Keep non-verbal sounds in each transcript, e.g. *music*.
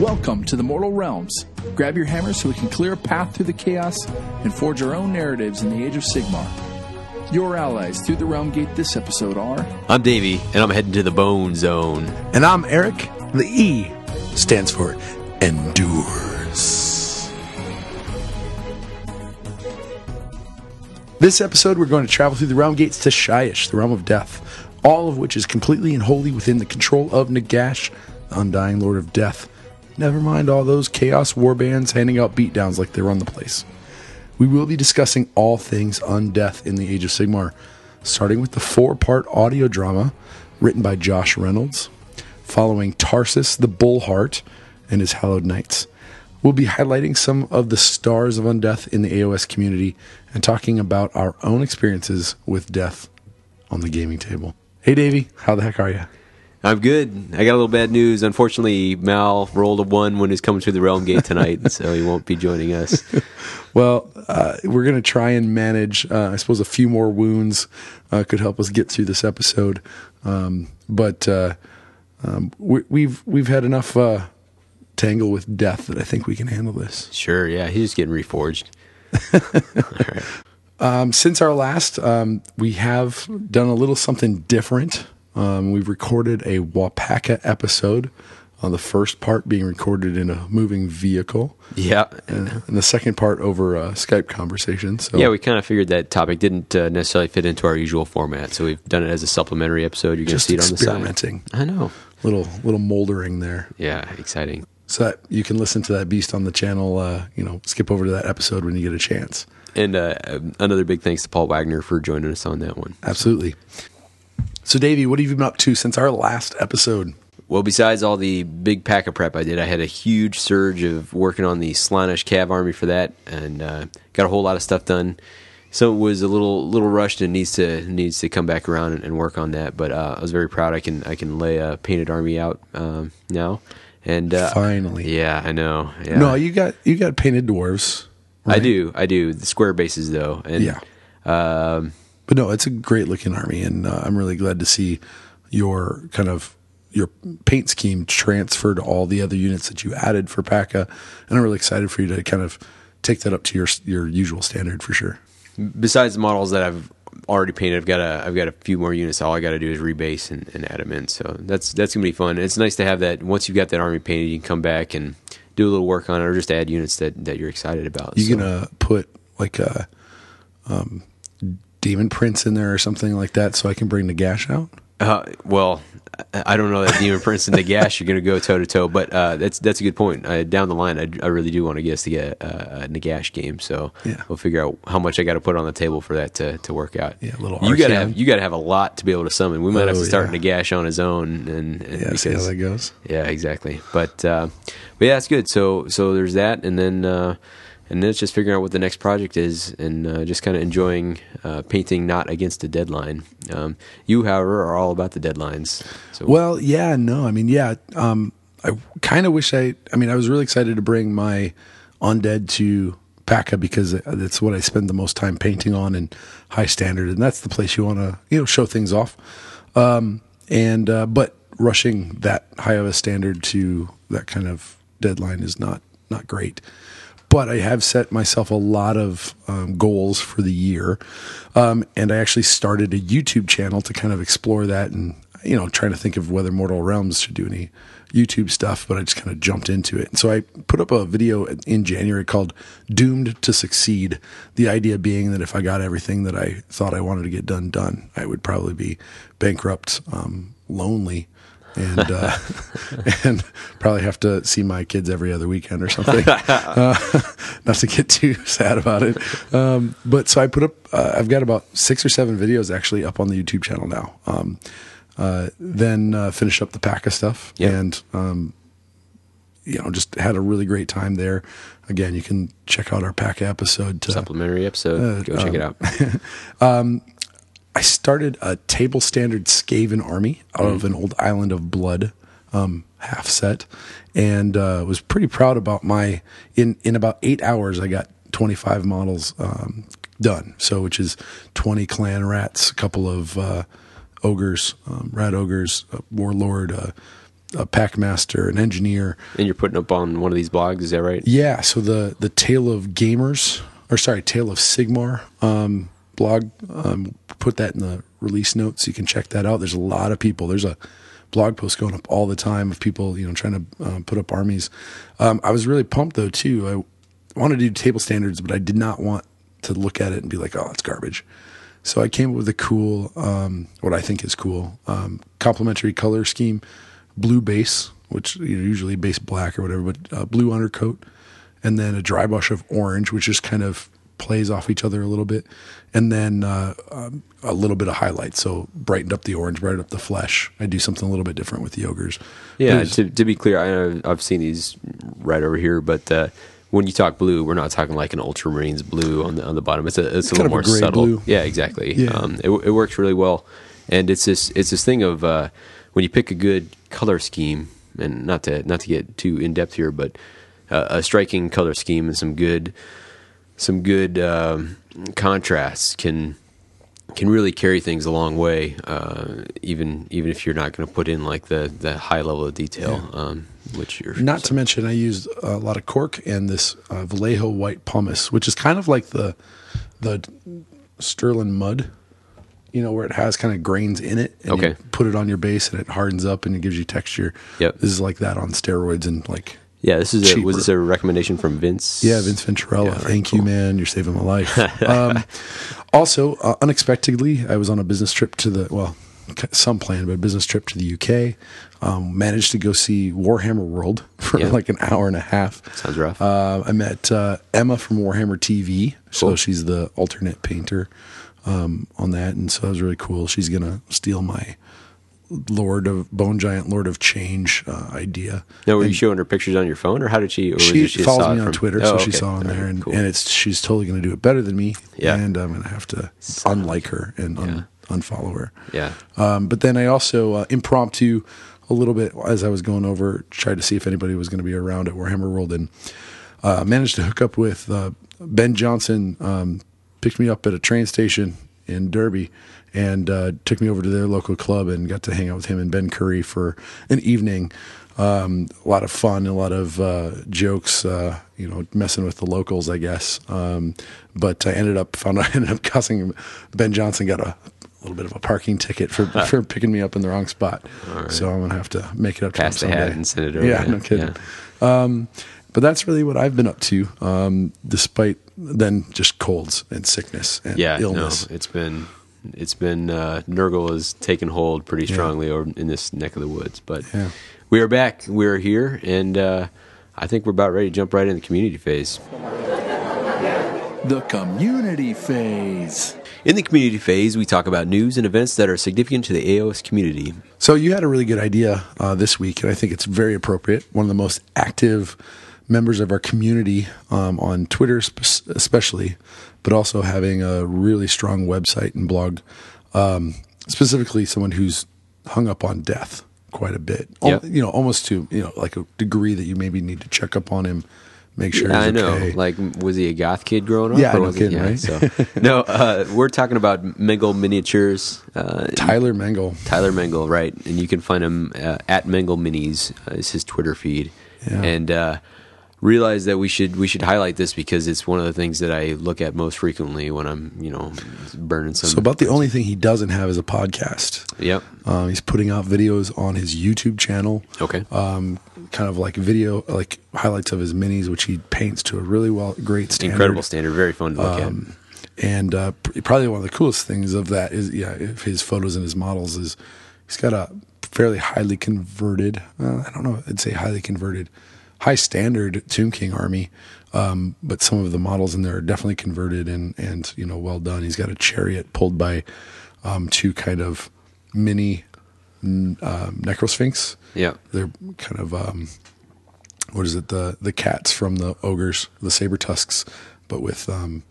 Welcome to the Mortal Realms. Grab your hammer so we can clear a path through the chaos and forge our own narratives in the Age of Sigmar. Your allies through the Realm Gate this episode are I'm Davey, and I'm heading to the Bone Zone. And I'm Eric. The E stands for endures. This episode, we're going to travel through the realm gates to Shyish, the realm of death, all of which is completely and wholly within the control of Nagash, the undying lord of death. Never mind all those chaos warbands handing out beatdowns like they run the place. We will be discussing all things undeath in the Age of Sigmar, starting with the four part audio drama written by Josh Reynolds, following Tarsus the Bullheart and his Hallowed Knights. We'll be highlighting some of the stars of undeath in the AOS community and talking about our own experiences with death on the gaming table. Hey, Davey, how the heck are you? I'm good. I got a little bad news. Unfortunately, Mal rolled a one when he's coming through the Realm Gate tonight, *laughs* so he won't be joining us. *laughs* Well, uh, we're going to try and manage. Uh, I suppose a few more wounds uh, could help us get through this episode, um, but uh, um, we, we've we've had enough uh, tangle with death that I think we can handle this. Sure, yeah, he's just getting reforged. *laughs* Um, since our last, um, we have done a little something different. Um, we've recorded a Wapaka episode, on the first part being recorded in a moving vehicle, Yeah, and, and the second part over a Skype conversation. So yeah, we kind of figured that topic didn't uh, necessarily fit into our usual format, so we've done it as a supplementary episode. You're going to see it on the side. experimenting, I know. little little moldering there. Yeah, exciting. so that you can listen to that beast on the channel. Uh, you know, skip over to that episode when you get a chance. And uh, another big thanks to Paul Wagner for joining us on that one. Absolutely. So, Davey, what have you been up to since our last episode? Well, besides all the big pack of prep I did, I had a huge surge of working on the Slaanesh Cav army for that, and uh, got a whole lot of stuff done. So it was a little little rushed and needs to needs to come back around and, and work on that. But uh, I was very proud. I can I can lay a painted army out um, now, and uh, Finally. yeah, I know. Yeah. No, you got you got painted dwarves. I do, I do. The square bases though, and Yeah. um, But no, it's a great looking army, and uh, I'm really glad to see your kind of your paint scheme transfer to all the other units that you added for PACA, and I'm really excited for you to kind of take that up to your your usual standard for sure. besides the models that I've already painted, I've got a I've got a few more units. All I got to do is rebase and, and add them in. So that's that's gonna be fun. It's nice to have that. Once you've got that army painted, you can come back and do a little work on it, or just add units that, that you're excited about. You So- gonna put like a um, demon prince in there or something like that, so I can bring the gash out. Uh, well, I don't know that Demon Prince and the Gash you're going to go toe to toe, but uh, that's that's a good point. Uh, down the line, I, I really do want to get us to get a, a Nagash game, so Yeah. we'll figure out how much I got to put on the table for that to, to work out. Yeah, a little You got to have you got to have a lot to be able to summon. We might have Oh, to start yeah. Nagash on his own, and, and Yeah, see how that goes. yeah, exactly. But uh, but yeah, it's good. So so there's that, and then uh, and then it's just figuring out what the next project is, and uh, just kind of enjoying uh, painting not against a deadline. Um, you, however, are all about the deadlines. So Well, yeah, no, I mean, yeah. Um, I kind of wish I. I mean, I was really excited to bring my undead to PACA because that's what I spend the most time painting on and high standard, and that's the place you want to you know show things off. Um, and uh, but rushing that high of a standard to that kind of deadline is not not great. But I have set myself a lot of um, goals for the year, um, and I actually started a YouTube channel to kind of explore that and you know trying to think of whether Mortal Realms should do any YouTube stuff. But I just kind of jumped into it, and so I put up a video in January called "Doomed to Succeed." The idea being that if I got everything that I thought I wanted to get done done, I would probably be bankrupt, um, lonely, and uh, *laughs* and probably have to see my kids every other weekend or something. *laughs* uh, *laughs* not to get too sad about it, um, but so I put up. Uh, I've got about six or seven videos actually up on the YouTube channel now. Um, uh, then uh, finished up the pack of stuff Yep. and um, you know just had a really great time there. Again, you can check out our pack episode to supplementary episode, Uh, go check it um, out. I started a table standard Skaven army out of an old Island of Blood um, half set, and uh, was pretty proud about my. In in about eight hours, I got twenty five models um, done. So, which is twenty clan rats, a couple of uh, ogres, um, rat ogres, a warlord, uh, a packmaster, an engineer. And you're putting up on one of these blogs, is that right? Yeah, so the the Tale of Gamers, or sorry, Tale of Sigmar um, blog, um, put that in the release notes. You can check that out. There's a lot of people. There's a blog post going up all the time of people, you know, trying to um, put up armies. Um, I was really pumped though too. I wanted to do table standards, but I did not want to look at it and be like, "Oh, it's garbage." So I came up with a cool, um, what I think is cool, um, complementary color scheme, blue base, which you know, usually base black or whatever, but uh, blue undercoat, and then a dry brush of orange, which just kind of plays off each other a little bit, and then uh, um, a little bit of highlight, so brightened up the orange, brightened up the flesh. I do something a little bit different with the ogres. Yeah, to, to be clear, I, I've seen these right over here, but uh, when you talk blue, we're not talking like an Ultramarines blue on the on the bottom. It's a it's, a little of a more subtle. blue. Yeah, exactly. Yeah. Um, it, it works really well, and it's this it's this thing of uh, when you pick a good color scheme, and not to not to get too in depth here, but uh, a striking color scheme and some good some good um, contrasts can can really carry things a long way, uh, even even if you're not going to put in like the the high level of detail, um, which you're Not to mention, I used a lot of cork and this uh, Vallejo white pumice, which is kind of like the the Stirland Mud, you know, where it has kind of grains in it. And Okay. You put it on your base and it hardens up and it gives you texture. Yep. This is like that on steroids and like. Yeah. This is a, was this a recommendation from Vince? Yeah, Vince Venturella. Yeah, Thank you, man. You're saving my life. *laughs* um, also, uh, unexpectedly, I was on a business trip to the well, some plan, but a business trip to the UK. Um, managed to go see Warhammer World *laughs* for Yeah. like an hour and a half. Sounds rough. Uh, I met uh, Emma from Warhammer TV, so Cool. she's the alternate painter um, on that, and so that was really cool. She's gonna steal my Lord of Bone Giant Lord of Change uh, idea. now, were you showing her pictures on your phone, or how did she? Or was she follows me on from- Twitter, Oh, so she saw on there, and, cool. and it's she's totally going to do it better than me. Yeah. and I'm going to have to unlike her and un, unfollow her. yeah. Um, but then I also uh, impromptu a little bit as I was going over, tried to see if anybody was going to be around at Warhammer World, and uh, managed to hook up with uh, Ben Johnson. Um, picked me up at a train station in Derby and uh, took me over to their local club and got to hang out with him and Ben Curry for an evening. Um, a lot of fun, a lot of uh, jokes, uh, you know, messing with the locals, I guess. Um, but I ended up found I *laughs* ended up cussing him. Ben Johnson got a little bit of a parking ticket for *laughs* for picking me up in the wrong spot. So I'm gonna have to make it up Pass to him someday. and send it over. Yeah, no kidding. Um, but that's really what I've been up to, um, despite then just colds and sickness and Yeah, illness. no, it's been it's been uh, Nurgle has taken hold pretty strongly over in this neck of the woods. But Yeah. we are back. We are here, and uh, I think we're about ready to jump right in the community phase. The community phase. In the community phase, we talk about news and events that are significant to the AOS community. So you had a really good idea uh, this week, and I think it's very appropriate. One of the most active members of our community um, on Twitter, spe- especially, but also having a really strong website and blog. Um, specifically, someone who's hung up on death quite a bit. Al- You know, almost to you know like a degree that you maybe need to check up on him, make sure. I he's know. okay. Like, was he a goth kid growing up? Yeah, or no was he- kidding, right? So, *laughs* no, uh, we're talking about Mengel Miniatures. Uh, Tyler Mengel. Tyler Mengel, right? And you can find him uh, at Mengel Minis uh, is his Twitter feed. Yeah. And uh, realize that we should we should highlight this because it's one of the things that I look at most frequently when I'm you know burning some. So about the only thing he doesn't have is a podcast. Yep. Um, he's putting out videos on his YouTube channel. Okay. Um, kind of like video, like highlights of his minis, which he paints to a really well, great standard. Incredible standard, very fun to look Um, and uh, probably one of the coolest things of that is, yeah, if his photos and his models is he's got a fairly highly converted. Uh, I don't know, I'd say highly converted, high standard Tomb King army. Um, but some of the models in there are definitely converted and and you know well done. He's got a chariot pulled by um, two kind of mini um, necrosphinx. Yeah. They're kind of um, what is it? The the cats from the ogres, the saber tusks, but with um,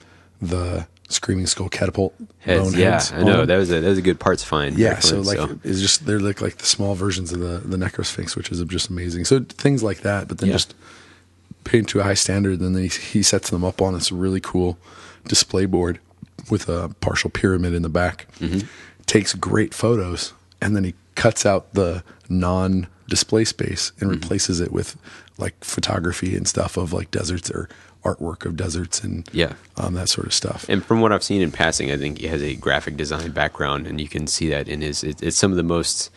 the screaming skull catapult Heads, bone yeah, heads I know that was a that was a good parts find. Yeah, so like it's just they're like like the small versions of the the necrosphinx, which is just amazing. So things like that, but then Yeah. just paint to a high standard. and Then he he sets them up on this really cool display board with a partial pyramid in the back. Mm-hmm. takes great photos and then he cuts out the non display space and Mm-hmm. replaces it with like photography and stuff of like deserts or artwork of deserts and Yeah. um, that sort of stuff. And from what I've seen in passing, I think he has a graphic design background, and you can see that in his. It, it's some of the most,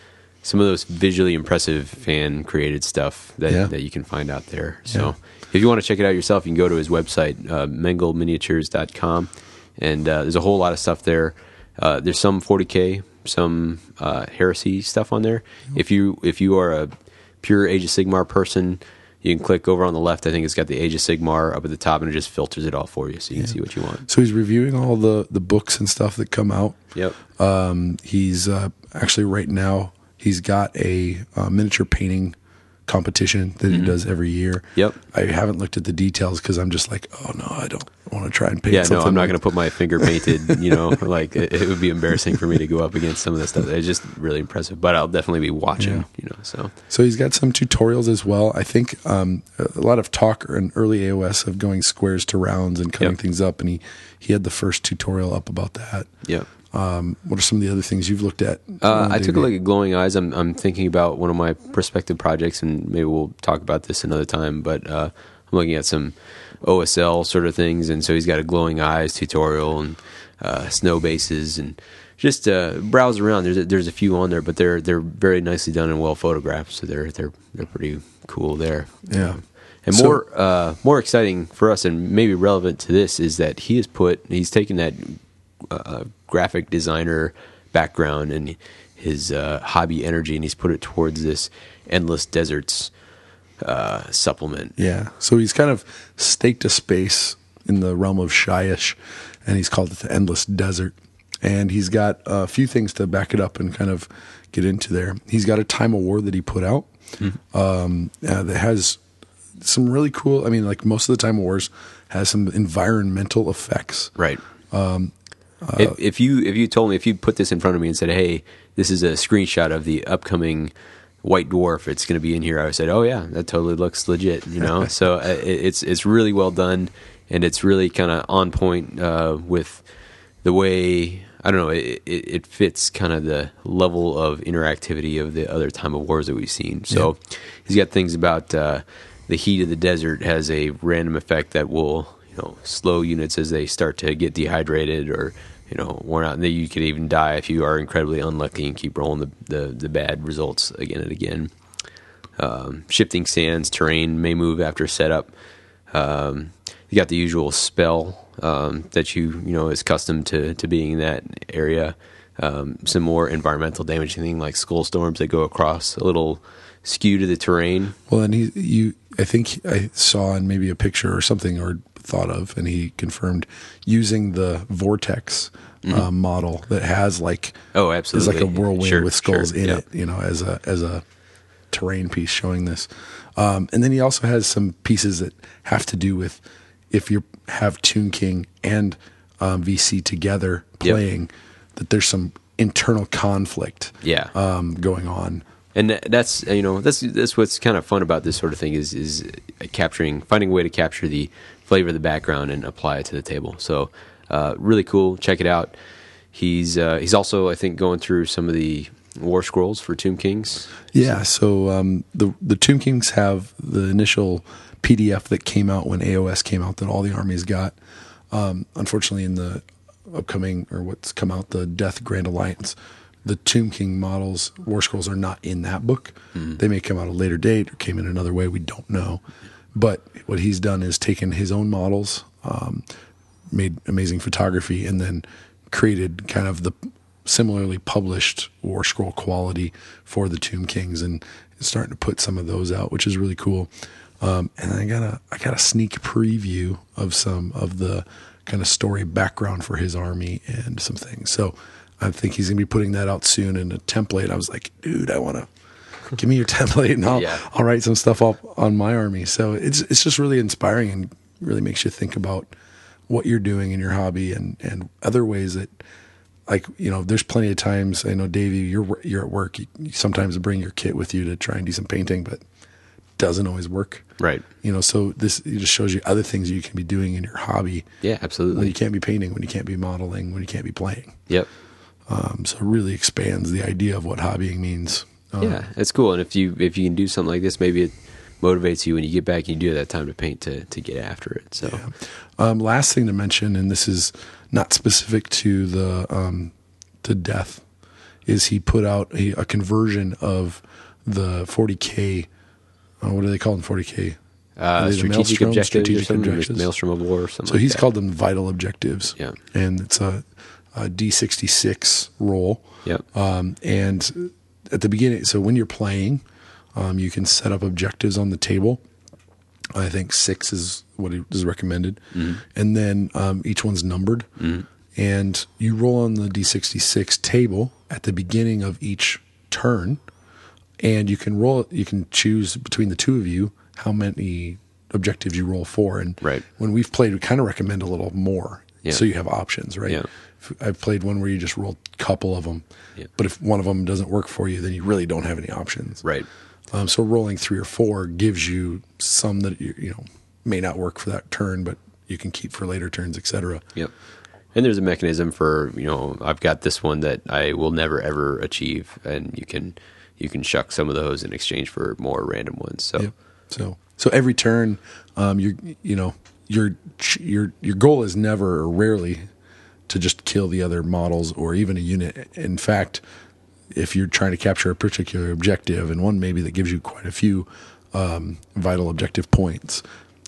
some of those visually impressive fan created stuff that Yeah. that you can find out there. So if you want to check it out yourself, you can go to his website, uh, mengelminiatures.com, and uh, there's a whole lot of stuff there. Uh, there's some 40k, some uh, heresy stuff on there. If you if you are a pure Age of Sigmar person. You can click over on the left. I think it's got the Age of Sigmar up at the top, and it just filters it all for you, so you can see what you want. So he's reviewing all the the books and stuff that come out. Yep. Um, he's uh, actually right now he's got a uh, miniature painting competition that he does every year. Mm-hmm. Yep. I haven't looked at the details because I'm just like, oh no, I don't want to try and paint. Yeah, no, I'm not like- going to put my finger painted. You know, *laughs* like it, it would be embarrassing for me to go up against some of this stuff. It's just really impressive. But I'll definitely be watching. Yeah. You know, so So he's got some tutorials as well. I think um, a lot of talk in early AOS of going squares to rounds and cutting Yep. things up, and he he had the first tutorial up about that. yeah. Um, what are some of the other things you've looked at? Uh, I took a look at glowing eyes. I'm I'm thinking about one of my prospective projects, and maybe we'll talk about this another time. But uh, I'm looking at some OSL sort of things, and so he's got a glowing eyes tutorial and uh, snow bases, and just uh, browse around. There's a, there's a few on there, but they're they're very nicely done and well photographed, so they're they're they're pretty cool there. Yeah. And So- more uh, more exciting for us, and maybe relevant to this, is that he has put he's taken that uh, graphic designer background and his uh, hobby energy, and he's put it towards this endless deserts uh, supplement. Yeah. So he's kind of staked a space in the realm of Shyish, and he's called it the Endless Desert. And he's got a few things to back it up and kind of get into there. He's got a Time of War that he put out um, uh, that has some really cool. I mean, like most of the Time of Wars has some environmental effects. Right. If, if you if you told me if you put this in front of me and said, "Hey, this is a screenshot of the upcoming White Dwarf," it's going to be in here. I would said, "Oh yeah, that totally looks legit." You know, *laughs* so uh, it, it's it's really well done, and it's really kind of on point uh, with the way I don't know. It, it, it fits kind of the level of interactivity of the other time of wars that we've seen. So he's got things about uh, the heat of the desert has a random effect that will you know slow units as they start to get dehydrated or you know worn out. And you could even die if you are incredibly unlucky and keep rolling the the, the bad results again and again. Um, shifting sands terrain may move after setup. Um, you got the usual spell um, that you you know is accustomed to to being in that area. Um, some more environmental damage thing like skull storms that go across a little skew to the terrain. Well, and he, you, I think I saw in maybe a picture or something or thought of, and he confirmed using the vortex uh, model that has like Oh, absolutely, is like a whirlwind Sure, with skulls sure, in yeah. it, you know, as a as a terrain piece showing this. Um, and then he also has some pieces that have to do with if you have Tomb King and um, VC together Yep. playing, that there's some internal conflict Yeah. um, going on. and that's you know that's that's what's kind of fun about this sort of thing is is capturing finding a way to capture the flavor the background and apply it to the table. So uh, really cool. Check it out. He's uh, he's also I think going through some of the war scrolls for Tomb Kings. Yeah, so um, the the Tomb Kings have the initial PDF that came out when AOS came out that all the armies got. Um, unfortunately, in the upcoming or what's come out, the Death Grand Alliance, the Tomb King models War Scrolls are not in that book. They may come out a later date or came in another way. We don't know. But what he's done is taken his own models, um, made amazing photography, and then created kind of the similarly published War Scroll quality for the Tomb Kings, and starting to put some of those out, which is really cool. Um, and I got a I got a sneak preview of some of the kind of story background for his army and some things. So I think he's gonna be putting that out soon in a template. I was like, dude, I want to *laughs* give me your template and I'll Yeah. I'll write some stuff up on my army. So it's it's just really inspiring and really makes you think about what you're doing in your hobby and and other ways that like you know there's plenty of times I know Davey you're you're at work you, you sometimes bring your kit with you to try and do some painting but doesn't always work Right. you know so this it just shows you other things you can be doing in your hobby Yeah, absolutely. when you can't be painting when you can't be modeling when you can't be playing Yep. Um, so it really expands the idea of what hobbying means. Um, yeah, it's cool. And if you if you can do something like this, maybe it motivates you when you get back and you do have that time to paint to to get after it. So Um, last thing to mention, and this is not specific to the um, to death, is he put out a, a conversion of the 40k. Uh, what do they call them? 40k. uh, strategic Maelstrom? objectives or Strategic something, objectives? Maelstrom of War or something. So like he's that. called them vital objectives. Yeah. and it's a, a D66 roll. Yep. Um, and at the beginning, so when you're playing, um, you can set up objectives on the table. I think six is what is recommended, and then um, each one's numbered. And you roll on the D66 table at the beginning of each turn, and you can roll. You can choose between the two of you how many objectives you roll for. And Right. when we've played, we kind of recommend a little more, Yeah. so you have options, right? Yeah. I've played one where you just roll a couple of them, Yeah. but if one of them doesn't work for you, then you really don't have any options. Right. Um, so rolling three or four gives you some that you, you know may not work for that turn, but you can keep for later turns, etc. Yep. And there's a mechanism for you know I've got this one that I will never ever achieve, and you can you can shuck some of those in exchange for more random ones. So Yep. So so every turn, um, you you know your your your goal is never or rarely to just kill the other models or even a unit. In fact, if you're trying to capture a particular objective and one maybe that gives you quite a few um, vital objective points,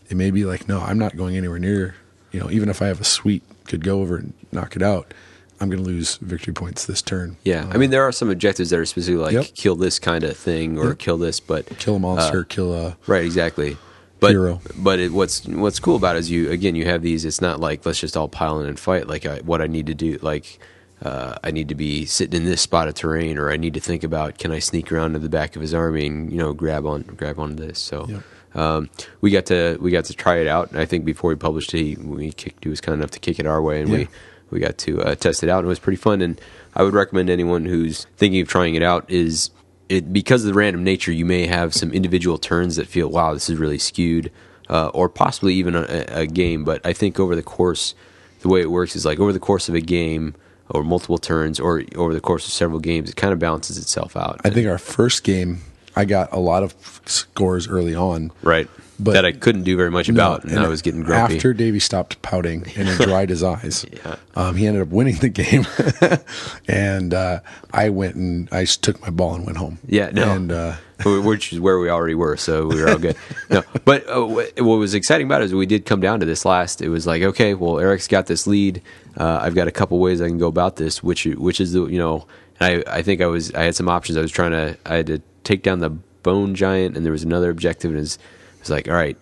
it may be like, no, I'm not going anywhere near. You know, even if I have a sweet could go over and knock it out, I'm going to lose victory points this turn. yeah, I mean there are some objectives that are specifically like Yep. kill this kind of thing or Yep. kill this, but kill a monster, kill a Right, exactly. But Hero. but it, what's what's cool about it is you again you have these. It's not like let's just all pile in and fight. Like I, what I need to do, like uh, I need to be sitting in this spot of terrain, or I need to think about can I sneak around to the back of his army and you know grab on grab onto this. So. Yep. Um, we got to we got to try it out. I think before we published it, he, we kicked, he was kind enough to kick it our way, and Yeah. we we got to uh, test it out. and It was pretty fun, and I would recommend anyone who's thinking of trying it out is it because of the random nature. You may have some individual turns that feel wow, this is really skewed, uh, or possibly even a, a game. But I think over the course, the way it works is like over the course of a game or multiple turns, or over the course of several games, it kind of balances itself out. I think our first game, I got a lot of scores early on. right, but- that I couldn't do very much about, and, I was getting grumpy. After Davey stopped pouting and it dried his eyes, *laughs* Yeah. um, he ended up winning the game. *laughs* and uh, I went and I just took my ball and went home. Yeah, no. And uh, *laughs* which is where we already were, so we were all good. No, but uh, what was exciting about it is we did come down to this last. It was like, okay, well, Eric's got this lead. Uh, I've got a couple ways I can go about this. Which which is the you know, I I think I was I had some options. I was trying to I had to take down the bone giant, and there was another objective, and it was, it was like, all right,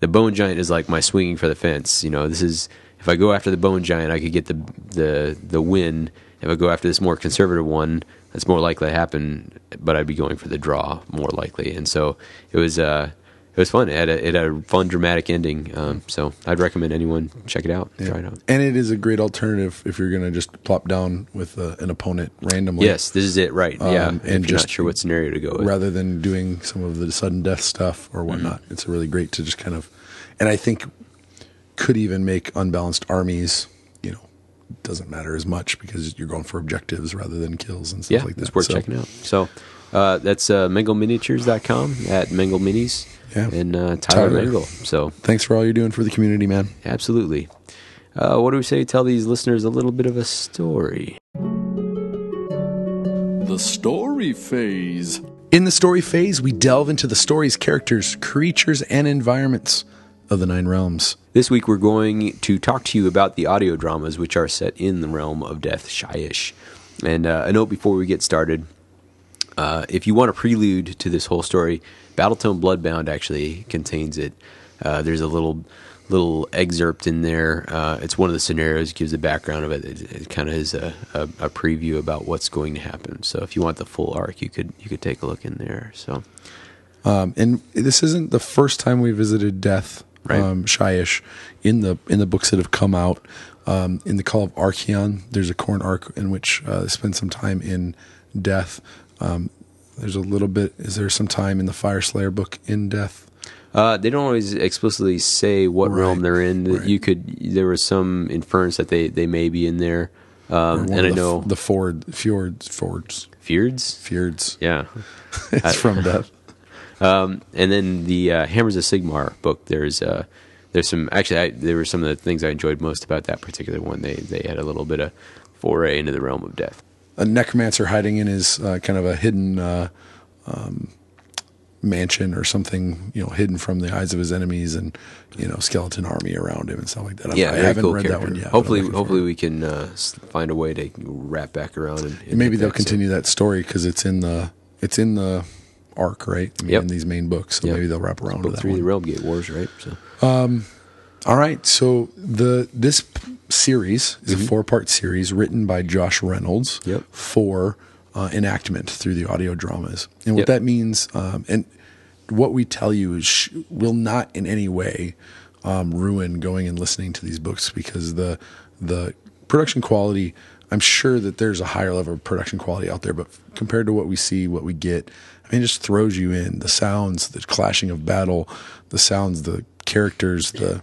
the bone giant is like my swinging for the fence. You know, this is if I go after the bone giant, I could get the the the win. If I go after this more conservative one, that's more likely to happen, but I'd be going for the draw more likely. And so it was uh it was fun. It had a, it had a fun dramatic ending. Um, so I'd recommend anyone check it out, try it out. and it is a great alternative if you're going to just plop down with uh, an opponent randomly. Yes, this is it. Right. yeah. Um, If and just not sure what scenario to go with. rather than doing some of the sudden death stuff or whatnot. Mm-hmm. It's really great to just kind of, and I think could even make unbalanced armies. You know, doesn't matter as much because you're going for objectives rather than kills and stuff yeah, like that. it's worth So, checking out. So uh, that's uh, mengelminiatures.com at Mengel Minis Yeah. and uh, Tyler, Tyler. Mengel. So Thanks for all you're doing for the community, man. absolutely. Uh, what do we say? Tell these listeners a little bit of a story. The story phase. In the story phase, we delve into the stories, characters, creatures, and environments of the Nine Realms. This week we're going to talk to you about the audio dramas which are set in the realm of Death Shyish. And uh, a note before we get started uh, if you want a prelude to this whole story, Battletome Bloodbound actually contains it. Uh, there's a little little excerpt in there. Uh, it's one of the scenarios, gives the background of it. It, it kind of is a, a, a preview about what's going to happen. So if you want the full arc, you could you could take a look in there. So Um, and this isn't the first time we visited Death, Right. um, Shyish, in the in the books that have come out. Um, in the Call of Archaon, there's a Khorne arc in which uh, they spend some time in Death. Um, there's a little bit. Is there some time in the Fyreslayer book in Death? Uh, they don't always explicitly say what Right, realm they're in. right. You could there was some inference that they, they may be in there. Um, and I the, know the Ford Fjords Fords Fjords. Fjords. Yeah. *laughs* It's from death. *laughs* Um, and then the uh, Hammers of Sigmar book. There's uh, there's some actually I, there were some of the things I enjoyed most about that particular one. They they had a little bit of foray into the realm of death. A necromancer hiding in his uh, kind of a hidden uh, um, mansion or something, you know, hidden from the eyes of his enemies, and you know, skeleton army around him and stuff like that. Yeah, I haven't cool read character. that one yet. Hopefully, hopefully we can uh, find a way to wrap back around and, and maybe they'll. So- continue that story because it's in the it's in the arc, right? I mean, Yep. In these main books, so Yep. maybe they'll wrap around to book that three, one. the Realm Gate Wars, right? So All right, so the this series is a four part series written by Josh Reynolds Mm-hmm. Yep. for uh, enactment through the audio dramas, and what Yep. that means, um, and what we tell you is sh- will not in any way um, ruin going and listening to these books because the the production quality. I'm sure that there's a higher level of production quality out there, but compared to what we see, what we get, I mean, it just throws you in the sounds, the clashing of battle, the sounds, the characters, the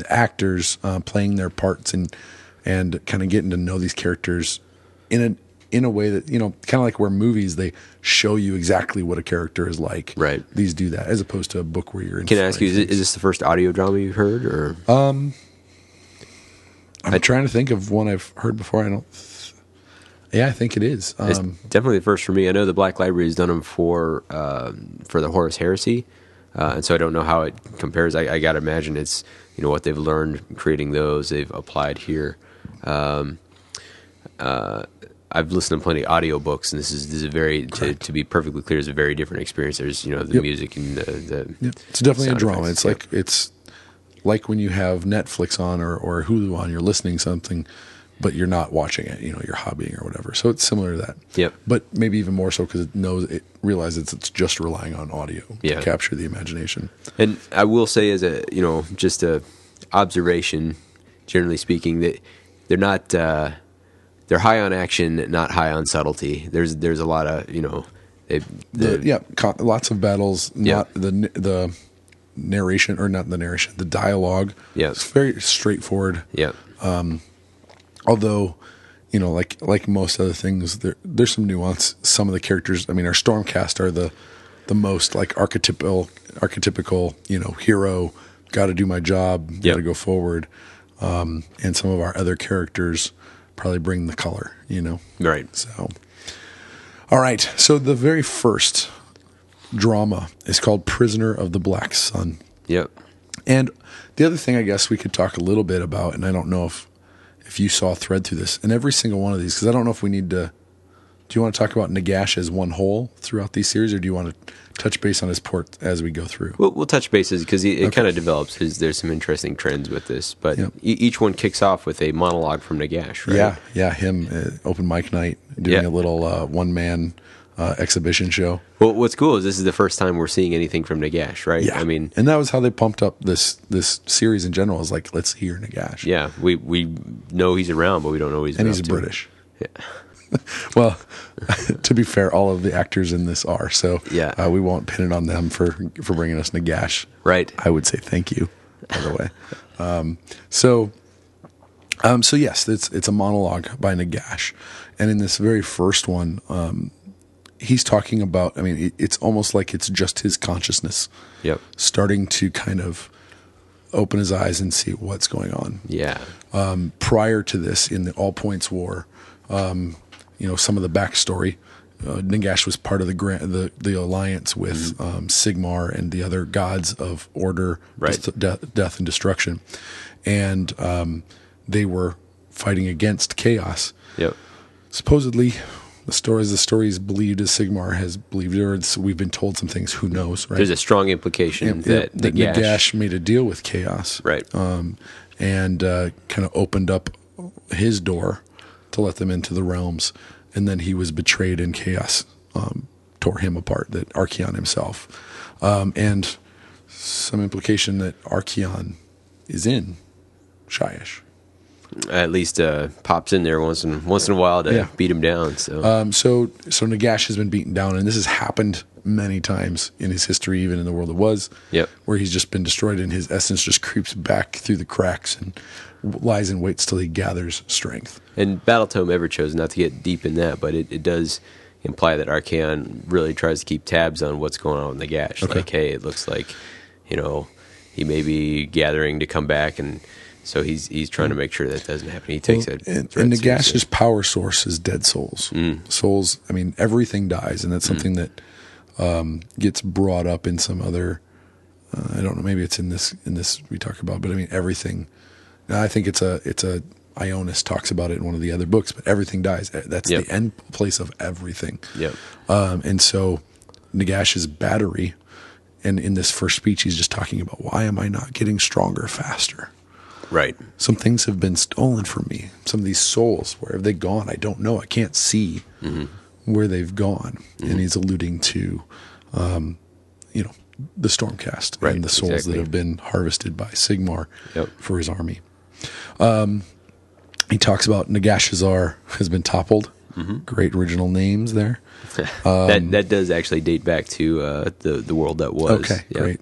the actors uh, playing their parts and and kind of getting to know these characters in a in a way that you know kind of like where movies they show you exactly what a character is like Right. these do that as opposed to a book where you're in can I ask you, is, it, is this the first audio drama you've heard, or um i'm trying to think of one i've heard before i don't yeah i think it is It's um, definitely the first for me. I know the Black Library has done them for um, for the Horus Heresy, uh, and so I don't know how it compares. I, I got to imagine it's you know what they've learned creating those they've applied here. Um, uh, I've listened to plenty of audiobooks, and this is this is a very to, to be perfectly clear, is a very different experience. There's you know the Yep. music and the, the yeah, it's definitely a drama effects. it's Yep. like it's like when you have netflix on or, or hulu on you're listening something but you're not watching it you know you're hobbying or whatever so it's similar to that Yep. but maybe even more so because it knows it realizes it's just relying on audio Yeah. to capture the imagination. And I will say, as a you know, just a observation, generally speaking, that they're not uh, they're high on action, not high on subtlety. There's there's a lot of you know, they, The, the, yeah, co- lots of battles. Yeah. Not the the narration or not the narration, the dialogue. Yeah. it's very straightforward. yeah, Although, you know, like like most other things, there there's some nuance. Some of the characters, I mean, our Stormcast are the the most like archetypical archetypical, you know, hero. Got to do my job. Got to go forward. Um, and some of our other characters probably bring the color. You know. right. So, all right. So the very first drama is called "Prisoner of the Black Sun," Yep. and the other thing I guess we could talk a little bit about, and I don't know if if you saw a thread through this, and every single one of these, because I don't know if we need to. Do you want to talk about Nagash as one whole throughout these series, or do you want to touch base on his port as we go through? We'll, we'll touch bases because it, Okay. kind of develops. There's, there's some interesting trends with this, but Yep. e- each one kicks off with a monologue from Nagash. Right? Yeah, yeah, him uh, open mic night doing Yeah. a little uh, one man uh, exhibition show. Well, what's cool is this is the first time we're seeing anything from Nagash, right? Yeah, I mean, and that was how they pumped up this this series in general. Is like let's hear Nagash. yeah, we we know he's around, but we don't know he's and he's. British. Yeah. *laughs* Well, *laughs* to be fair, all of the actors in this are so. Yeah. uh, we won't pin it on them for for bringing us Nagash. Right. I would say thank you. By the way, *laughs* um, so um, so yes, it's it's a monologue by Nagash, and in this very first one, um, he's talking about. I mean, it, it's almost like it's just his consciousness Yep. starting to kind of open his eyes and see what's going on Yeah. um, prior to this in the All Points War. Um, you know some of the backstory. Uh, Nagash was part of the grant, the the alliance with um, Sigmar and the other gods of order, Right. death, death, death and destruction, and um, they were fighting against chaos. Yep. Supposedly, the story as the story is believed as Sigmar has believed, or it's, we've been told some things. Who knows? Right? There's a strong implication that, that Nagash, Nagash made a deal with chaos, Right. Um, and uh, kind of opened up his door to let them into the realms, and then he was betrayed, and chaos um, tore him apart. That Archaon himself, um, and some implication that Archaon is in Shyish. At least uh, pops in there once in once in a while to Yeah. beat him down. So Um, so so Nagash has been beaten down, and this has happened many times in his history, even in the world it was. Yep. Where he's just been destroyed, and his essence just creeps back through the cracks and lies and waits till he gathers strength. And Battletome ever chose not to get deep in that, but it, it does imply that Archaon really tries to keep tabs on what's going on in the gash. Okay. Like, hey, it looks like, you know, he may be gathering to come back, and so he's he's trying to make sure that doesn't happen. He takes it. Mm. and, and Nagash's power source is dead souls. Mm. Souls. I mean, everything dies, and that's something that um, gets brought up in some other. Uh, I don't know. Maybe it's in this in this we talk about, but I mean everything. I think it's a it's a Ionis talks about it in one of the other books, but everything dies. That's Yep. the end place of everything. Yep. Um, and so Nagash's battery, and in this first speech, he's just talking about why am I not getting stronger faster? Right. Some things have been stolen from me. Some of these souls, where have they gone? I don't know. I can't see where they've gone. And he's alluding to, um, you know, the Stormcast Right, and the souls exactly. that have been harvested by Sigmar Yep. for his army. Um, he talks about Nagashizzar has been toppled. Mm-hmm. Great original names there. *laughs* Um, that that does actually date back to uh, the the world that was. Okay, Yeah. great.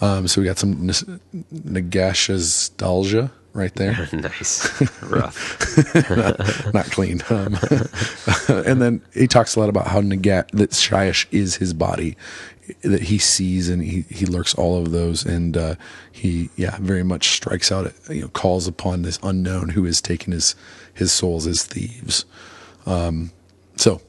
Um, so we got some N- Nagashastalgia right *laughs* there. nice. Rough. *laughs* not clean. Um, *laughs* and then he talks a lot about how Nagat that Shyish is his body, that he sees and he, he lurks all of those, and uh, he yeah very much strikes out, you know, calls upon this unknown who has taken his his souls as thieves. Um, so,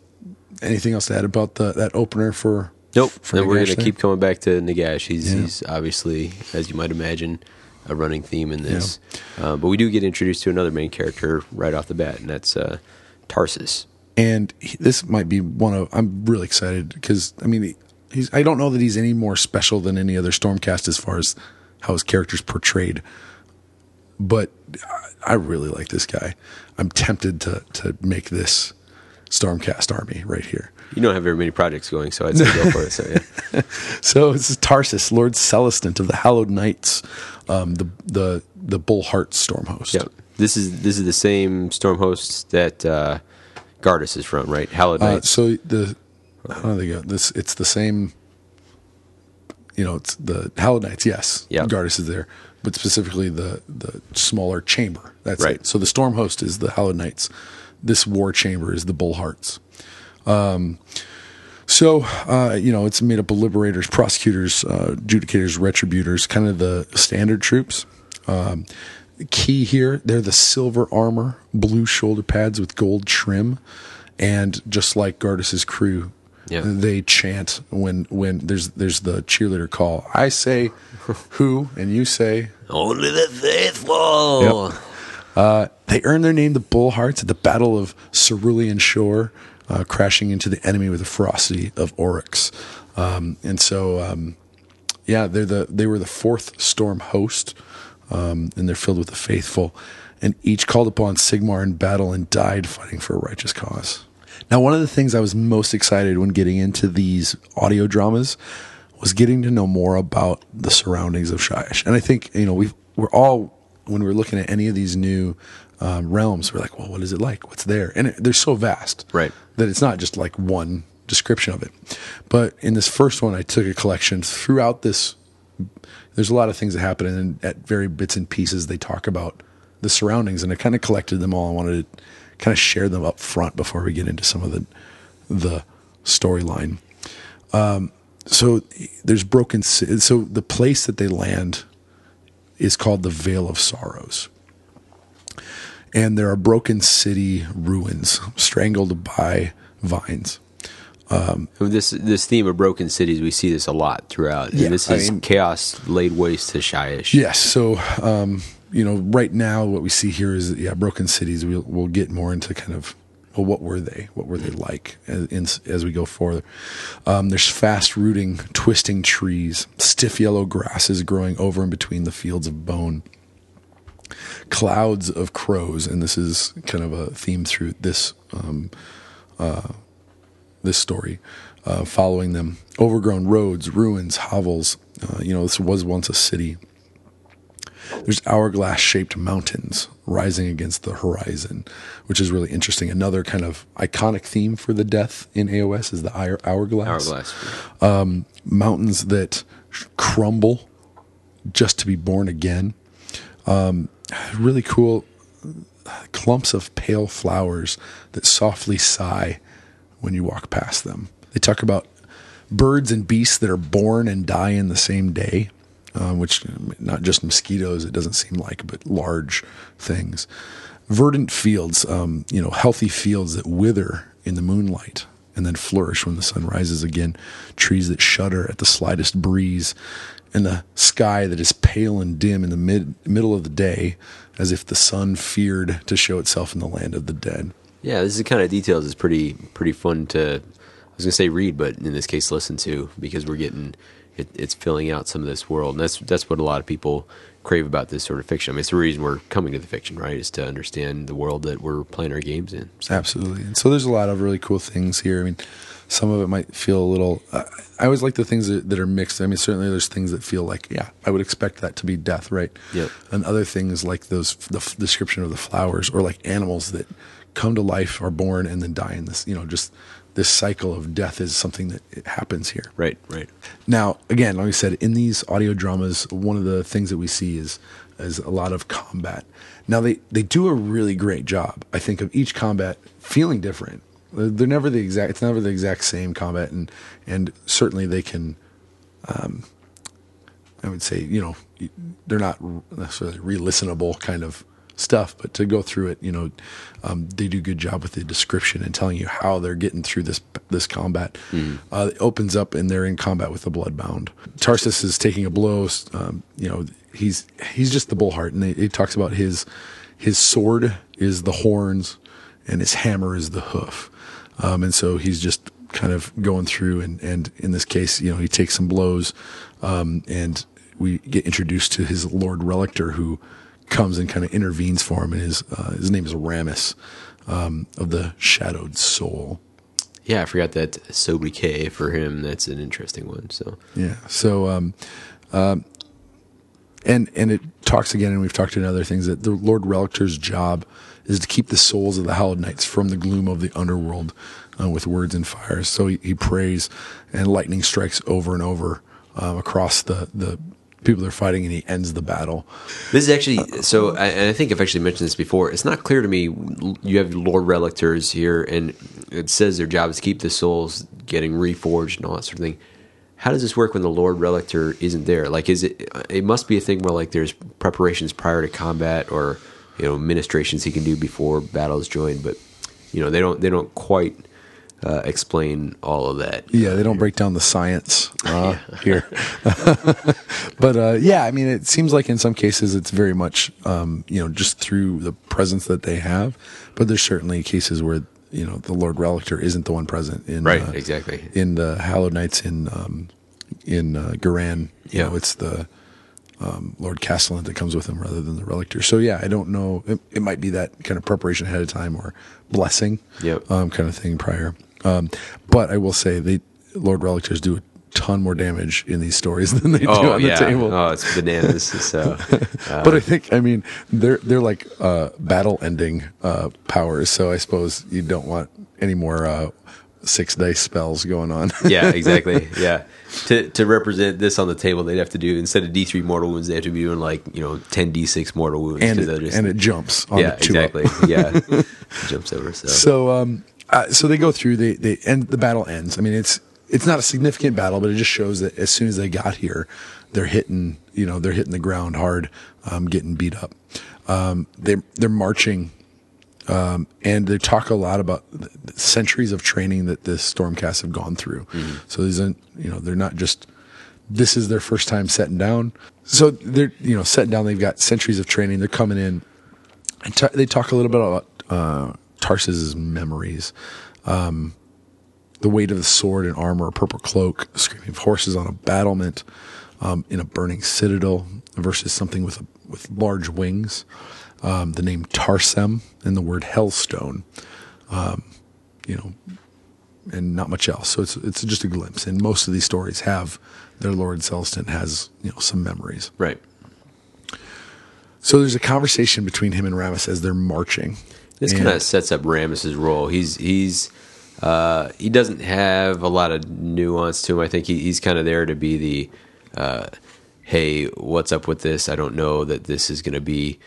anything else to add about the that opener for? Nope. For and we're going to keep coming back to Nagash. He's, Yeah. he's obviously, as you might imagine, a running theme in this. Uh, but we do get introduced to another main character right off the bat, and that's uh, Tarsus. and he, this might be one of I'm really excited because I mean he- he's I don't know that he's any more special than any other Stormcast as far as how his character's portrayed, but I I really like this guy. I'm tempted to to make this Stormcast army right here. You don't have very many projects going, so I'd say go for it. So, yeah. *laughs* So this is Tarsus, Lord Celestant of the Hallowed Knights, um, the the the Bullheart Stormhost. Yep. This is this is the same storm host that uh, Gardus is from, right? Hallowed Uh, Knights. so the how do they go? This it's the same. You know, it's the Hallowed Knights. Yes, Yeah. Gardus is there, but specifically the the smaller chamber. That's Right. it. So the Storm Host is the Hallowed Knights. This War Chamber is the Bullhearts. Um, so uh, you know, it's made up of liberators, prosecutors, uh, adjudicators, retributors, kind of the standard troops. Um, key here, they're the silver armor, blue shoulder pads with gold trim, and just like Gardus's crew, Yeah. they chant when when there's there's the cheerleader call. I say *laughs* who, and you say Only the faithful. They earned their name, the Bullhearts, at the Battle of Cerulean Shore, uh, crashing into the enemy with the ferocity of Oryx. Um, and so, um, yeah, they're the they were the fourth storm host, um, and they're filled with the faithful, and each called upon Sigmar in battle and died fighting for a righteous cause. Now, one of the things I was most excited when getting into these audio dramas was getting to know more about the surroundings of Shyish. And I think, you know, we we're all, when we're looking at any of these new um, realms, we're like, well, what is it like? What's there? And it, they're so vast Right. that it's not just like one description of it. But in this first one, I took a collection throughout this. There's a lot of things that happen, and at very bits and pieces, they talk about the surroundings, and I kind of collected them all. I wanted to kind of share them up front before we get into some of the the storyline. Um, so there's broken. So the place that they land is called the Vale of Sorrows and there are broken city ruins strangled by vines. This this theme of broken cities, we see this a lot throughout. Yeah, this I is mean- chaos laid waste to Shyish. Yes, so um, you know, right now what we see here is yeah, broken cities. We'll we'll get more into kind of well, what were they? What were they like as, in, as we go forward? Um, there's fast rooting, twisting trees, stiff yellow grasses growing over and between the fields of bone. Clouds of crows, and this is kind of a theme through this um, uh, this story, uh, following them. Overgrown roads, ruins, hovels. Uh, you know, this was once a city. there's hourglass shaped mountains rising against the horizon, which is really interesting. Another kind of iconic theme for the death in AOS is the hour- hourglass. Hourglass. Mountains that crumble just to be born again. Um, really cool clumps of pale flowers that softly sigh when you walk past them. They talk about birds and beasts that are born and die in the same day, uh, which not just mosquitoes, it doesn't seem like, but large things. Verdant fields, um, you know, healthy fields that wither in the moonlight and then flourish when the sun rises again. Trees that shudder at the slightest breeze, and the sky that is pale and dim in the mid, middle of the day, as if the sun feared to show itself in the land of the dead. Yeah, this is the kind of details is pretty pretty fun to. I was gonna say read, but in this case, listen to because we're getting it, it's filling out some of this world, and that's that's what a lot of people crave about this sort of fiction. I mean, it's the reason we're coming to the fiction, right? Is to understand the world that we're playing our games in. So, Absolutely. And so there's a lot of really cool things here. I mean, some of it might feel a little. Uh, I always like the things that, that are mixed. I mean, certainly there's things that feel like, yeah, I would expect that to be death, right? Yep. And other things like those, the f- description of the flowers, or like animals that come to life, are born, and then die in this. You know, just this cycle of death is something that happens here. right, right. Now, again, like I said, in these audio dramas, one of the things that we see is is a lot of combat. Now, they they do a really great job, I think, of each combat feeling different. They're they're never the exact. It's never the exact same combat, and and certainly they can. Um, I would say, you know, they're not necessarily re-listenable kind of stuff, but to go through it, you know, um, they do a good job with the description and telling you how they're getting through this this combat. Uh, it opens up and they're in combat with the Bloodbound. Tarsus is taking a blow. Um, you know, he's he's just the bullheart, and he talks about his his sword is the horns, and his hammer is the hoof, um, and so he's just kind of going through and and in this case, you know, he takes some blows, um, and we get introduced to his Lord Relictor who comes and kind of intervenes for him, and his uh, his name is Ramus um, of the Shadowed Soul. Yeah, I forgot that sobriquet for him. That's an interesting one. So Yeah. So, um, um, and and it talks again, and we've talked in other things that the Lord Relictor's job is to keep the souls of the Hallowed Knights from the gloom of the underworld uh, with words and fires. So he, he prays, and lightning strikes over and over um, across the the people they're fighting, and he ends the battle. This is actually so, I, and I think I've actually mentioned this before. It's not clear to me. You have Lord Relictors here, and it says their job is to keep the souls getting reforged and all that sort of thing. How does this work when the Lord Relictor isn't there? Like, is it? It must be a thing where like there's preparations prior to combat, or you know, ministrations he can do before battles join. But you know, they don't. They don't quite uh, explain all of that. Yeah, they don't break down the science uh, *laughs* here. *laughs* but uh, yeah, I mean, it seems like in some cases it's very much, um, you know, just through the presence that they have. But there's certainly cases where you know the Lord Relictor isn't the one present in Right, uh, exactly. in the Hallowed Knights in um, in uh, Ghyran. You Yeah. know, it's the um, Lord Castellan that comes with him rather than the Relictor. So yeah, I don't know. It, it might be that kind of preparation ahead of time or blessing, Yep. um, kind of thing prior. Um, but I will say they Lord Relictors do a ton more damage in these stories *laughs* than they do Oh on the table. Oh, it's bananas. so *laughs* but I think I mean they're they're like uh, battle ending uh, powers. So I suppose you don't want any more uh, six dice spells going on. yeah, *laughs* exactly. Yeah. To to represent this on the table, they'd have to do instead of D three mortal wounds, they have to be doing like you know ten D six mortal wounds. and it, just- and it jumps on yeah, the exactly. yeah, jumps over. So, So um, uh, so they go through. They they end the battle ends. I mean, it's it's not a significant battle, but it just shows that as soon as they got here, they're hitting. You know, they're hitting the ground hard, um, getting beat up. Um, they they're marching. Um, and they talk a lot about the the centuries of training that this Stormcast have gone through. So these, are, you know, they're not just this is their first time setting down. So they're you know setting down. They've got centuries of training. They're coming in. And ta they talk a little bit about uh, Tarsus's memories, um, the weight of the sword and armor, a purple cloak, screaming of horses on a battlement, um, in a burning citadel, versus something with a, with large wings. Um, the name Tarsem and the word Hellstone. Um, you know, and not much else. So it's it's just a glimpse. And most of these stories have their Lord Celestant has you know some memories. right. So there's a conversation between him and Ramus as they're marching. This kind of sets up Rames's role. He's he's uh, he doesn't have a lot of nuance to him. I think he, he's kind of there to be the uh, hey, what's up with this? I don't know that this is going to be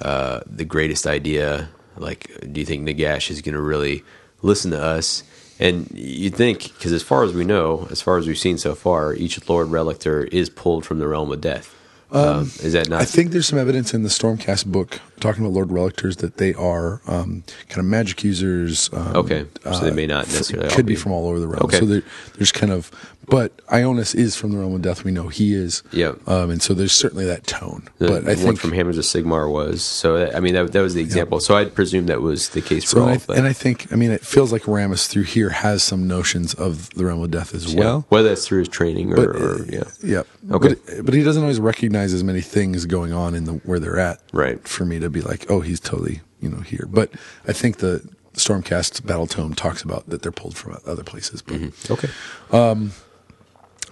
uh, the greatest idea. Like, do you think Nagash is going to really listen to us? And you think, because as far as we know, as far as we've seen so far, each Lord Relictor is pulled from the realm of death. Um, is that not? I think there's some evidence in the Stormcast book talking about Lord Relictors that they are um, kind of magic users. Um, Okay, so they may not necessarily all could be be- from all over the realm. Okay. So there's kind of, but Ionus is from the realm of death. We know he is. Yeah. Um, and so there's certainly that tone. The but I one think from Hammers of Sigmar was so. I mean, that, that was the example. So I'd presume that was the case for So all. and I, but, and I think I mean it feels like Ramus through here has some notions of the realm of death as yeah. well. whether that's through his training or, But or uh, yeah, yeah, Okay. But, but he doesn't always recognize as many things going on in the where they're at. Right. For me to be like, oh, he's totally you know here. But I think the Stormcast Battle Tome talks about that they're pulled from other places. But, okay,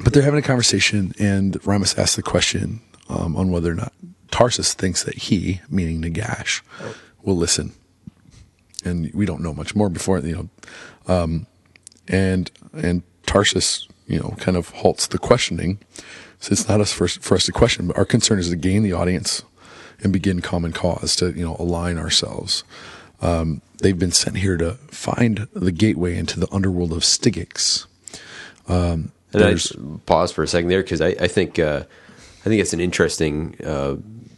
but they're having a conversation, and Ramus asks the question um, on whether or not Tarsus thinks that he, meaning Nagash, will listen. And we don't know much more before you know um, and and Tarsus, you know, kind of halts the questioning. So it's not us for, for us to question, but our concern is to gain the audience and begin common cause to you know align ourselves. Um, they've been sent here to find the gateway into the underworld of Stygxx. and I just pause for a second there because I, I think uh, I think it's an interesting uh,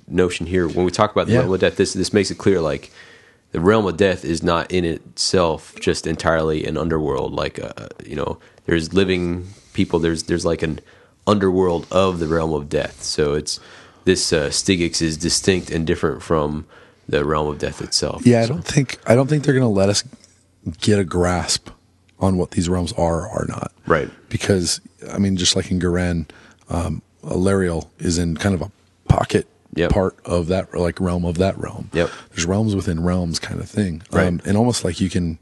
notion here when we talk about the Yeah. realm of death. This this makes it clear like the realm of death is not in itself just entirely an underworld. Like uh, you know, there's living people. There's there's like an underworld of the realm of death. So it's this uh, Stygxx is distinct and different from the realm of death itself. Yeah, I So- don't think I don't think they're going to let us get a grasp on what these realms are or are not. Right. Because I mean, just like in Ghyran, um, Alarielle is in kind of a pocket Yep. part of that like realm of that realm. Yep. There's realms within realms kind of thing. Right. Um, and almost like you can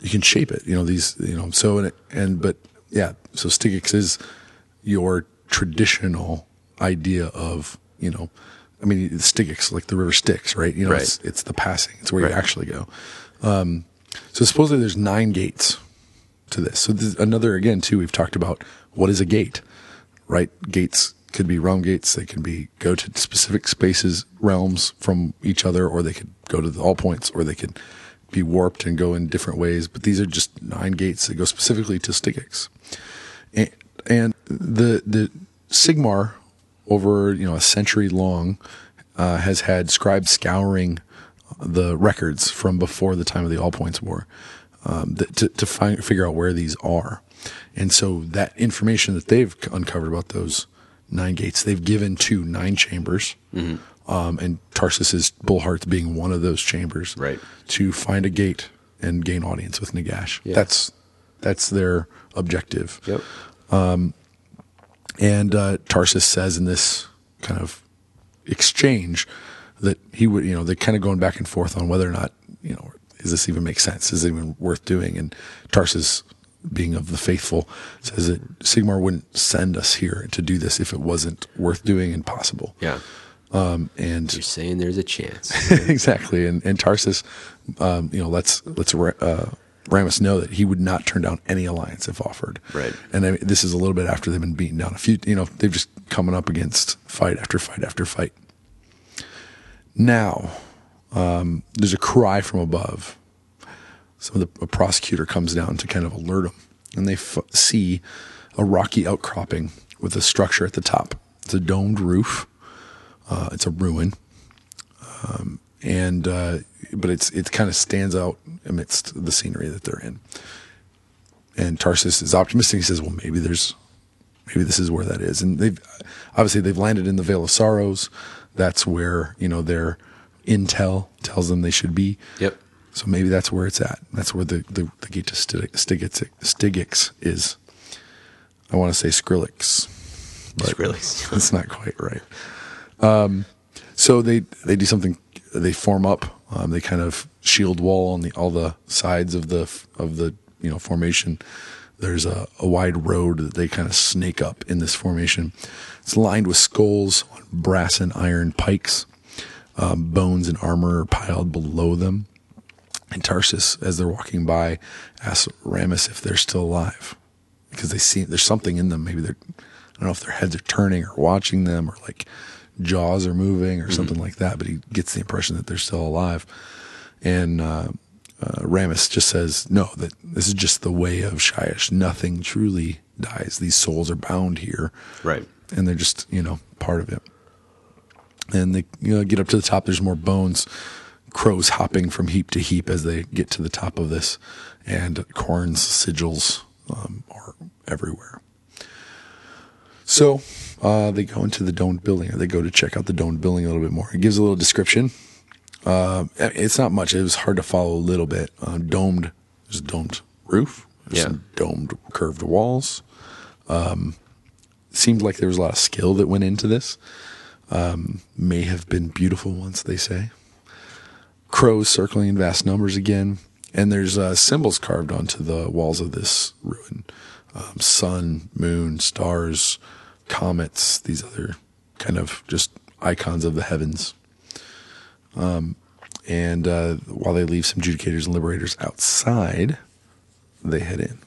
you can shape it. You know these. You know so and and but yeah. So Stygxx is your traditional idea of you know. I mean, Stygxx like the river Styx, right? You know, Right. it's, it's the passing. It's where Right. you actually go. Um, so supposedly there's nine gates to this. So this, another again too. We've talked about what is a gate, right? Gates could be realm gates. They can be go to specific spaces, realms from each other, or they could go to the all points, or they could be warped and go in different ways. But these are just nine gates that go specifically to Stygxx. And, and the the Sigmar over you know a century long uh, has had scribes scouring the records from before the time of the All Points War um, that, to to find figure out where these are, and so that information that they've uncovered about those nine gates they've given to nine chambers, um, and Tarsus's Bullhearts being one of those chambers, Right. to find a gate and gain audience with Nagash. Yeah. That's that's their objective. Yep. And uh, Tarsus says in this kind of exchange that he would, you know, they're kind of going back and forth on whether or not, you know, does this even make sense? Is it even worth doing? And Tarsus, being of the faithful, says that Sigmar wouldn't send us here to do this if it wasn't worth doing and possible. Yeah. Um, and You're saying there's a chance. *laughs* exactly. And, and Tarsus, um, you know, let's let's uh, Ramus know that he would not turn down any alliance if offered. Right. And I mean, this is a little bit after they've been beaten down. A few, you know, they've just coming up against fight after fight after fight. Now, um, there's a cry from above. So the a prosecutor comes down to kind of alert them, and they f- see a rocky outcropping with a structure at the top. It's a domed roof. Uh, it's a ruin, um, and uh, but it's it kind of stands out amidst the scenery that they're in. And Tarsus is optimistic. He says, "Well, maybe there's, maybe this is where that is." And they've obviously they've landed in the Vale of Sorrows. That's where you know their intel tells them they should be. Yep. So maybe that's where it's at. That's where the the, the gate to Stygxx, Stygxx is. I want to say Skrillex. Skrillex. *laughs* That's not quite right. Um, so they they do something. They form up. Um, they kind of shield wall on the all the sides of the of the you know formation. There's a, a wide road that they kind of snake up in this formation. It's lined with skulls on brass and iron pikes. Um, bones and armor are piled below them. And Tarsus, as they're walking by, asks Ramus if they're still alive because they see there's something in them. Maybe they're, I don't know if their heads are turning or watching them or like jaws are moving or something like that. But he gets the impression that they're still alive. And uh, uh, Ramus just says, no, that this is just the way of Shyish. Nothing truly dies. These souls are bound here. Right. And they're just, you know, part of it. And they you know, get up to the top. There's more bones. Crows hopping from heap to heap as they get to the top of this. And Khorne's sigils um, are everywhere. So uh, they go into the domed building, or they go to check out the domed building a little bit more. It gives a little description. Uh, it's not much. It was hard to follow a little bit. Uh, domed, there's a domed roof. There's Yeah. some domed curved walls. Um, seemed like there was a lot of skill that went into this. Um, may have been beautiful once, they say. Crows circling in vast numbers again. And there's uh, symbols carved onto the walls of this ruin um, sun, moon, stars, comets, these other kind of just icons of the heavens. Um, and uh, while they leave some judicators and liberators outside, they head in.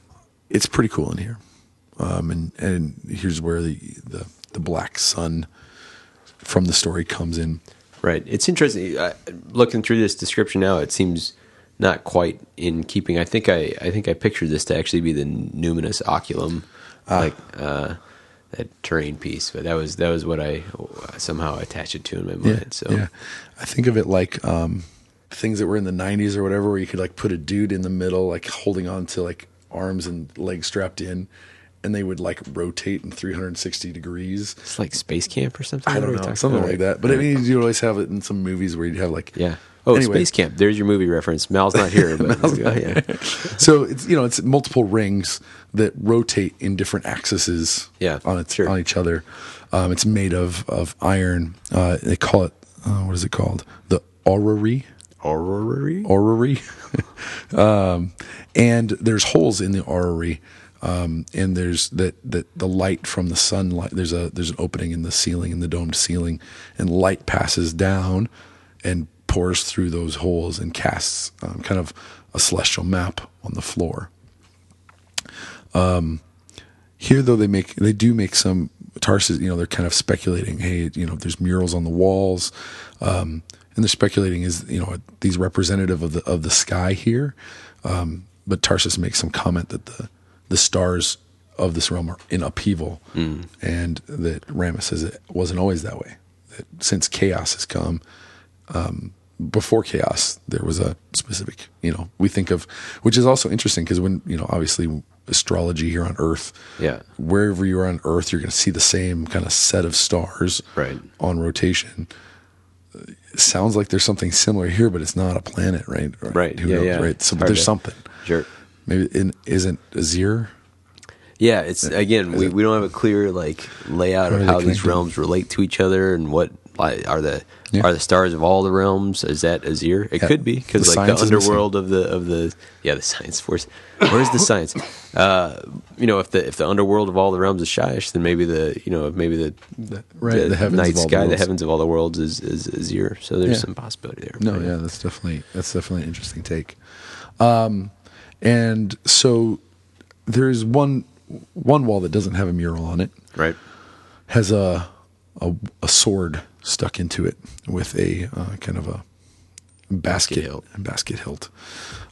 It's pretty cool in here. Um, and, and here's where the, the, the black sun from the story comes in. Right. It's interesting. I, looking through this description now, it seems not quite in keeping. I think I, I think I pictured this to actually be the numinous occulum, like uh, that terrain piece. But that was that was what I somehow attached it to in my mind. so yeah, I think of it like um, things that were in the '90s or whatever, where you could like put a dude in the middle, like holding on to like arms and legs strapped in, and they would like rotate in 360 degrees. it's like space camp or something. I don't know, something about? like that. But I mean, you always have it in some movies where you'd have like yeah. Oh, Anyway. space camp. There's your movie reference. Mal's not here, *laughs* but yeah. so it's you know it's multiple rings that rotate in different axes Yeah, on its sure. on each other um, it's made of of iron uh, they call it uh, what is it called the orrery Orrery? orrery *laughs* um, and there's holes in the orrery um, and there's that that the light from the sunlight there's a there's an opening in the ceiling in the domed ceiling and light passes down and pours through those holes and casts um, kind of a celestial map on the floor. Here though they make they do make some Tarsus you know they're kind of speculating hey you know there's murals on the walls. Um, and they're speculating is you know these representative of the of the sky here? Um, but Tarsus makes some comment that the the stars of this realm are in upheaval and that Ramus says it wasn't always that way that since chaos has come um, before chaos there was a specific you know we think of which is also interesting because when you know obviously astrology here on earth Yeah. wherever you are on earth you're going to see the same kind of set of stars Right. on rotation it sounds like there's something similar here but it's not a planet right Right. who Yeah, knows yeah. right so but there's to- something Sure. maybe it isn't Azyr Yeah, it's again we, we don't have a clear like layout of how these realms relate to each other and what are the Yeah. are the stars of all the realms? Is that Azyr? It Yeah. could be because like the is underworld of the of the yeah the *laughs* science force. Where's the science? Uh, you know, if the if the underworld of all the realms is Shyish, then maybe the you know maybe the right, the heavens of night all the sky, the worlds. heavens of all the worlds is is Azyr. So there's Yeah. some possibility there. No, yeah, that's definitely that's definitely an interesting take. Um, and so there's one one wall that doesn't have a mural on it. right. Has a a, a sword stuck into it with a uh, kind of a basket hilt. basket hilt.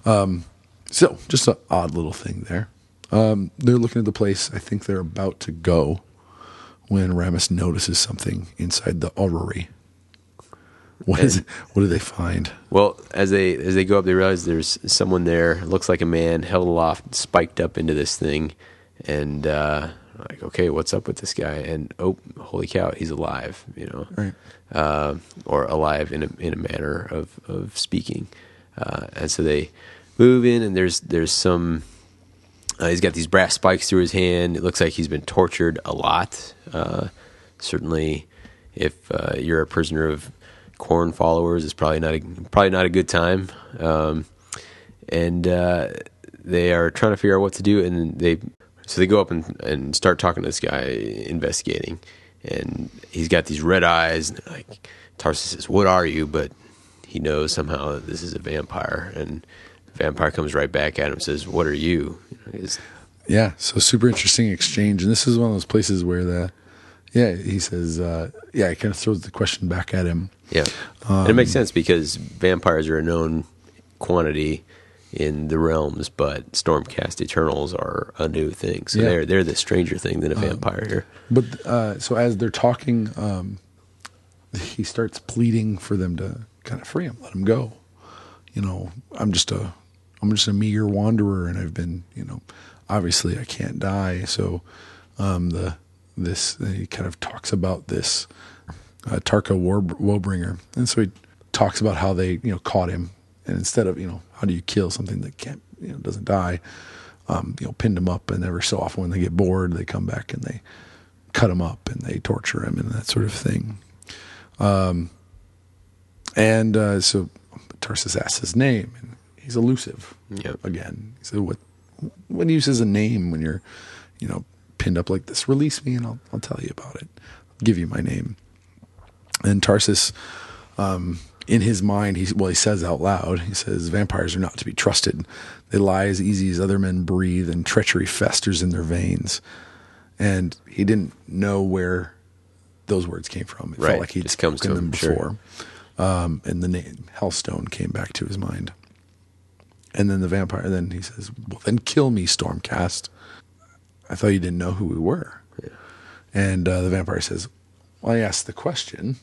Um, so just an odd little thing there. Um, they're looking at the place. I think they're about to go when Ramus notices something inside the orrery. What is it? What do they find? Well, as they as they go up, they realize there's someone there. Looks like a man held aloft, spiked up into this thing, and uh, like, okay, what's up with this guy? And oh, holy cow, he's alive! You know, Right. uh, or alive in a in a manner of of speaking. Uh, and so they move in, and there's there's some. Uh, he's got these brass spikes through his hand. It looks like he's been tortured a lot. Uh, certainly, if uh, you're a prisoner of Khorne followers, it's probably not a, probably not a good time. Um, and uh, they are trying to figure out what to do, and they so they go up and, and start talking to this guy investigating, and he's got these red eyes. And like Tarsus says, "What are you?" But he knows somehow that this is a vampire, and the vampire comes right back at him and says, "What are you?" you know, Yeah, so super interesting exchange, and this is one of those places where the, yeah, he says, uh, yeah, he kind of throws the question back at him. Yeah, and it makes sense because vampires are a known quantity in the realms, but Stormcast Eternals are a new thing. So Yeah. they're they're the stranger thing than a vampire here. But uh, so as they're talking, um, *laughs* he starts pleading for them to kind of free him, let him go. You know, I'm just a, I'm just a meager wanderer, and I've been, you know, obviously I can't die. So, um, the this he kind of talks about this uh, Tarka War Woebringer, and so he talks about how they, you know, caught him, and instead of, you know, how do you kill something that can't, you know, doesn't die, um, you know, pinned them up, and every so often when they get bored, they come back and they cut him up and they torture him and that sort of thing. Um, and uh, so Tarsus asks his name, and he's elusive Yep. again. He said, "What? What use is a name when you're, you know, pinned up like this? Release me, and I'll I'll tell you about it. I'll give you my name." And Tarsus, um, in his mind, he well, he says out loud, he says, "Vampires are not to be trusted. They lie as easy as other men breathe, and treachery festers in their veins." And he didn't know where those words came from. It Right. felt like he'd Just spoken them him, sure. before. Um, and the name Hellstone came back to his mind. And then the vampire, then he says, Well, then kill me, Stormcast. I thought you didn't know who we were. And uh, the vampire says, Well, I asked the question.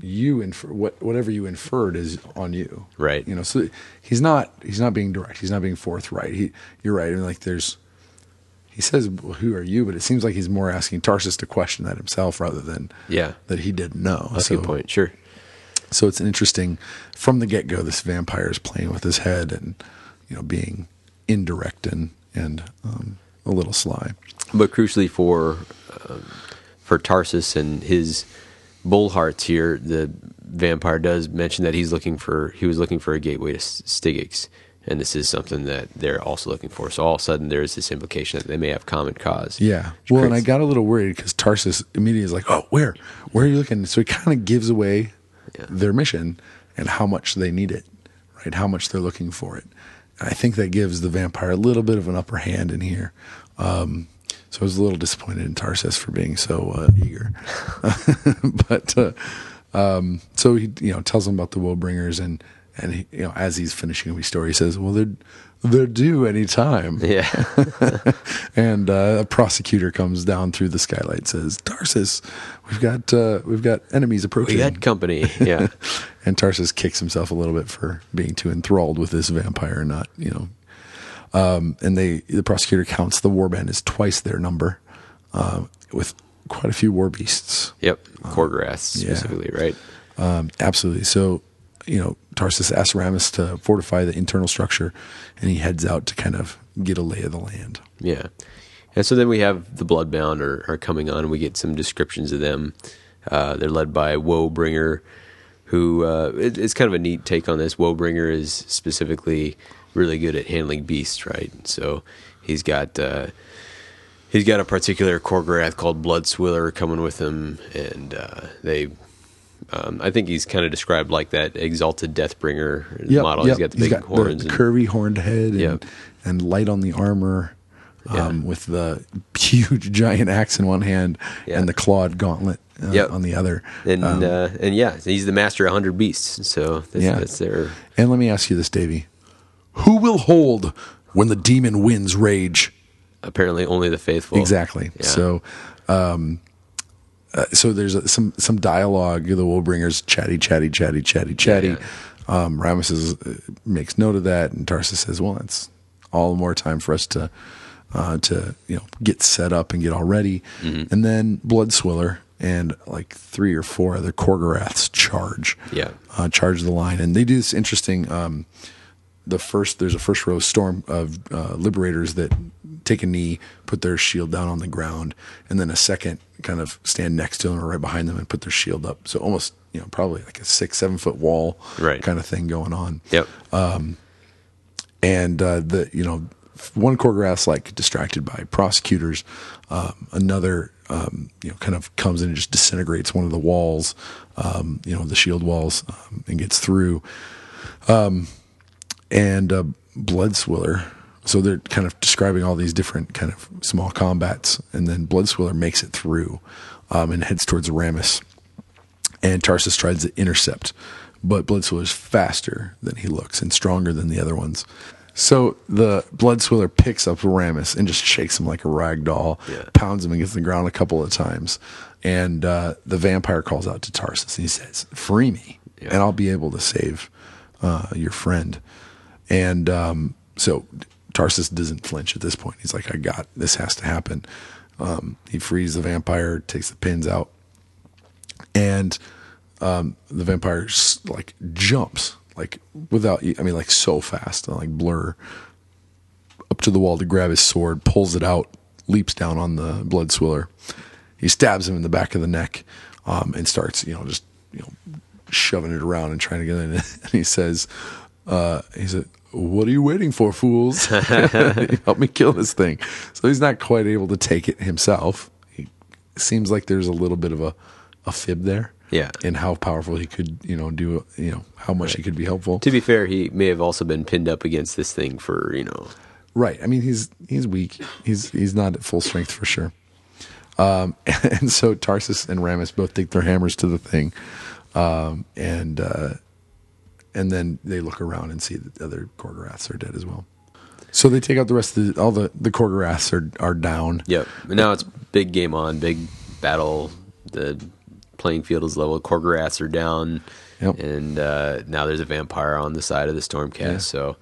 You infer what whatever you inferred is on you, Right. You know, so he's not he's not being direct. He's not being forthright. He, you're right. I mean, like there's, he says, well, "Who are you?" But it seems like he's more asking Tarsus to question that himself rather than Yeah. that he didn't know. That's so, a good point. Sure. so it's an interesting from the get go. This vampire is playing with his head and you know being indirect and and um, a little sly. But crucially for um, for Tarsus and his bull hearts here, the vampire does mention that he's looking for he was looking for a gateway to S- Styx, and this is something that they're also looking for. So all of a sudden, there's this implication that they may have common cause. Yeah. Well, and I got a little worried because Tarsus immediately is like, "Oh, where? Where are you looking?" So he kind of gives away Yeah. their mission and how much they need it, right? How much they're looking for it. And I think that gives the vampire a little bit of an upper hand in here. Um, so I was a little disappointed in Tarsus for being so uh, eager, *laughs* but uh, um, so he you know tells them about the Woebringers and and he, you know as he's finishing his story, he says, "Well, they're they're due any time." Yeah. *laughs* and uh, a prosecutor comes down through the skylight and says tarsus we've got uh, we've got enemies approaching we had company. Yeah. *laughs* and tarsus kicks himself a little bit for being too enthralled with this vampire and not you know um, and they the prosecutor counts the warband as twice their number uh, with quite a few war beasts Yep. Khorgorath yeah. specifically, right? um, absolutely. So, you know, Tarsus asks Ramus to fortify the internal structure, and he heads out to kind of get a lay of the land. Yeah. And so then we have the Bloodbound are, are coming on, and we get some descriptions of them. Uh, they're led by Woebringer, who uh, it, it's kind of a neat take on this. Woebringer is specifically really good at handling beasts, right? So he's got uh, he's got a particular Khorgorath called Blood Swiller coming with him, and uh, they. Um, I think he's kind of described like that exalted Deathbringer model. He's got the big got horns. the, and- curvy horned head, and, Yep. and light on the armor, Yeah. um, with the huge giant axe in one hand Yeah. and the clawed gauntlet uh, Yep. on the other. and Um, uh, and yeah, he's the master of hundred beasts. So that's, Yeah. that's their and let me ask you this, Davey: Who will hold when the demon winds rage? apparently only the faithful. exactly. Yeah. So, um, uh, so there's a, some some dialogue. The Woebringers chatty, chatty, chatty, chatty, chatty. Yeah, Um, Ramus is, uh, makes note of that, and Tarsus says, "Well, it's all the more time for us to uh, to you know get set up and get all ready." Mm-hmm. And then Blood Swiller and like three or four other Khorgoraths charge. Yeah. uh, charge the line, and they do this interesting. Um, the first there's a first row storm of uh, liberators that take a knee, put their shield down on the ground, and then a second kind of stand next to them or right behind them and put their shield up. So almost you know probably like a six seven foot wall Right. kind of thing going on. Yep. Uh, and uh, the you know one Khorgorath's like distracted by prosecutors, um, another um, you know kind of comes in and just disintegrates one of the walls, um, you know the shield walls, um, and gets through. And uh, Bloodswiller. So they're kind of describing all these different kind of small combats, and then Bloodswiller makes it through um, and heads towards Ramus, And Tarsus tries to intercept, but Blood Swiller is faster than he looks and stronger than the other ones. So the Bloodswiller picks up Ramus and just shakes him like a rag doll, Yeah. pounds him against the ground a couple of times. And uh, the vampire calls out to Tarsus and he says, Free me, Yeah. and I'll be able to save uh, your friend. And um, so Tarsus doesn't flinch at this point. He's like, I got this, has to happen. Um, he frees the vampire, takes the pins out, and um, the vampire like jumps like without I mean like so fast and like blur up to the wall to grab his sword, pulls it out, leaps down on the blood swiller. He stabs him in the back of the neck, um, and starts you know just you know shoving it around and trying to get in. *laughs* And he says, uh, he said. What are you waiting for, fools? *laughs* Help me kill this thing. So he's not quite able to take it himself. He seems like there's a little bit of a, a fib there Yeah. and how powerful he could, you know, do, you know, how much he could be helpful. To be fair, he may have also been pinned up against this thing for you know. Right. I mean, he's he's weak. He's he's not at full strength for sure. Um, *laughs* and so Tarsus and Ramus both take their hammers to the thing, um, and uh, and then they look around and see that the other Khorgoraths are dead as well. So they take out the rest of the all the the Khorgoraths are are down. Yep. But now it's big game on, big battle. The playing field is level. Khorgoraths are down, Yep. and uh, now there's a vampire on the side of the Stormcast. Yeah. So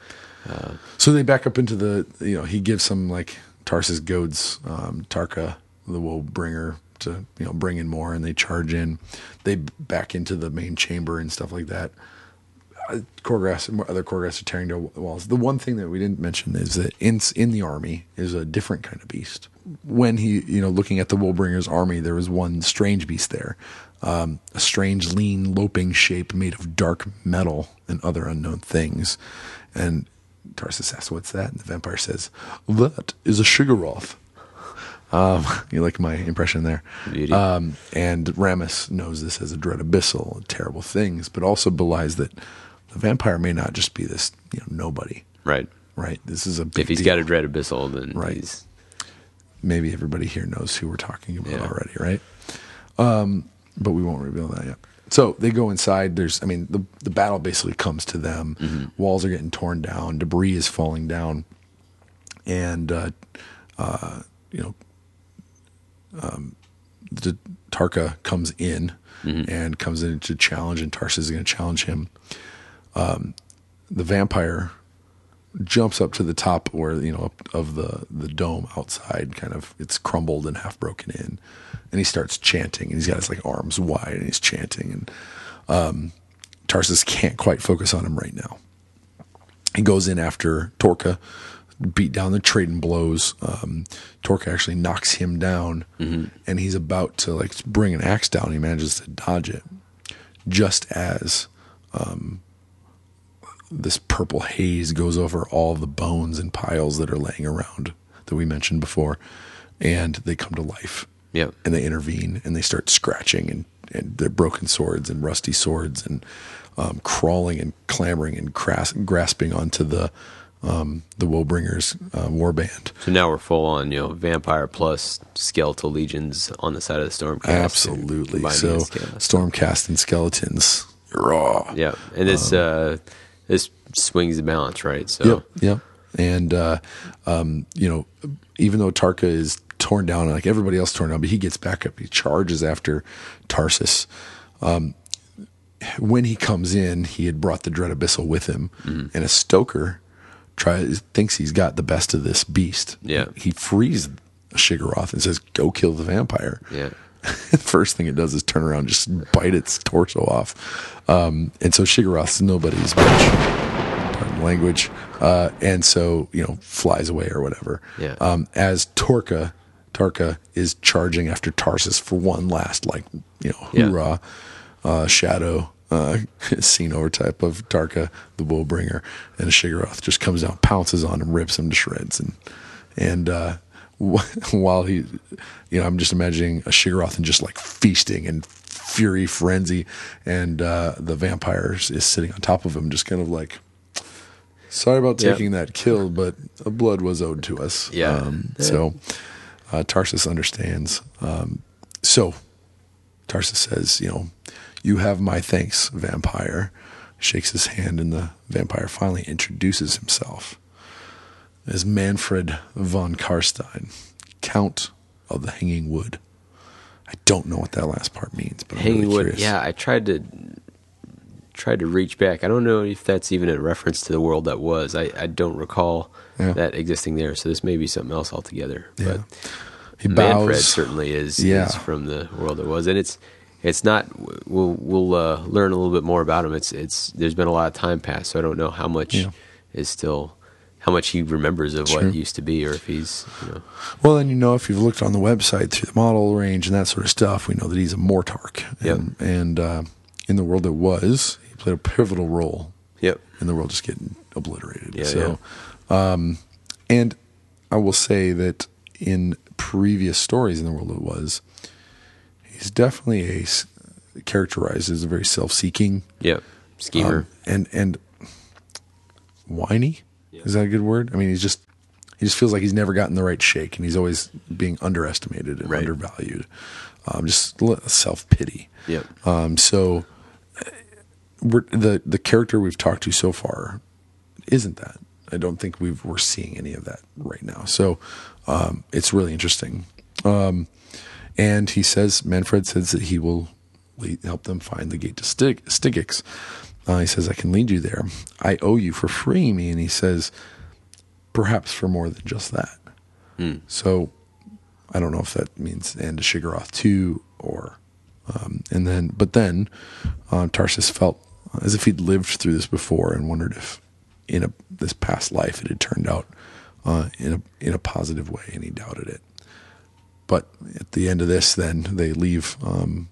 So they back up into the, you know, he gives some like Tarsus goads, um, Tarka, the woe bringer, to, you know, bring in more and they charge in. They back into the main chamber and stuff like that. Uh, and other Khorgoraths are tearing down walls. The one thing that we didn't mention is that in in the army is a different kind of beast. When he, you know, looking at the Woebringer's army, there was one strange beast there, um, a strange, lean, loping shape made of dark metal and other unknown things. And Tarsus asks, "What's that?" And the vampire says, "That is a Shigaroth." Um, *laughs* you like my impression there. Um, and Ramus knows this as a dread abyssal, terrible things, but also belies that the vampire may not just be this, you know, nobody. right, Right? This is a big if he's deal. got a dread abyssal, then Right. he's Maybe everybody here knows who we're talking about Yeah. already, right? Um, but we won't reveal that yet. So they go inside. There's, I mean, the the battle basically comes to them. Mm-hmm. Walls are getting torn down. Debris is falling down, and uh, uh, you know, um, the Tarka comes in Mm-hmm. and comes in to challenge, and Tarsus is going to challenge him. Um, the vampire jumps up to the top where you know of the the dome outside kind of it's crumbled and half broken in and he starts chanting and he's got his like arms wide and he's chanting and um tarsus can't quite focus on him right now. He goes in after torka beat down the trading blows um torka actually knocks him down and he's about to like bring an axe down. He manages to dodge it just as this purple haze goes over all the bones and piles that are laying around that we mentioned before and they come to life Yep. and they intervene and they start scratching and, and their broken swords and rusty swords and um, crawling and clambering and cras- grasping onto the um, the Woebringers uh, warband. So now we're full on, you know, vampire plus skeletal legions on the side of the Stormcast. Absolutely. So. Stormcast and skeletons. Raw. yeah, and this uh, this swings the balance, right? So Yep, yep. And uh, um, you know, even though Tarka is torn down, like everybody else torn down, but he gets back up. He charges after Tarsus. Um, when he comes in, he had brought the Dread Abyssal with him, and a Stoker tries thinks he's got the best of this beast. Yeah. he frees Shigaroth and says, "Go kill the vampire." yeah, *laughs* first thing it does is turn around, and just bite its torso off. Um, and so Shigaroth's nobody's bitch. Pardon language. Uh, and so, you know, flies away or whatever. Yeah. Um, as Torka, Tarka is charging after Tarsus for one last, like, you know, Yeah. hoorah, uh, shadow uh, *laughs* scene over type of Tarka, the Woebringer, and a Shigaroth just comes out, pounces on him, rips him to shreds, and and uh, *laughs* while he, you know, I'm just imagining a Shigaroth and just like feasting and fury frenzy, and uh, the vampire is sitting on top of him, just kind of like. Sorry about taking that kill, but a blood was owed to us. Yeah. Um, so uh, Tarsus understands. Um, so Tarsus says, you know, you have my thanks, vampire. Shakes his hand, and the vampire finally introduces himself as Manfred von Carstein, Count of the Hanging Wood. I don't know what that last part means, but I'm Hanging really wood. curious. Yeah, I tried to tried to reach back. I don't know if that's even a reference to the world that was. I, I don't recall Yeah. that existing there. So this may be something else altogether. Yeah. But He Manfred bows. certainly is, Yeah. is from the world that was, and it's it's not. We'll we'll uh, learn a little bit more about him. It's it's. There's been a lot of time passed, so I don't know how much Yeah. is still. How much he remembers of Sure. what used to be, or if he's, you know, Well, then you know if you've looked on the website through the model range and that sort of stuff, we know that he's a Mortarch. Yep. And, and uh, in the world that was, he played a pivotal role yep, in the world just getting obliterated. Yeah, so, um, and I will say that in previous stories in the world that was, he's definitely a characterized as a very self-seeking yep, schemer. um, and and whiny. Is that a good word? I mean, he's just he just feels like he's never gotten the right shake, and he's always being underestimated and Right. undervalued. Um, just self pity. yep, Um, so we're, the the character we've talked to so far isn't that. I don't think we've we're seeing any of that right now. So um, it's really interesting. Um, and he says Manfred says that he will help them find the gate to Stig, Stygxx. Uh, he says I can lead you there. I owe you for freeing me, and he says perhaps for more than just that. So I don't know if that means and to Shigaroth too, or um, and then but then uh, Tarsus felt as if he'd lived through this before and wondered if in a this past life it had turned out uh, in a in a positive way, and he doubted it. But at the end of this, then they leave um,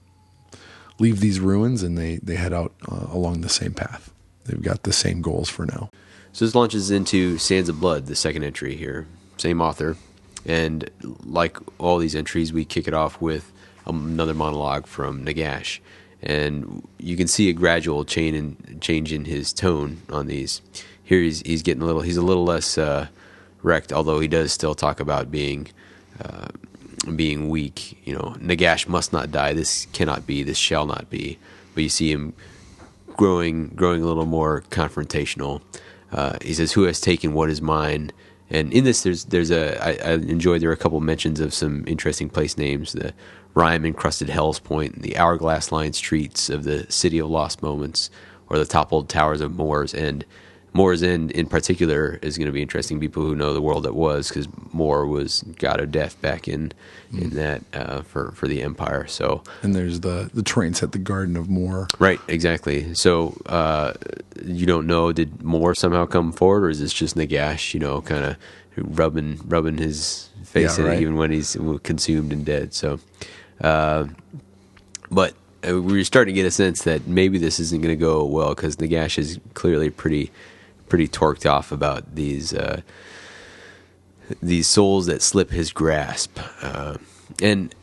leave these ruins and they they head out uh, along the same path. They've got the same goals for now. So this launches into Sands of Blood, the second entry here. Same author. And like all these entries, we kick it off with another monologue from Nagash. And you can see a gradual change in, change in his tone on these. Here he's, he's getting a little, he's a little less uh, wrecked, although he does still talk about being uh, being weak. You know, Nagash must not die. This cannot be. This shall not be. But you see him growing growing a little more confrontational. Uh, he says, "Who has taken what is mine?" And in this, there's there's a I, I enjoyed there are a couple mentions of some interesting place names: the rime encrusted Hell's Point, the hourglass lined streets of the city of lost moments, or the toppled towers of Moors. And Morr's End, in particular, is going to be interesting. People who know the world that was, because Morr was god of death back in in that uh, for for the Empire. So And there's the the train set, the Garden of Morr. Right, exactly. So uh, you don't know did Morr somehow come forward, or is this just Nagash? You know, kind of rubbing rubbing his face Yeah, in right. it even when he's consumed and dead. So, uh, but uh, we're starting to get a sense that maybe this isn't going to go well because Nagash is clearly pretty pretty torqued off about these. Uh, these souls that slip his grasp. Uh, and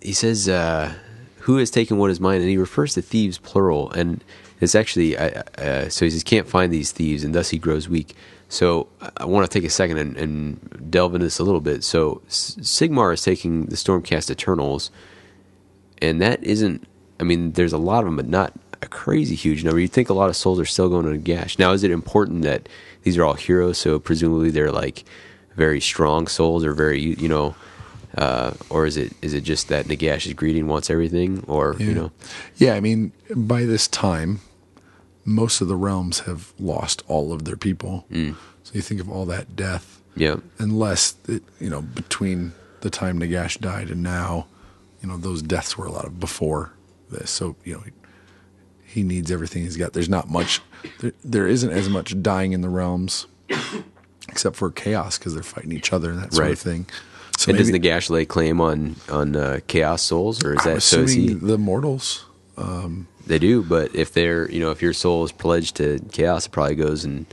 he says, uh, "Who has taken what is mine?" And he refers to thieves plural, and it's actually uh, so he says, "Can't find these thieves," and thus he grows weak. So I- want to take a second and, and delve into this a little bit. So Sigmar is taking the Stormcast Eternals, and that isn't. I mean, there's a lot of them, but not a crazy huge number. You'd think a lot of souls are still going to Gash. Now, is it important that these are all heroes? So presumably they're like very strong souls, or very you, know, uh, or is it is it just that Nagash is greedy and wants everything, or you know, Yeah, I mean, by this time, most of the realms have lost all of their people. Mm. So you think of all that death, yeah, unless it, you know between the time Nagash died and now, you know those deaths were a lot of before this. So you know he, needs everything he's got. There's not much. There, there isn't as much dying in the realms, except for chaos because they're fighting each other and that sort Right. of thing. So and does maybe- Nagash lay claim on on uh, Chaos souls, or is that so? Is he, the mortals. Um, They do, but if they're, you know, if your soul is pledged to chaos, it probably goes and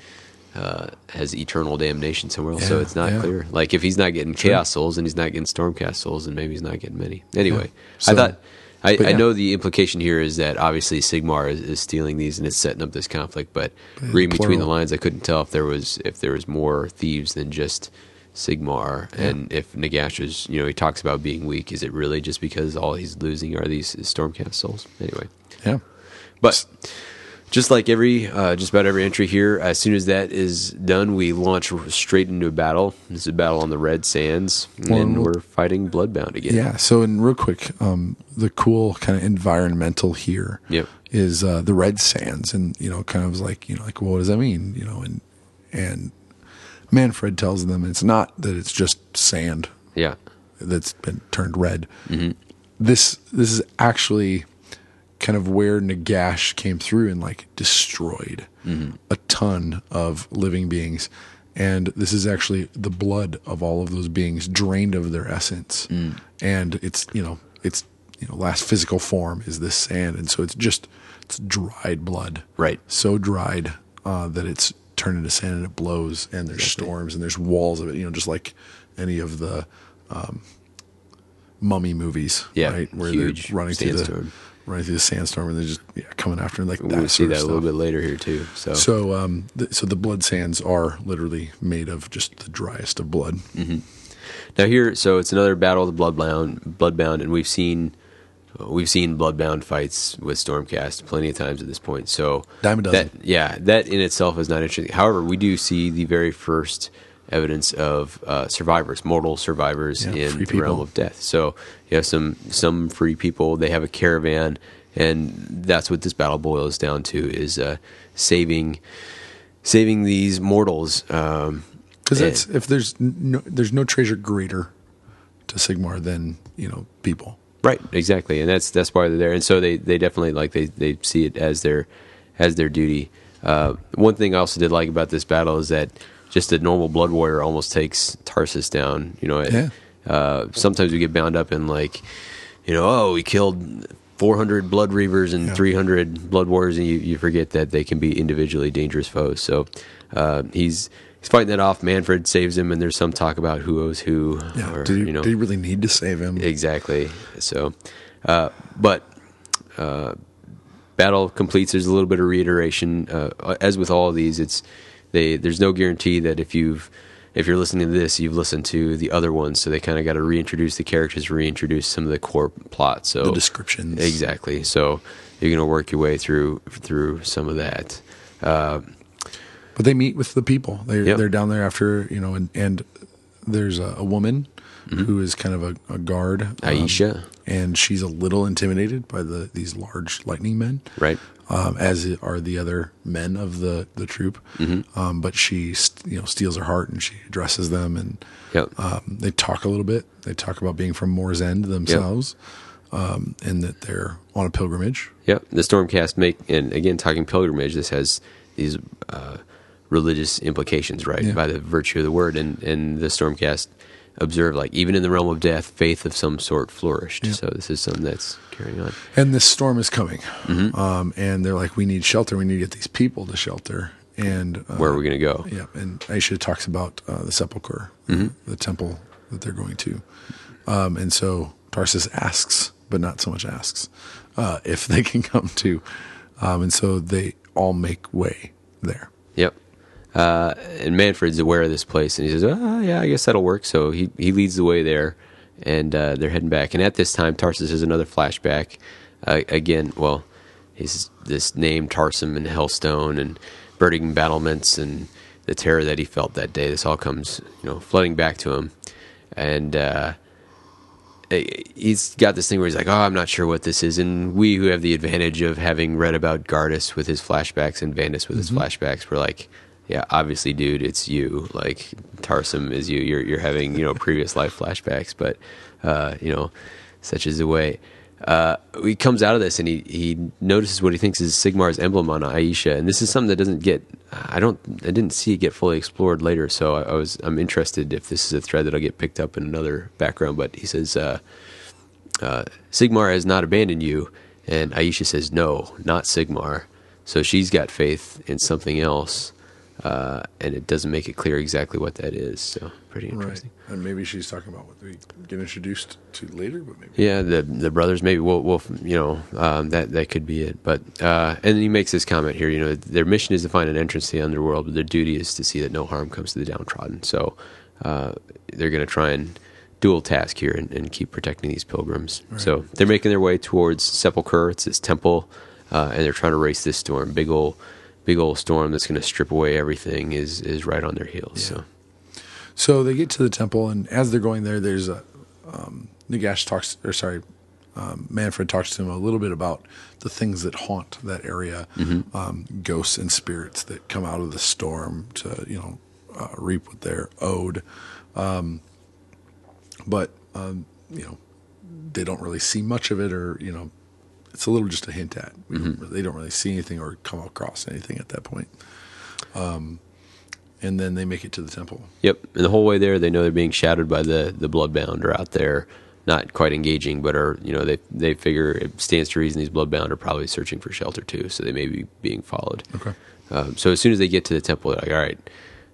uh, has eternal damnation somewhere else. so it's not yeah. clear. Like if he's not getting chaos souls and he's not getting stormcast souls, and maybe he's not getting many. Anyway, So- I thought. I, but I know the implication here is that obviously Sigmar is, is stealing these and it's setting up this conflict, but in reading between the lines, I couldn't tell if there was if there was more thieves than just Sigmar, and if Nagash is, you know, he talks about being weak. Is it really just because all he's losing are these Stormcast souls? Anyway, Yeah. but just like every, uh, just about every entry here, as soon as that is done, we launch straight into a battle. This is a battle on the Red Sands, and Well, we're fighting Bloodbound again. Yeah. So, and real quick, um, the cool kind of environmental here is Yep. uh, the red sands, and you know, kind of like, you know, like, well, what does that mean? You know, and and Manfred tells them it's not that it's just sand yeah, that's been turned red. This this is actually kind of where Nagash came through and like destroyed a ton of living beings. And this is actually the blood of all of those beings drained of their essence. And it's, you know, it's, you know, last physical form is this sand. And so it's just, it's dried blood. Right. So dried uh, that it's turned into sand and it blows and there's storms and there's walls of it, you know, just like any of the um, mummy movies, Yeah, right? Where they're running through the. Running through the sandstorm and they're just yeah, coming after him like that. we'll see that a little bit later here too. So, So, um, th- so the blood sands are literally made of just the driest of blood. Now here, so it's another battle of the Bloodbound, Bloodbound, and we've seen we've seen Bloodbound fights with Stormcast plenty of times at this point. So Diamond dozen. That, yeah, that in itself is not interesting. However, we do see the very first evidence of uh, survivors, mortal survivors Yeah, in the realm of death. So you have some some free people. They have a caravan, and that's what this battle boils down to: is uh, saving saving these mortals. Um, Because that's if there's no, there's no treasure greater to Sigmar than you know people. Right, exactly, and that's that's why they're there, and so they, they definitely like they, they see it as their as their duty. Uh, one thing I also did like about this battle is that just a normal blood warrior almost takes Tarsus down. You know, it- Yeah. uh, sometimes we get bound up in like, you know, oh, we killed 400 blood reavers and Yeah. 300 blood warriors, and you, you forget that they can be individually dangerous foes. So uh, he's he's fighting that off. Mannfred saves him, and there's some talk about who owes who. Yeah. or, did, he, you know, did he really need to save him? Exactly. So, uh, but uh, battle completes. There's a little bit of reiteration, uh, as with all of these. It's they. There's no guarantee that if you've if you're listening to this, you've listened to the other ones. So they kind of got to reintroduce the characters, reintroduce some of the core plot. So the descriptions. exactly. So you're going to work your way through through some of that. Uh, But they meet with the people. They're Yep. they're down there after you know, and and there's a, a woman who is kind of a, a guard, um, Mm-hmm. Aisha. and she's a little intimidated by the these large lightning men, right. Um, as are the other men of the the troop. Mm-hmm. Um, but she, st- you know, steels her heart and she addresses them, and Yep. um, they talk a little bit. They talk about being from Moor's End themselves, um, and that they're on a pilgrimage. Yep, the Stormcast make, and again, talking pilgrimage, this has these uh, religious implications, right? Yeah. By the virtue of the word, and and the Stormcast observe like even in the realm of death, faith of some sort flourished. Yeah. So this is something that's carrying on. And this storm is coming, Mm-hmm. um, and they're like, "We need shelter. We need to get these people to shelter." And uh, Where are we going to go? Yeah, and Aisha talks about uh, the sepulcher, Mm-hmm. the temple that they're going to, um, and so Tarsus asks, but not so much asks, uh, if they can come to, um, and so they all make way there. Yep. Uh, and Mannfred's aware of this place, and he says, "Oh, yeah, I guess that'll work." So he he leads the way there, and uh, they're heading back. And at this time, Tarsus has another flashback. Uh, again, well, he's this name Tarsum and Helstone and burning battlements and the terror that he felt that day. This all comes, you know, flooding back to him, and. Uh, he's got this thing where he's like, "Oh, I'm not sure what this is." And we who have the advantage of having read about Gardus with his flashbacks and Vandus with his flashbacks, we're like, "Yeah, obviously, dude, it's you. Like Tarsum is you. You're you're having you know previous life flashbacks, but uh, you know, such is the way." Uh, he comes out of this and he, he notices what he thinks is Sigmar's emblem on Aisha, and this is something that doesn't get I don't I didn't see it get fully explored later, so I, I was I'm interested if this is a thread that'll get picked up in another background. But he says uh, uh, Sigmar has not abandoned you, And Aisha says, no, not Sigmar. So she's got faith in something else, uh, and it doesn't make it clear exactly what that is. So pretty interesting. Right. And maybe she's talking about what we get introduced to later, but maybe. Yeah, the the brothers maybe we'll, we'll you know um, that that could be it. But uh, and he makes this comment here. You know, their mission is to find an entrance to the underworld, but their duty is to see that no harm comes to the downtrodden. So uh, they're going to try and dual task here and, and keep protecting these pilgrims. Right. So they're making their way towards Sepulchre. It's this temple, uh, and they're trying to race this storm. Big old, big old storm that's going to strip away everything is is right on their heels. Yeah. So. So they get to the temple, and as they're going there, there's a um, Nagash talks, or sorry, um, Mannfred talks to him a little bit about the things that haunt that area, mm-hmm. um, ghosts and spirits that come out of the storm to you know uh, reap what they're owed. Um, but um, you know they don't really see much of it, or you know it's a little just a hint at. Mm-hmm. They don't really see anything or come across anything at that point. Um, and then they make it to the temple. Yep, and the whole way there, they know they're being shadowed by the the bloodbound are out there, not quite engaging, but are you know they they figure it stands to reason these bloodbound are probably searching for shelter too, so they may be being followed. Okay. Um, so as soon as they get to the temple, they're like, all right,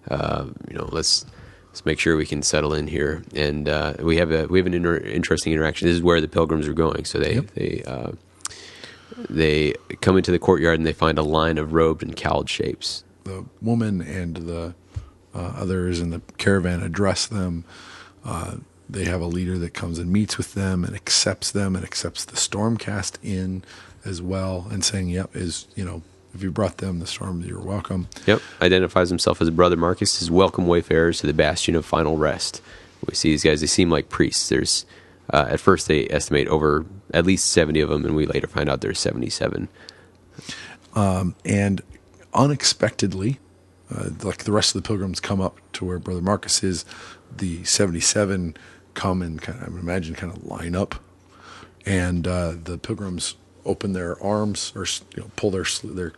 uh, you know, let's let's make sure we can settle in here, and uh, we have a we have an inter- interesting interaction. This is where the pilgrims are going, so they yep. they. Uh, they come into the courtyard and they find a line of robed and cowled shapes the woman and the uh, others in the caravan address them. Uh, they have a leader that comes and meets with them and accepts them and accepts the stormcast in as well and saying, "Yep, is you know." If you brought them the storm, you're welcome. Yep. Identifies himself as brother Marcus, his welcome wayfarers to the bastion of final rest. We see these guys; they seem like priests. There's uh, at first they estimate over at least 70 of them, and we later find out there's 77. Um, and unexpectedly, uh, like the rest of the pilgrims come up to where Brother Marcus is, the 77 come and kind of, I would imagine, kind of line up, and uh, the pilgrims open their arms or you know, pull their their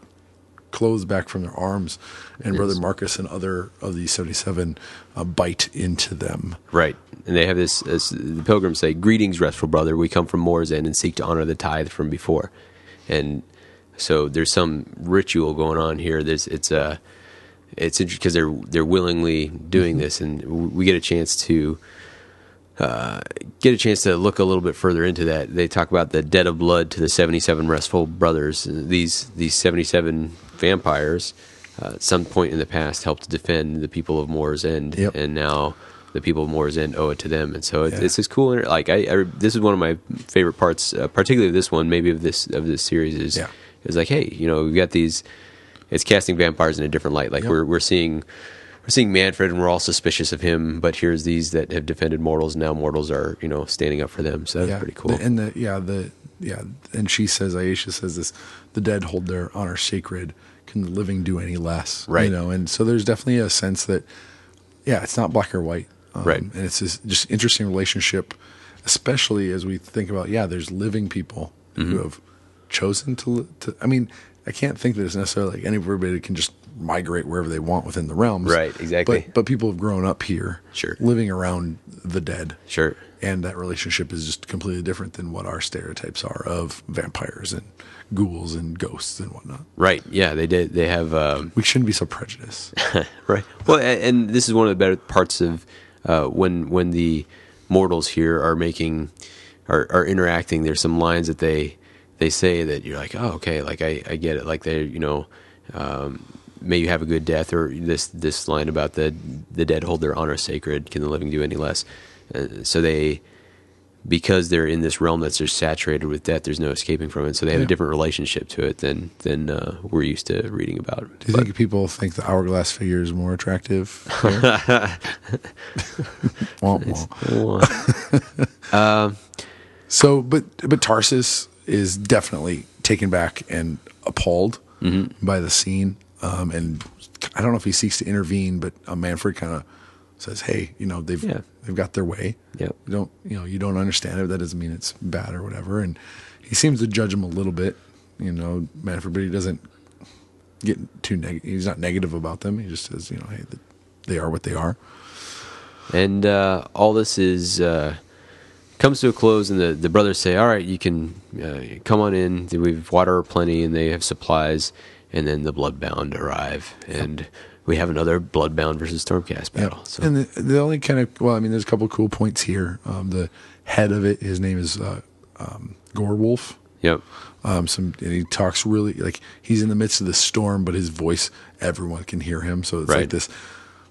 clothes back from their arms, and yes. Brother Marcus and other of the 77 uh, bite into them. Right. And they have this, this, the pilgrims say, Greetings, restful brother. We come from Moor's End and seek to honor the tithe from before. And so there's some ritual going on here. There's it's a uh, it's interesting because they're they're willingly doing mm-hmm. this, and we get a chance to uh, get a chance to look a little bit further into that. They talk about the debt of blood to the seventy-seven restful brothers. These these seventy-seven vampires, uh, at some point in the past, helped to defend the people of Moor's End, yep. and now the people of Moor's End owe it to them. And so it, yeah. it's this is cool. Like I, I, this is one of my favorite parts, uh, particularly this one, maybe of this of this series is. Yeah it's like, hey, you know, we've got these. It's casting vampires in a different light. Like yep. we're we're seeing we're seeing Mannfred, and we're all suspicious of him. But here's these that have defended mortals. Now mortals are you know standing up for them. So that's yeah. pretty cool. The, and the yeah the yeah and she says Aisha says this: the dead hold their honor sacred. Can the living do any less? Right. You know, and so there's definitely a sense that yeah, it's not black or white. Um, right. And it's this just interesting relationship, especially as we think about yeah, there's living people mm-hmm. who have chosen to, to I mean, I can't think that it's necessarily like everybody can just migrate wherever they want within the realms. Right, exactly. But but people have grown up here, sure, living around the dead, sure, and that relationship is just completely different than what our stereotypes are of vampires and ghouls and ghosts and whatnot. Right. Yeah, they did. They have. Um, we shouldn't be so prejudiced. *laughs* right. Well, and, this is one of the better parts of uh, when when the mortals here are making are, are interacting. There's some lines that they they say that you're like, oh, okay, like I, I get it. Like they, you know, um, may you have a good death, or this this line about the the dead hold their honor sacred. Can the living do any less? Uh, so they, because they're in this realm that's just saturated with death, there's no escaping from it. So they have yeah. a different relationship to it than than uh, we're used to reading about. Do you but, think people think the hourglass figure is more attractive? *laughs* womp, *laughs* um, so, but but Tarsus is definitely taken back and appalled mm-hmm. by the scene. Um, and I don't know if he seeks to intervene, but uh, Mannfred kind of says, "Hey, you know they've yeah. they've got their way. Yep. You don't you know you don't understand it. That doesn't mean it's bad or whatever." And he seems to judge him a little bit, you know, Mannfred, but he doesn't get too negative. He's not negative about them. He just says, you know, hey, they are what they are. And uh, all this is uh, comes to a close, and the, the brothers say, "All right, you can uh, come on in. We've water plenty, and they have supplies." And then the Bloodbound arrive, and we have another Bloodbound versus Stormcast battle. So And the, the only kind of well, I mean, there's a couple of cool points here. Um, the head of it, his name is uh, um, Gorewolf. yep, Um, some and he talks really like he's in the midst of the storm, but his voice everyone can hear him. So it's Right. like this,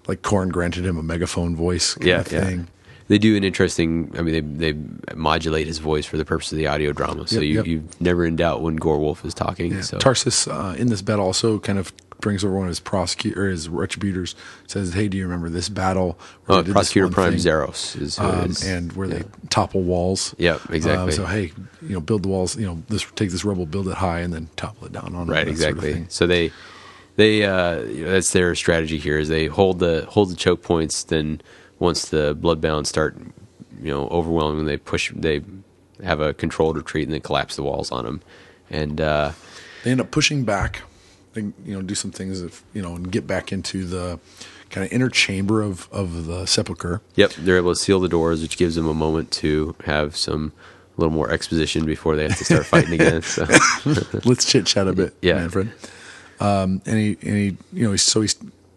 like Khorne granted him a megaphone voice kind yeah, of yeah. thing. They do an interesting. I mean, they they modulate his voice for the purpose of the audio drama, so Yep, you yep. you never in doubt when Gorewolf is talking. Yeah. So Tarsus uh, in this battle also kind of brings over one of his prosecutor his retributors. Says, "Hey, do you remember this battle? where oh, Prosecutor Prime thing, Zeros is um, is. and where they topple walls? Yep, exactly. Um, so hey, you know, build the walls. You know, this take this rubble, build it high, and then topple it down on it, right sort of exactly so they they uh you know, that's their strategy here is they hold the hold the choke points then once the blood bloodbound start you know overwhelming they push they have a controlled retreat and then collapse the walls on them and uh they end up pushing back you know do some things if you know and get back into the kind of inner chamber of of the sepulcher yep they're able to seal the doors which gives them a moment to have some a little more exposition before they have to start fighting again so *laughs* let's chit chat a bit Yeah. mannfred um and he and he you know he's so he's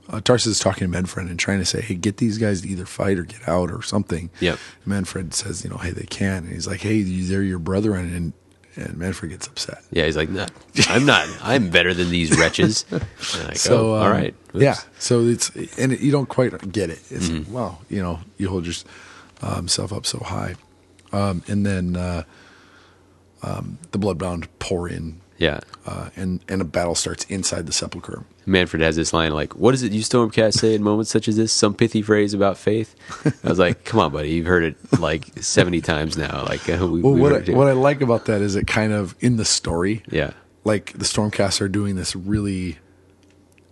uh, Tarsus is talking to Mannfred and trying to say, "Hey, get these guys to either fight or get out or something." Yep. Mannfred says, "You know, hey, they can." And he's like, "Hey, they're your brethren," and and Mannfred gets upset. yeah he's like no i'm not i'm better than these wretches *laughs* like, So oh, um, right Oops. yeah. So it's and it, you don't quite get it. It's Mm-hmm. well, you know, you hold yourself up so high, um, and then uh, um, the bloodbound pour in, yeah uh, and and a battle starts inside the sepulcher. Mannfred has this line like, "What is it you Stormcast say in moments such as this? Some pithy phrase about faith." I was like, "Come on, buddy, you've heard it like seventy times now." Like, uh, we, Well, we what I, what I like about that is it kind of in the story, yeah, like the Stormcasts are doing this really,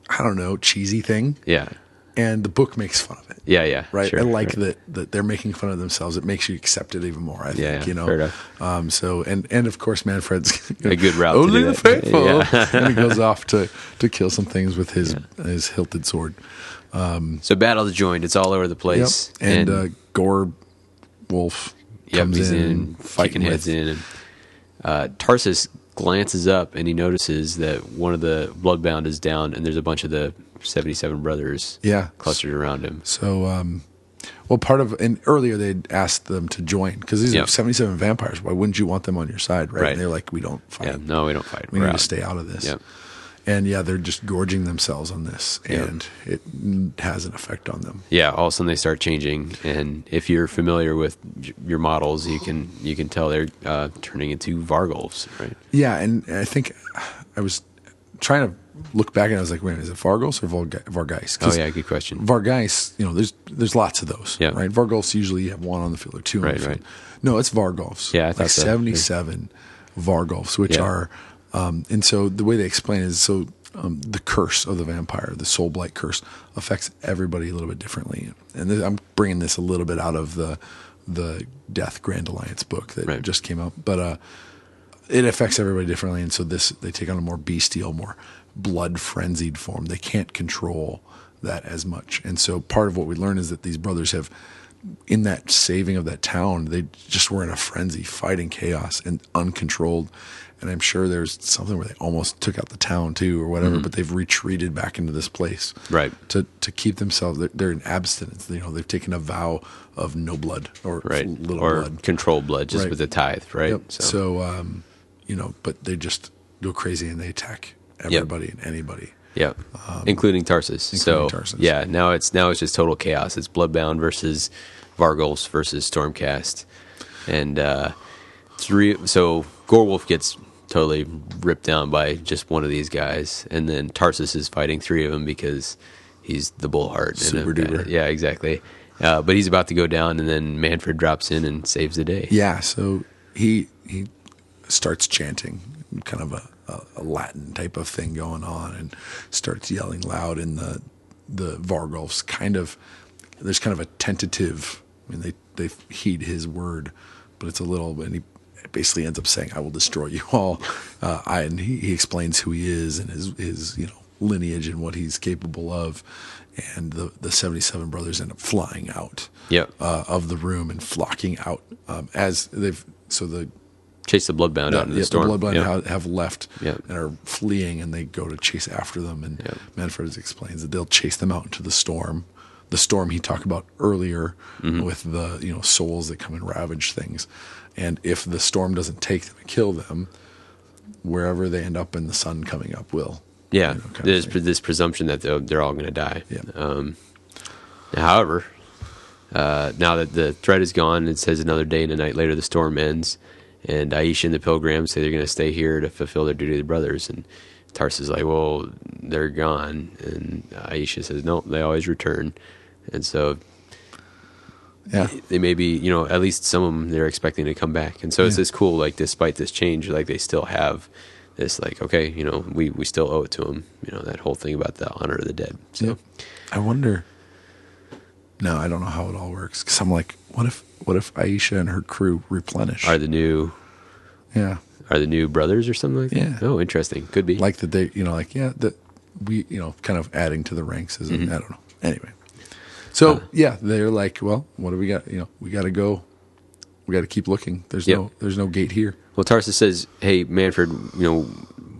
I don't know, cheesy thing, yeah, and the book makes fun of it. yeah, yeah. right? sure, I like that that they're making fun of themselves. It makes you accept it even more. I think Yeah, yeah, you know. fair enough. Um, so and and of course, Mannfred's *laughs* A good route to Only the faithful, Yeah. *laughs* and he goes off to to kill some things with his his hilted sword. So battle's joined. It's all over the place. And, uh, Gore Wolf yep, comes he's in, in, fighting heads in. And, uh, Tarsus glances up and he notices that one of the bloodbound is down, and there's a bunch of the seventy-seven brothers Yeah. clustered around him. So, um, well, part of and earlier they'd asked them to join because these Yep. are seventy seven vampires. Why wouldn't you want them on your side, right? Right. And they're like, we don't fight. Yeah, no, we don't fight. we We're need out. to stay out of this. Yep. And yeah, they're just gorging themselves on this, Yep. and it has an effect on them. yeah all of a sudden they start changing and if you're familiar with your models you can you can tell they're uh, turning into vargulfs right Yeah, and I think I was trying to look back and I was like, wait, is it Vargos or Varg- Vargeis? oh yeah good question Vargeis, you know, there's there's lots of those, Yeah. right? Vargulfs usually you have one on the field or two on Right, the field. right. No, it's Vargulfs. Yeah, I like so. 77 Vargulfs, which Yeah. are, um, and so the way they explain it is so um, the curse of the vampire, the soul blight curse, affects everybody a little bit differently. And this, I'm bringing this a little bit out of the the Death Grand Alliance book that Right. just came out, but uh, it affects everybody differently, and so this they take on a more bestial, more blood frenzied form. They can't control that as much, and so part of what we learn is that these brothers have, in that saving of that town, they just were in a frenzy, fighting chaos and uncontrolled. And I'm sure there's something where they almost took out the town too, or whatever. But they've retreated back into this place, Mm-hmm. Right. To to keep themselves, they're, they're in abstinence. You know, they've taken a vow of no blood or right little or blood. controlled blood just Right. with the tithe right Yep. So, um, you know, but they just go crazy and they attack everybody and anybody. yeah including tarsus so Tarsus. yeah now it's now it's just total chaos it's bloodbound versus vargulfs versus stormcast and uh three so gorewolf gets totally ripped down by just one of these guys and then tarsus is fighting three of them because he's the bullheart Super duper. yeah exactly uh, but he's about to go down and then mannfred drops in and saves the day Yeah. So he he starts chanting, kind of a, a, a Latin type of thing going on, and starts yelling loud. in the the Vargulfs kind of there's kind of a tentative. I mean, they they heed his word, but it's a little. And he basically ends up saying, "I will destroy you all." Uh, I and he, he explains who he is and his his you know lineage and what he's capable of, and the the seventy seven brothers end up flying out Yep. uh, of the room and flocking out um, as they've so the Chase the bloodbound out in the yeah, storm. the bloodline Yep. have, left and are fleeing, and they go to chase after them. And. Mannfred explains that they'll chase them out into the storm, the storm he talked about earlier Mm-hmm. with the you know souls that come and ravage things. And if the storm doesn't take them and kill them, wherever they end up in the sun coming up will. Yeah, you know, there's this presumption that they're, they're all going to die. Yeah. Um, however, uh, now that the threat is gone, it says another day and a night later the storm ends, and Aisha and the pilgrims say they're going to stay here to fulfill their duty to the brothers. And Tarsus is like, "Well, they're gone," and Aisha says, "No, they always return." And so yeah, they may be, you know, at least some of them they're expecting to come back. And so it's Yeah. this cool, like, despite this change, like they still have this, like, okay, you know, we, we still owe it to them, you know, that whole thing about the honor of the dead. So, Yep. I wonder. No, I don't know how it all works because I'm like, what if what if Aisha and her crew replenish? are the new, yeah, are the new brothers or something like that? Yeah. Oh, interesting. Could be. like that they you know like yeah that we you know kind of adding to the ranks is Mm-hmm. I don't know anyway. So Uh. yeah, they're like, well, what do we got? You know, we got to go. We got to keep looking. There's Yep. no there's no gate here. well, Tarsus says, hey, Mannfred, you know,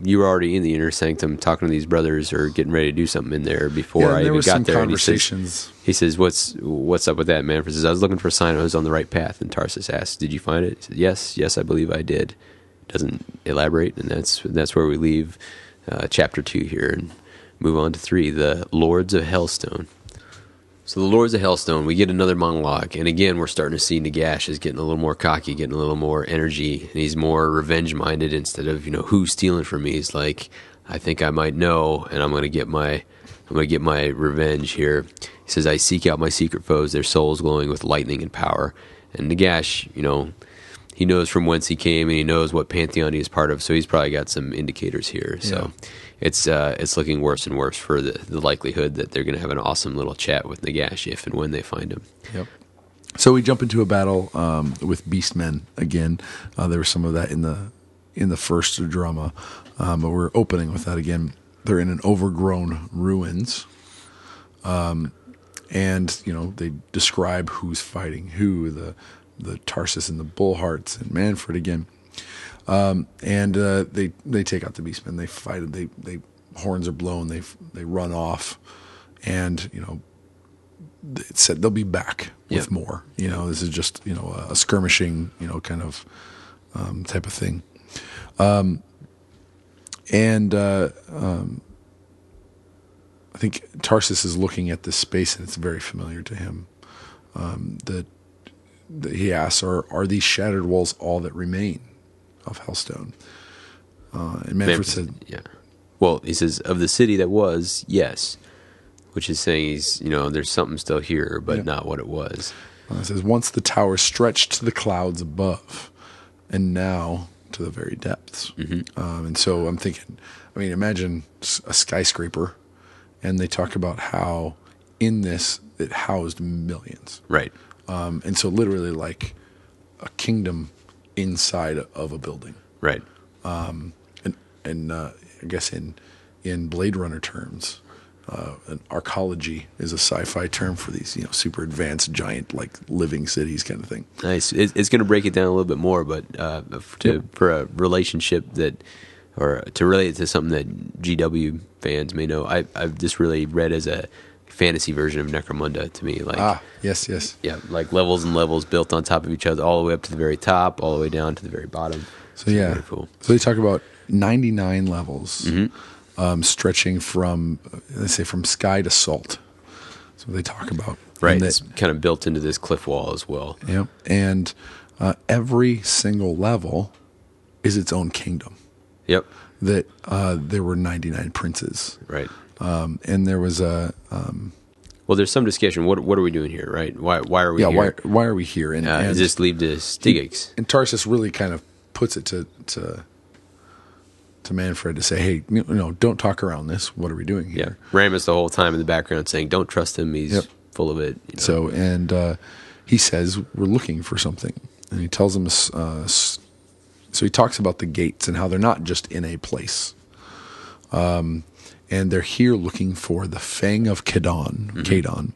you were already in the inner sanctum talking to these brothers or getting ready to do something in there before yeah, I there even got there. And he says. He says, "What's what's up with that?" Mannfred says, "I was looking for a sign I was on the right path." And Tarsus asks, "Did you find it?" He says, "Yes, yes, I believe I did." Doesn't elaborate, and that's that's where we leave uh, chapter two here and move on to three, the Lords of Helstone. So the Lords of Helstone, we get another monologue, and again, we're starting to see Nagash is getting a little more cocky, getting a little more energy, and he's more revenge-minded instead of you know who's stealing from me. He's like, I think I might know, and I'm to get my, I'm going to get my revenge here. He says, I seek out my secret foes, their souls glowing with lightning and power. And Nagash, you know, he knows from whence he came, and he knows what pantheon he is part of, so he's probably got some indicators here. So it's uh, it's looking worse and worse for the, the likelihood that they're going to have an awesome little chat with Nagash if and when they find him. Yep. So we jump into a battle um, with Beastmen again. Uh, there was some of that in the in the first drama, um, but we're opening with that again. They're in an overgrown ruins, um, and you know they describe who's fighting who the the Tarsus and the Bullhearts and Mannfred again, um, and uh, they they take out the Beastmen. They fight. They they horns are blown. They they run off, and you know it said they'll be back with Yep. more. You know, this is just you know a, a skirmishing, you know, kind of um, type of thing. Um, and uh, um, I think Tarsus is looking at this space, and it's very familiar to him. Um, that, that he asks, "Are are these shattered walls all that remain of Helstone?" Uh, and Mannfred said, yeah. Well, he says of the city that was, yes, which is saying he's you know there's something still here, but Yeah. not what it was. Uh, it says, Once the tower stretched to the clouds above, and now to the very depths. Um, and so I'm thinking, I mean, imagine a skyscraper, and they talk about how in this it housed millions. Right. Um, and so literally like a kingdom inside of a building. Right. And, and uh, I guess in, in Blade Runner terms, uh, an arcology is a sci-fi term for these, you know, super advanced, giant, like living cities kind of thing. Nice. It, it's going to break it down a little bit more, but uh, to, Yep. for a relationship that, or to relate it to something that GW fans may know, I, I've just really read as a fantasy version of Necromunda to me. Like, Ah, yes, yes. yeah, like levels and levels built on top of each other, all the way up to the very top, all the way down to the very bottom. So yeah, very cool. so they talk about 99 levels, Mm-hmm. um, stretching from they say from sky to salt. So they talk about Right. And it's kind of built into this cliff wall as well. Yep. And uh, every single level is its own kingdom. Yep. That uh, there were 99 princes. Right. Um, and there was a Well, there's some discussion. What what are we doing here? Right? Why why are we yeah. here? Why why are we here? And, uh, and this lead to and Tarsus really kind of puts it to to to Mannfred to say, hey, you know, don't talk around this. What are we doing Yeah. here? Ramus the whole time in the background saying, "Don't trust him. He's Yep. full of it." you know. So, and uh, he says, We're looking for something. And he tells him. uh, so he talks about the gates and how they're not just in a place. Um, and they're here looking for the Fang of Kadon. Mm-hmm. Kadon.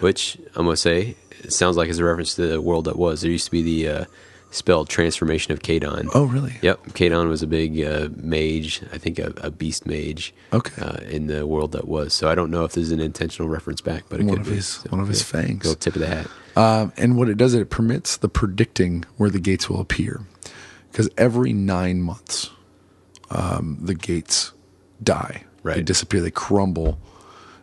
Which I'm gonna say it sounds like it's a reference to the world that was. There used to be the uh, spelled transformation of Kadon. Oh, really? Yep, Kadon was a big uh, mage. I think a, a beast mage. Okay. Uh, in the world that was. So I don't know if this is an intentional reference back, but it One could of be. his- So, one of his fangs. Go tip of the hat. Um, and what it does, is it permits the predicting where the gates will appear. Because every nine months, um, the gates die. They disappear, they crumble,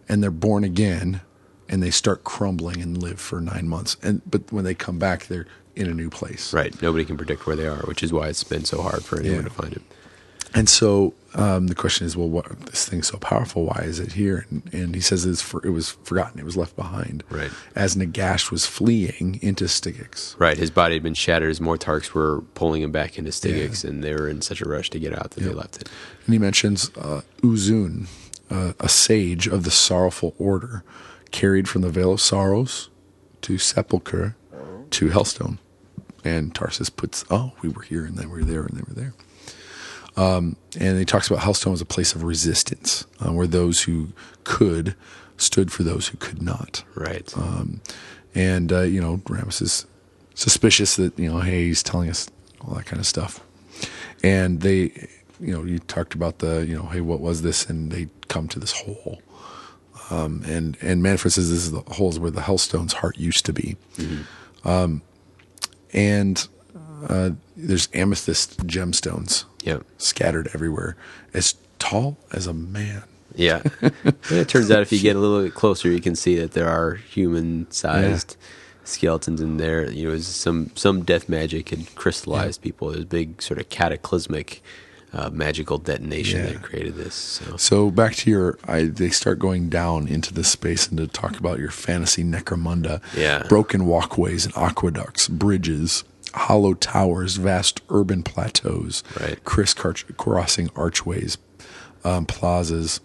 and they're born again, and they start crumbling and live for nine months. And But when they come back, they're in a new place. Right. Nobody can predict where they are, which is why it's been so hard for anyone Yeah. to find it. And so um, the question is, well, what this thing's so powerful? Why is it here? And, and he says it's for, it was forgotten. It was left behind. Right. As Nagash was fleeing into Stygxx. Right. His body had been shattered. His Mortarchs were pulling him back into Stygxx, and they were in such a rush to get out that they left it. And he mentions uh, Uzun, uh, a sage of the sorrowful order, carried from the Vale of Sorrows to Sepulchre to Helstone. And Tarsus puts, oh, we were here and then we were there and they were there. Um, and he talks about Helstone as a place of resistance, uh, where those who could stood for those who could not. Right. Um, and uh, you know, Ramus is suspicious that you know, hey, he's telling us all that kind of stuff. And they, you know, you talked about the, you know, hey, what was this? And they come to this hole. Um, and and Mannfred says this is the holes where the Helstone's heart used to be. Um, and uh, there's amethyst gemstones yep. scattered everywhere, as tall as a man. Yeah. *laughs* It turns out if you get a little bit closer, you can see that there are human-sized skeletons in there. You know, some some death magic had crystallized people. It was a big sort of cataclysmic uh, magical detonation Yeah. that created this. So So back to your, I, they start going down into this space and to talk about your fantasy necromunda, Yeah. broken walkways and aqueducts, bridges, hollow towers, vast urban plateaus, Right. criss-crossing archways, um, plazas,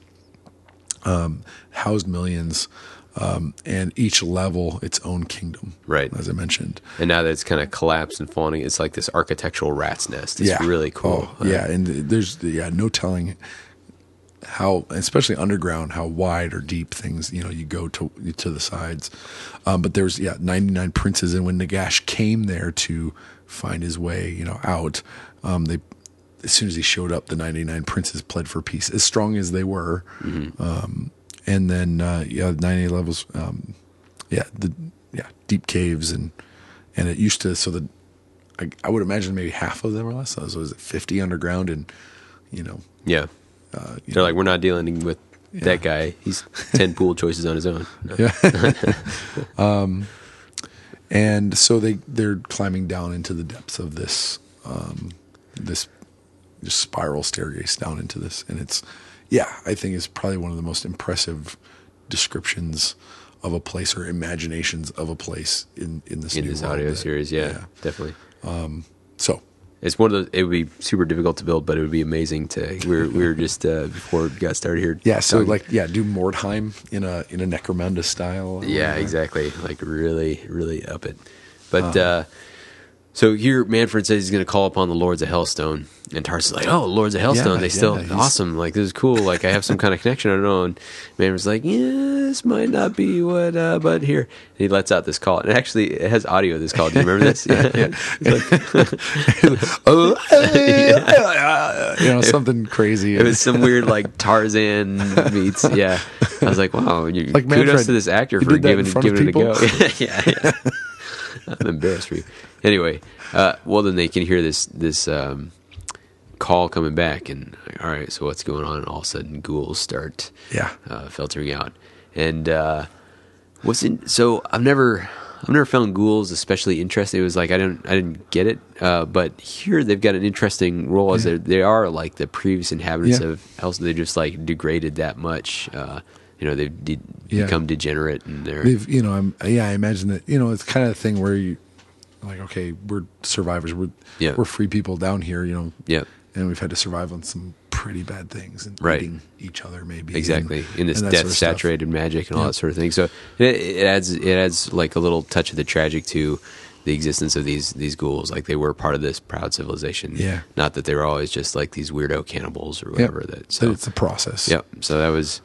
um, housed millions, um, and each level its own kingdom. Right. as I mentioned. and now that it's kind of collapsed and falling, it's like this architectural rat's nest. It's really cool. Oh, yeah, and there's yeah no telling how, especially underground, how wide or deep things you know you go to to the sides. Um, but there's yeah 99 princes, and when Nagash came there to find his way, you know, out, um, they as soon as he showed up, the 99 princes pled for peace, as strong as they were. Um, and then uh, yeah, 98 levels. Um, yeah, the yeah deep caves and and it used to so the I, I would imagine maybe half of them or less. So was it 50 underground and you know Yeah. Uh, They're know, like, we're not dealing with that guy. He's *laughs* 10 pool choices on his own. No. Yeah. *laughs* um, and so they they're climbing down into the depths of this um, this just spiral staircase down into this, and it's yeah, I think it's probably one of the most impressive descriptions of a place or imaginations of a place in in this In this audio that- series, yeah, definitely. So It's one of those. It would be super difficult to build, but it would be amazing to. We were we were just uh, before we got started here. yeah, so like yeah, do Mordheim in a in a Necromunda style. yeah, whatever. exactly. Like really, really up it. But uh, so here, Mannfred says he's going to call upon the Lords of Helstone, and Tarsus is like, "Oh, Lords of Helstone, Yeah, they still yeah, awesome. Like this is cool. Like I have some kind of connection. I don't know." And Mannfred's like, "Yeah, this might not be what, uh, but here." And he lets out this call, and actually, it has audio. This call. Do you remember this? *laughs* *laughs* *laughs* Yeah. you know something crazy. It was some weird like Tarzan meets. Yeah, I was like, wow, you, Like kudos Mannfred, to this actor for did that in giving giving it a go. yeah, yeah. I'm embarrassed for you. Anyway, uh, well then they can hear this this um, call coming back, and all right, so what's going on? And all of a sudden, ghouls start Yeah. uh, filtering out, and uh, what's in so I've never. I've never found ghouls especially interesting. It was like I didn't I didn't get it, uh, but here they've got an interesting role as Yeah. they're like the previous inhabitants Yeah. of Hell's. They just like degraded that much. Uh, you know, they've de- Yeah. become degenerate and they're They've, you know, I'm, yeah, I imagine that, you know, it's kind of the thing where you, like, okay, we're survivors. We're, Yeah. we're free people down here, you know, yeah and we've had to survive on some pretty bad things and Right. eating each other, maybe. exactly and- in this death sort of stuff. saturated magic and all Yeah. that sort of thing. So it, it adds it adds like a little touch of the tragic to the existence of these these ghouls. Like they were part of this proud civilization. Yeah. Not that they were always just like these weirdo cannibals or whatever. Yep. That So so. it's a process. Yep. So that was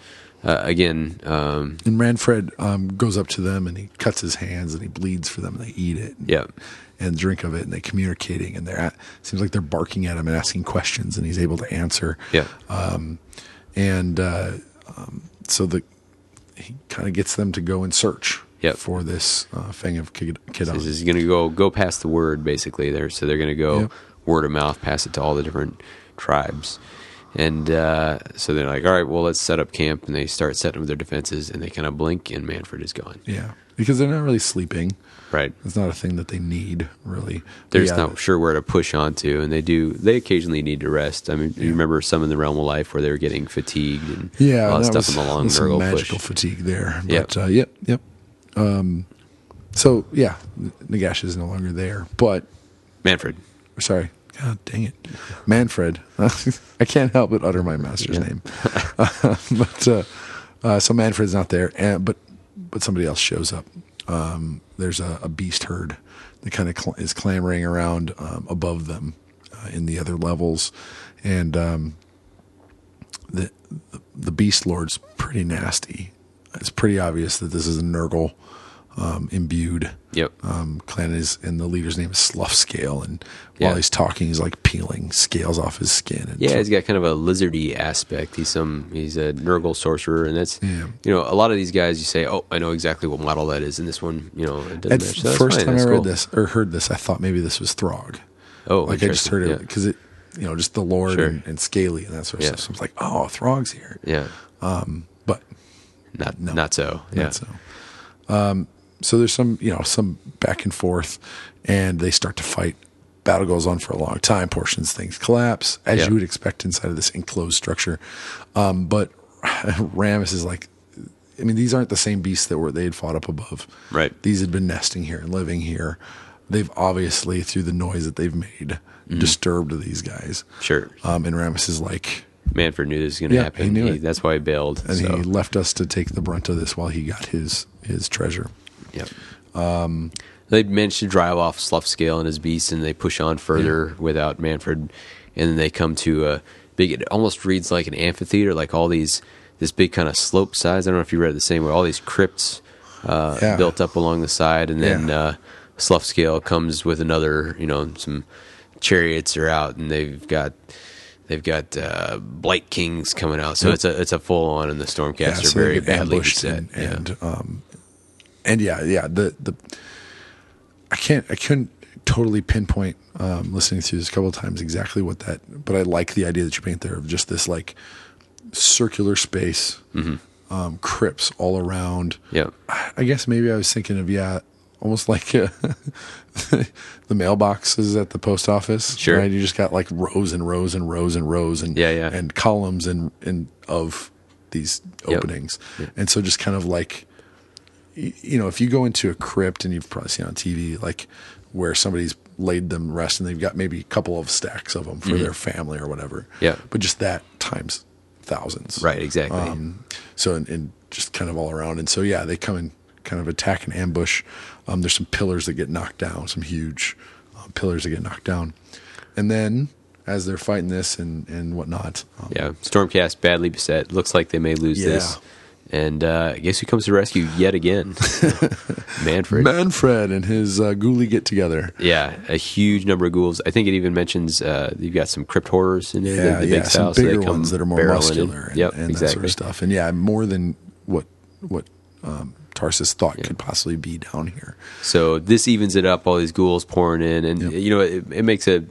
uh, again. Um, And Mannfred um, goes up to them and he cuts his hands and he bleeds for them and they eat it. Yep. And drink of it and they're communicating and they're at, seems like they're barking at him and asking questions and he's able to answer. Yeah. Um, and uh, um, so the he kind of gets them to go and search Yep. for this uh, Fang of Kid- Kidon. This is going to go go past the word basically there. So they're going to go Yep. word of mouth, pass it to all the different tribes, and uh, so they're like, all right, well, let's set up camp, and they start setting up their defenses, and they kind of blink, and Mannfred is gone. yeah, because they're not really sleeping. Right. It's not a thing that they need really. They're But just yeah, not sure where to push onto, and they do. They occasionally need to rest. I mean, you remember some in the realm of life where they were getting fatigued and Yeah, all that that stuff was, in the long some magical push. fatigue there. Yep. But uh, yep, yep. Um, so yeah, Nagash is no longer there. But Mannfred. sorry, God dang it, Mannfred. *laughs* I can't help but utter my master's name. *laughs* but uh, uh, so Mannfred's not there, and but but somebody else shows up. Um, there's a, a beast herd that kind of cl- is clamoring around um, above them uh, in the other levels, and um, the, the the beast lord's pretty nasty. It's pretty obvious that this is a Nurgle um, imbued Yep. um, clan is, and the leader's name is Slough Scale. And Yeah. while he's talking, he's like peeling scales off his skin. And Yeah, he's got kind of a lizardy aspect. He's some he's a Nurgle sorcerer, and that's Yeah. you know a lot of these guys. You say, oh, I know exactly what model that is, and this one, you know, it doesn't At match. So first fine. time I read cool. this or heard this, I thought maybe this was Throg. oh, like I just heard it Yeah. because it, you know, just the Lord Sure. and, and Scaly and that sort of Yeah. stuff. So I was like, oh, Throg's here. Yeah, Um, But not No. not so. Yeah, not so. Um, so there's some, you know, some back and forth, and they start to fight. Battle goes on for a long time. Portions things collapse as Yeah. you would expect inside of this enclosed structure. Um, but *laughs* Ramus is like, I mean, these aren't the same beasts that were they had fought up above. Right. These had been nesting here and living here. They've obviously, through the noise that they've made, disturbed these guys. sure. Um, and Ramus is like, Mannfred knew this was going to Yeah, happen. he knew it. That's why he bailed. and so. he left us to take the brunt of this while he got his his treasure. Yep. Um, they managed to drive off Slough Scale and his beast, and they push on further without Mannfred, and then they come to a big. It almost reads like an amphitheater, like all these this big kind of slope sides. I don't know if you read it the same way. All these crypts uh, Yeah. built up along the side, and then Yeah. uh, Slough Scale comes with another. You know, some chariots are out, and they've got. They've got uh, Blight Kings coming out, so Yep. it's a it's a full on, and the Stormcast are so very badly beset. and, yeah. and um and yeah yeah the the I can't I couldn't totally pinpoint um listening through this a couple of times exactly what that but I like the idea that you paint there of just this like circular space um crypts all around yeah, I guess maybe I was thinking of yeah, almost like uh, *laughs* the mailboxes at the post office. Sure. right? You just got like rows and rows and rows and rows and Yeah, yeah. and columns and and of these Yep. openings, and so just kind of like you know, if you go into a crypt and you've probably seen on TV like where somebody's laid them rest and they've got maybe a couple of stacks of them for their family or whatever. Mm-hmm. Yeah. but just that times thousands. right, exactly. Um, so and, and just kind of all around. And so yeah, they come and kind of attack and ambush. Um, there's some pillars that get knocked down, some huge uh, pillars that get knocked down, and then as they're fighting this and and whatnot, um, Yeah, Stormcast badly beset. Looks like they may lose Yeah. this. And uh, guess who comes to rescue yet again? *laughs* Mannfred. Mannfred and his uh, ghoulie get together. yeah, a huge number of ghouls. I think it even mentions uh, you've got some crypt horrors in there. Yeah, the, the yeah, big some style, bigger come ones that are more muscular and, Yep, and that exactly. sort of stuff. And yeah, more than what what um, Tarsus thought could possibly be down here. So this evens it up. All these ghouls pouring in, and Yep. you know it, it makes a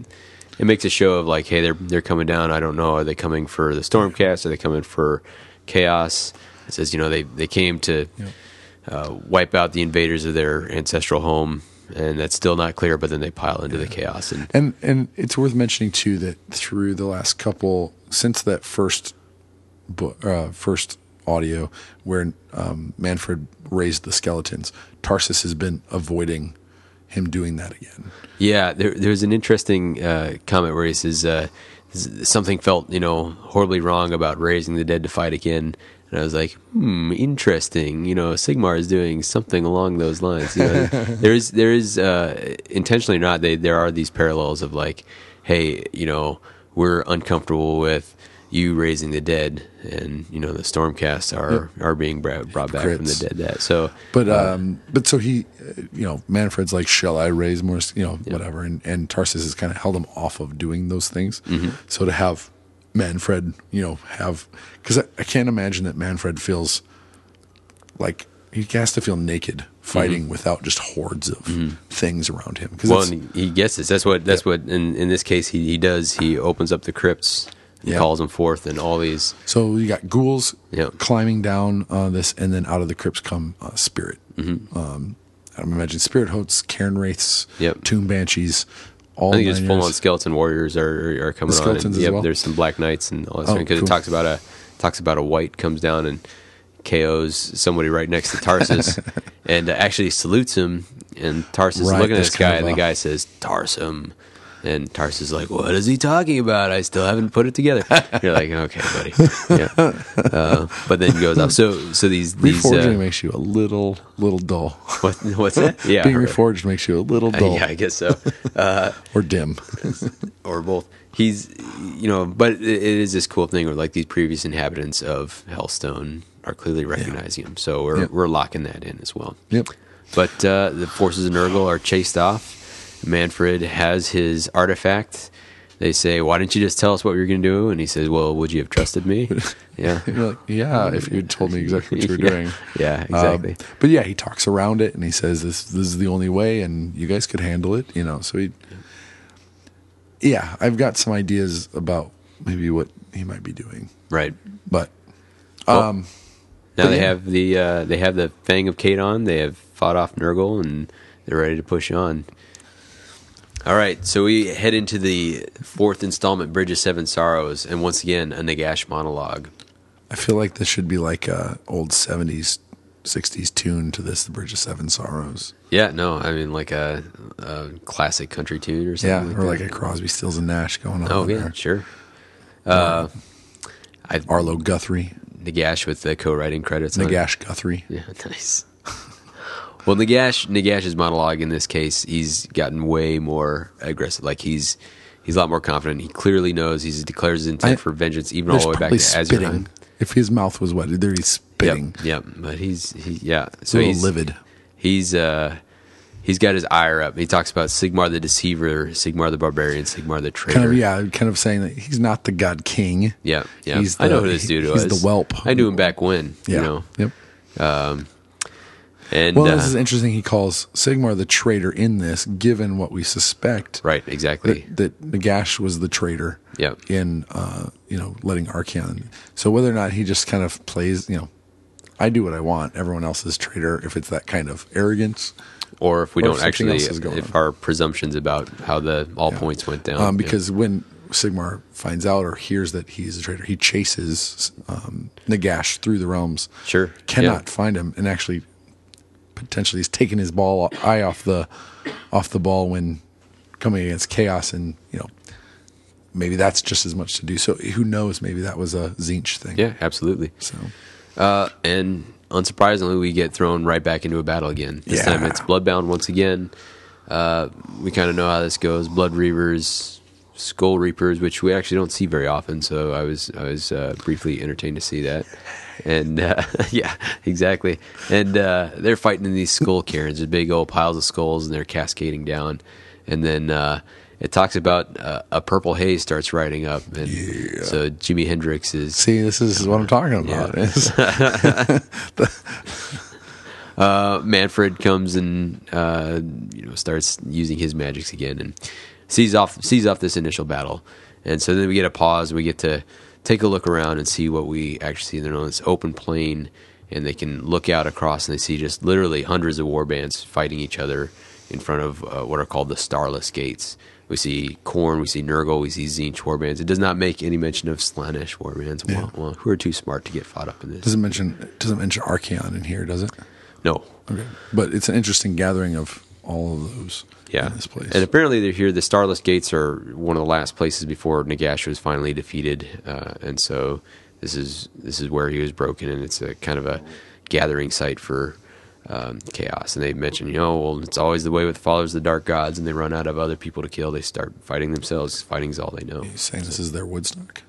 it makes a show of like, hey, they're they're coming down. I don't know. Are they coming for the Stormcast? Are they coming for chaos? It says you know they they came to Yep. uh, wipe out the invaders of their ancestral home, and that's still not clear. But then they pile into the chaos, and And and it's worth mentioning too that through the last couple since that first book, uh, first audio where um, Mannfred raised the skeletons, Tarsus has been avoiding him doing that again. Yeah, there, there's an interesting uh, comment where he says uh, something felt you know horribly wrong about raising the dead to fight again, And I was like, hmm, interesting. You know, Sigmar is doing something along those lines. You know, *laughs* there is, there is, uh, intentionally or not, they, there are these parallels of like, hey, you know, we're uncomfortable with you raising the dead, and you know the stormcasts are are being brought, brought back from the dead. That so, But um, but so he, uh, you know, Mannfred's like, shall I raise more? You know, whatever. And and Tarsus has kind of held him off of doing those things. Mm-hmm. So to have Mannfred, you know, have because I, I can't imagine that Mannfred feels like he has to feel naked fighting without just hordes of things around him. Mm-hmm. well, and he, he this. That's what that's what in in this case he, he does. He opens up the crypts, and Yeah. calls them forth, and all these. So you got ghouls Yeah. climbing down uh, this, and then out of the crypts come uh, spirit. Mm-hmm. Um, I'm imagining spirit hosts, cairn wraiths, Yep. tomb banshees. All I think just full on skeleton warriors are are, coming The on. skeletons And, as yep, well? there's some black knights and all that Oh, because cool. it talks about a talks about a white comes down and KOs somebody right next to Tarsus *laughs* and actually salutes him. And Tarsus is looking at this guy, and the guy says Tarsum. And Tarsus is like, "What is he talking about? I still haven't put it together." *laughs* You're like, "Okay, buddy." Yeah. Uh, but then he goes off. So, so these these Reforging uh, makes you a little, little dull. what, what's that? *laughs* Yeah, Being right. reforged makes you a little Uh, dull yeah, I guess so. Uh, or dim. *laughs* or both. He's, you know, but it, it is this cool thing where like these previous inhabitants of Helstone are clearly recognizing him, so we're Yep. we're locking that in as well. Yep. But uh, the forces of Nurgle are chased off. Mannfred has his artifact. They say, "Why didn't you just tell us what you were going to do?" And he says, "Well, would you have trusted me?" *laughs* Yeah, like, yeah, if you'd told me exactly what you were *laughs* Yeah. doing. Yeah, exactly. Um, but yeah, he talks around it and he says this this is the only way and you guys could handle it, you know. So he Yeah, I've got some ideas about maybe what he might be doing. right. But Well, um Now But they yeah. have the uh, they have the Fang of Kadon. They have fought off Nurgle and they're ready to push on. All right, so we head into the fourth installment, Bridge of Seven Sorrows, and once again a Nagash monologue. I feel like this should be like a old 70s 60s tune to this the Bridge of Seven Sorrows. Yeah, no, I mean like a, a classic country tune or something. Yeah, something. or like like a Crosby, Stills and Nash going on. oh yeah, there. sure. Uh, I Arlo Guthrie, Nagash with the co-writing credits. on it. Nagash Guthrie. Yeah, *laughs* nice. Well, Nagash Nagash's monologue in this case, he's gotten way more aggressive. Like he's he's a lot more confident. He clearly knows he's declares his intent I- for vengeance, even all the way back to spitting. Azyrheim. If his mouth was wet, there he's spitting. Yep, yep. But he's he, yeah. So he's livid. He's uh he's got his ire up. He talks about Sigmar the deceiver, Sigmar the barbarian, Sigmar the traitor. Kind of, yeah, kind of saying that he's not the god king. Yeah, yeah. He's I know who this dude is. he's the whelp. I knew him back when. Yeah. You know. Yep. And Well, uh, this is interesting. He calls Sigmar the traitor in this, given what we suspect. right, exactly. That, that Nagash was the traitor. Yep. In uh, you know, letting Archaon. So whether or not he just kind of plays, you know, I do what I want. Everyone else is traitor. If it's that kind of arrogance, or if we Or don't something actually, else is going if on. our presumptions about how the all points went down, um, yeah. because when Sigmar finds out or hears that he's a traitor, he chases um, Nagash through the realms. Sure. cannot Yeah. find him, and actually potentially he's taking his ball eye off the off the ball when coming against chaos, and you know maybe that's just as much to do. So who knows? Maybe that was a Tzeentch thing. yeah, absolutely. So Uh, and unsurprisingly, we get thrown right back into a battle again. This Yeah. time it's Bloodbound once again. Uh, we kind of know how this goes. Blood Reavers, Skull Reapers, which we actually don't see very often. So I was I was uh, briefly entertained to see that. And uh, *laughs* yeah, exactly. And uh, they're fighting in these skull cairns, there's big old piles of skulls, and they're cascading down. And then uh, it talks about uh, a purple haze starts riding up, and so Jimi Hendrix is see, this is what I'm talking about. *laughs* It's- *laughs* uh, Mannfred comes and uh, you know starts using his magics again and sees off sees off this initial battle, and so then we get a pause. We get to take a look around and see what we actually see. They're on this open plain, and they can look out across and they see just literally hundreds of war bands fighting each other in front of uh, what are called the Starless Gates. We see Khorne, we see Nurgle, we see Tzeentch warbands. It does not make any mention of Slaanesh warbands. Well, well, who are too smart to get fought up in this? doesn't mention doesn't mention Archaon in here, does it? no, Okay, but it's an interesting gathering of all of those. Yeah, this place. and apparently they're here. The Starless Gates are one of the last places before Nagash was finally defeated, uh, and so this is this is where he was broken, and it's a kind of a gathering site for um, chaos. And they mention, you know, well, it's always the way with followers of the dark gods, and they run out of other people to kill. They start fighting themselves. Fighting's all they know. He's saying this is their Woodstock.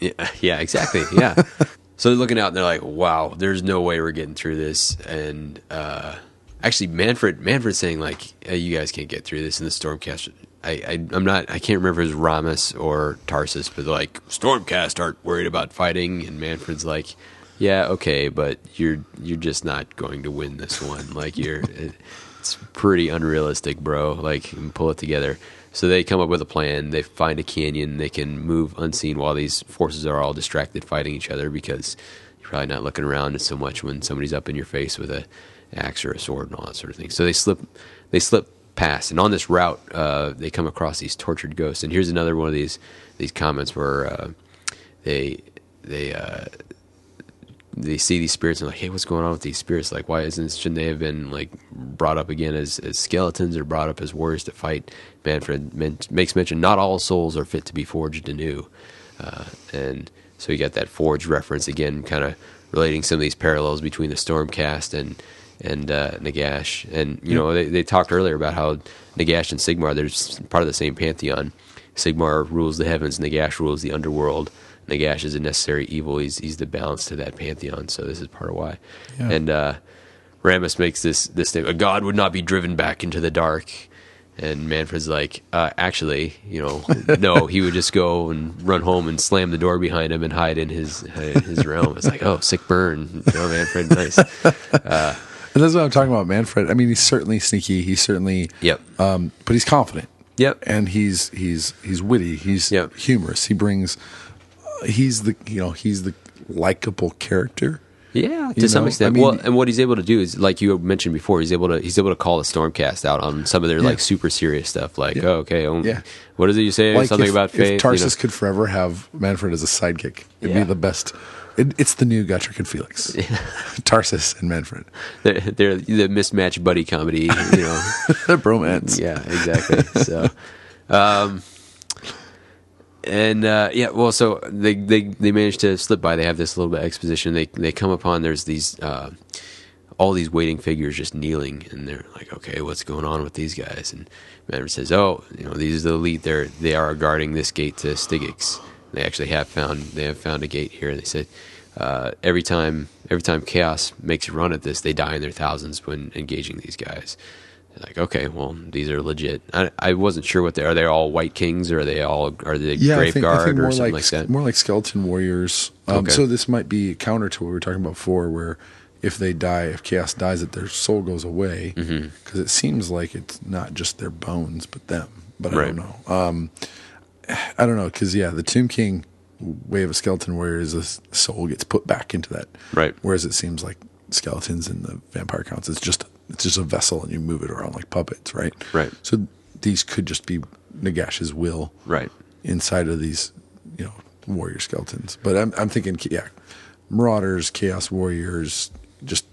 Yeah, *laughs* yeah, exactly. Yeah. *laughs* so they're looking out and they're like, "Wow, there's no way we're getting through this." And uh, actually, Mannfred, Mannfred's saying like, hey, "You guys can't get through this." And the Stormcast, I, I, I'm not, I can't remember if it Ramus or Tarsus, but they're like, "Stormcast aren't worried about fighting," and Mannfred's like, "Yeah, okay, but you're you're just not going to win this one. Like you're." *laughs* It, it's pretty unrealistic, bro. Like, pull it together. So they come up with a plan. They find a canyon. They can move unseen while these forces are all distracted fighting each other because you're probably not looking around so much when somebody's up in your face with a axe or a sword and all that sort of thing. So they slip, they slip past, and on this route, uh, they come across these tortured ghosts. And here's another one of these these comments where uh, they they uh, they see these spirits and like, hey, what's going on with these spirits? Like, why isn't shouldn't they have been like brought up again as, as skeletons or brought up as warriors to fight? Mannfred men- makes mention not all souls are fit to be forged anew, uh, and so you got that forge reference again, kind of relating some of these parallels between the Stormcast and and uh, Nagash. And you know, they, they talked earlier about how Nagash and Sigmar they're part of the same pantheon. Sigmar rules the heavens, Nagash rules the underworld. Nagash is a necessary evil. He's he's the balance to that pantheon. So this is part of why. Yeah. And uh, Ramus makes this this thing: a god would not be driven back into the dark. And Mannfred's like, uh, actually, you know, *laughs* no, he would just go and run home and slam the door behind him and hide in his in his realm. It's like, oh, sick burn, you know, Mannfred, nice. And *laughs* that's what I'm talking about, Mannfred. I mean, he's certainly sneaky. He's certainly, Yep. um, but he's confident. Yep. and he's he's he's witty. He's Yep. humorous. He brings. uh, he's the you know he's the likable character. Yeah, to You some know, extent. I mean- well, and what he's able to do is, like you mentioned before, he's able to he's able to call the Stormcast out on some of their like super serious stuff. Like, Yeah. oh, okay, um, Yeah. what is it you say? Something if, about if faith. you Tarsus know? could forever have Mannfred as a sidekick, it'd Yeah. be the best. It, it's the new Gotrek and Felix, *laughs* Tarsus and Mannfred. they're, they're the mismatched buddy comedy. You know, *laughs* They're bromance. yeah, exactly. So, um, and uh, yeah, well, so they they they managed to slip by. They have this little bit of exposition. They they come upon there's these uh, all these waiting figures just kneeling, and they're like, okay, what's going on with these guys? And Mannfred says, oh, you know, these are the elite. They're they are guarding this gate to Styx. They actually have found they have found a gate here. They said. Uh, every time, every time chaos makes a run at this, they die in their thousands when engaging these guys. They're like, okay, well, these are legit. I, I wasn't sure what they are. They all Wight Kings, or are they all are they Yeah, Grave I think, Guard I think or something like, like, that? more like skeleton warriors. Um, Okay. So this might be counter to what we were talking about before, where if they die, if chaos dies, that their soul goes away. Because Mm-hmm. it seems like it's not just their bones, but them. But I Right. don't know. Um, I don't know because yeah, the Tomb King way of a skeleton warrior is a soul gets put back into that. Right. Whereas it seems like skeletons in the vampire counts, it's just it's just a vessel and you move it around like puppets, right? Right. So these could just be Nagash's will Right. inside of these, you know, warrior skeletons. But I'm I'm thinking, yeah, marauders, chaos warriors, just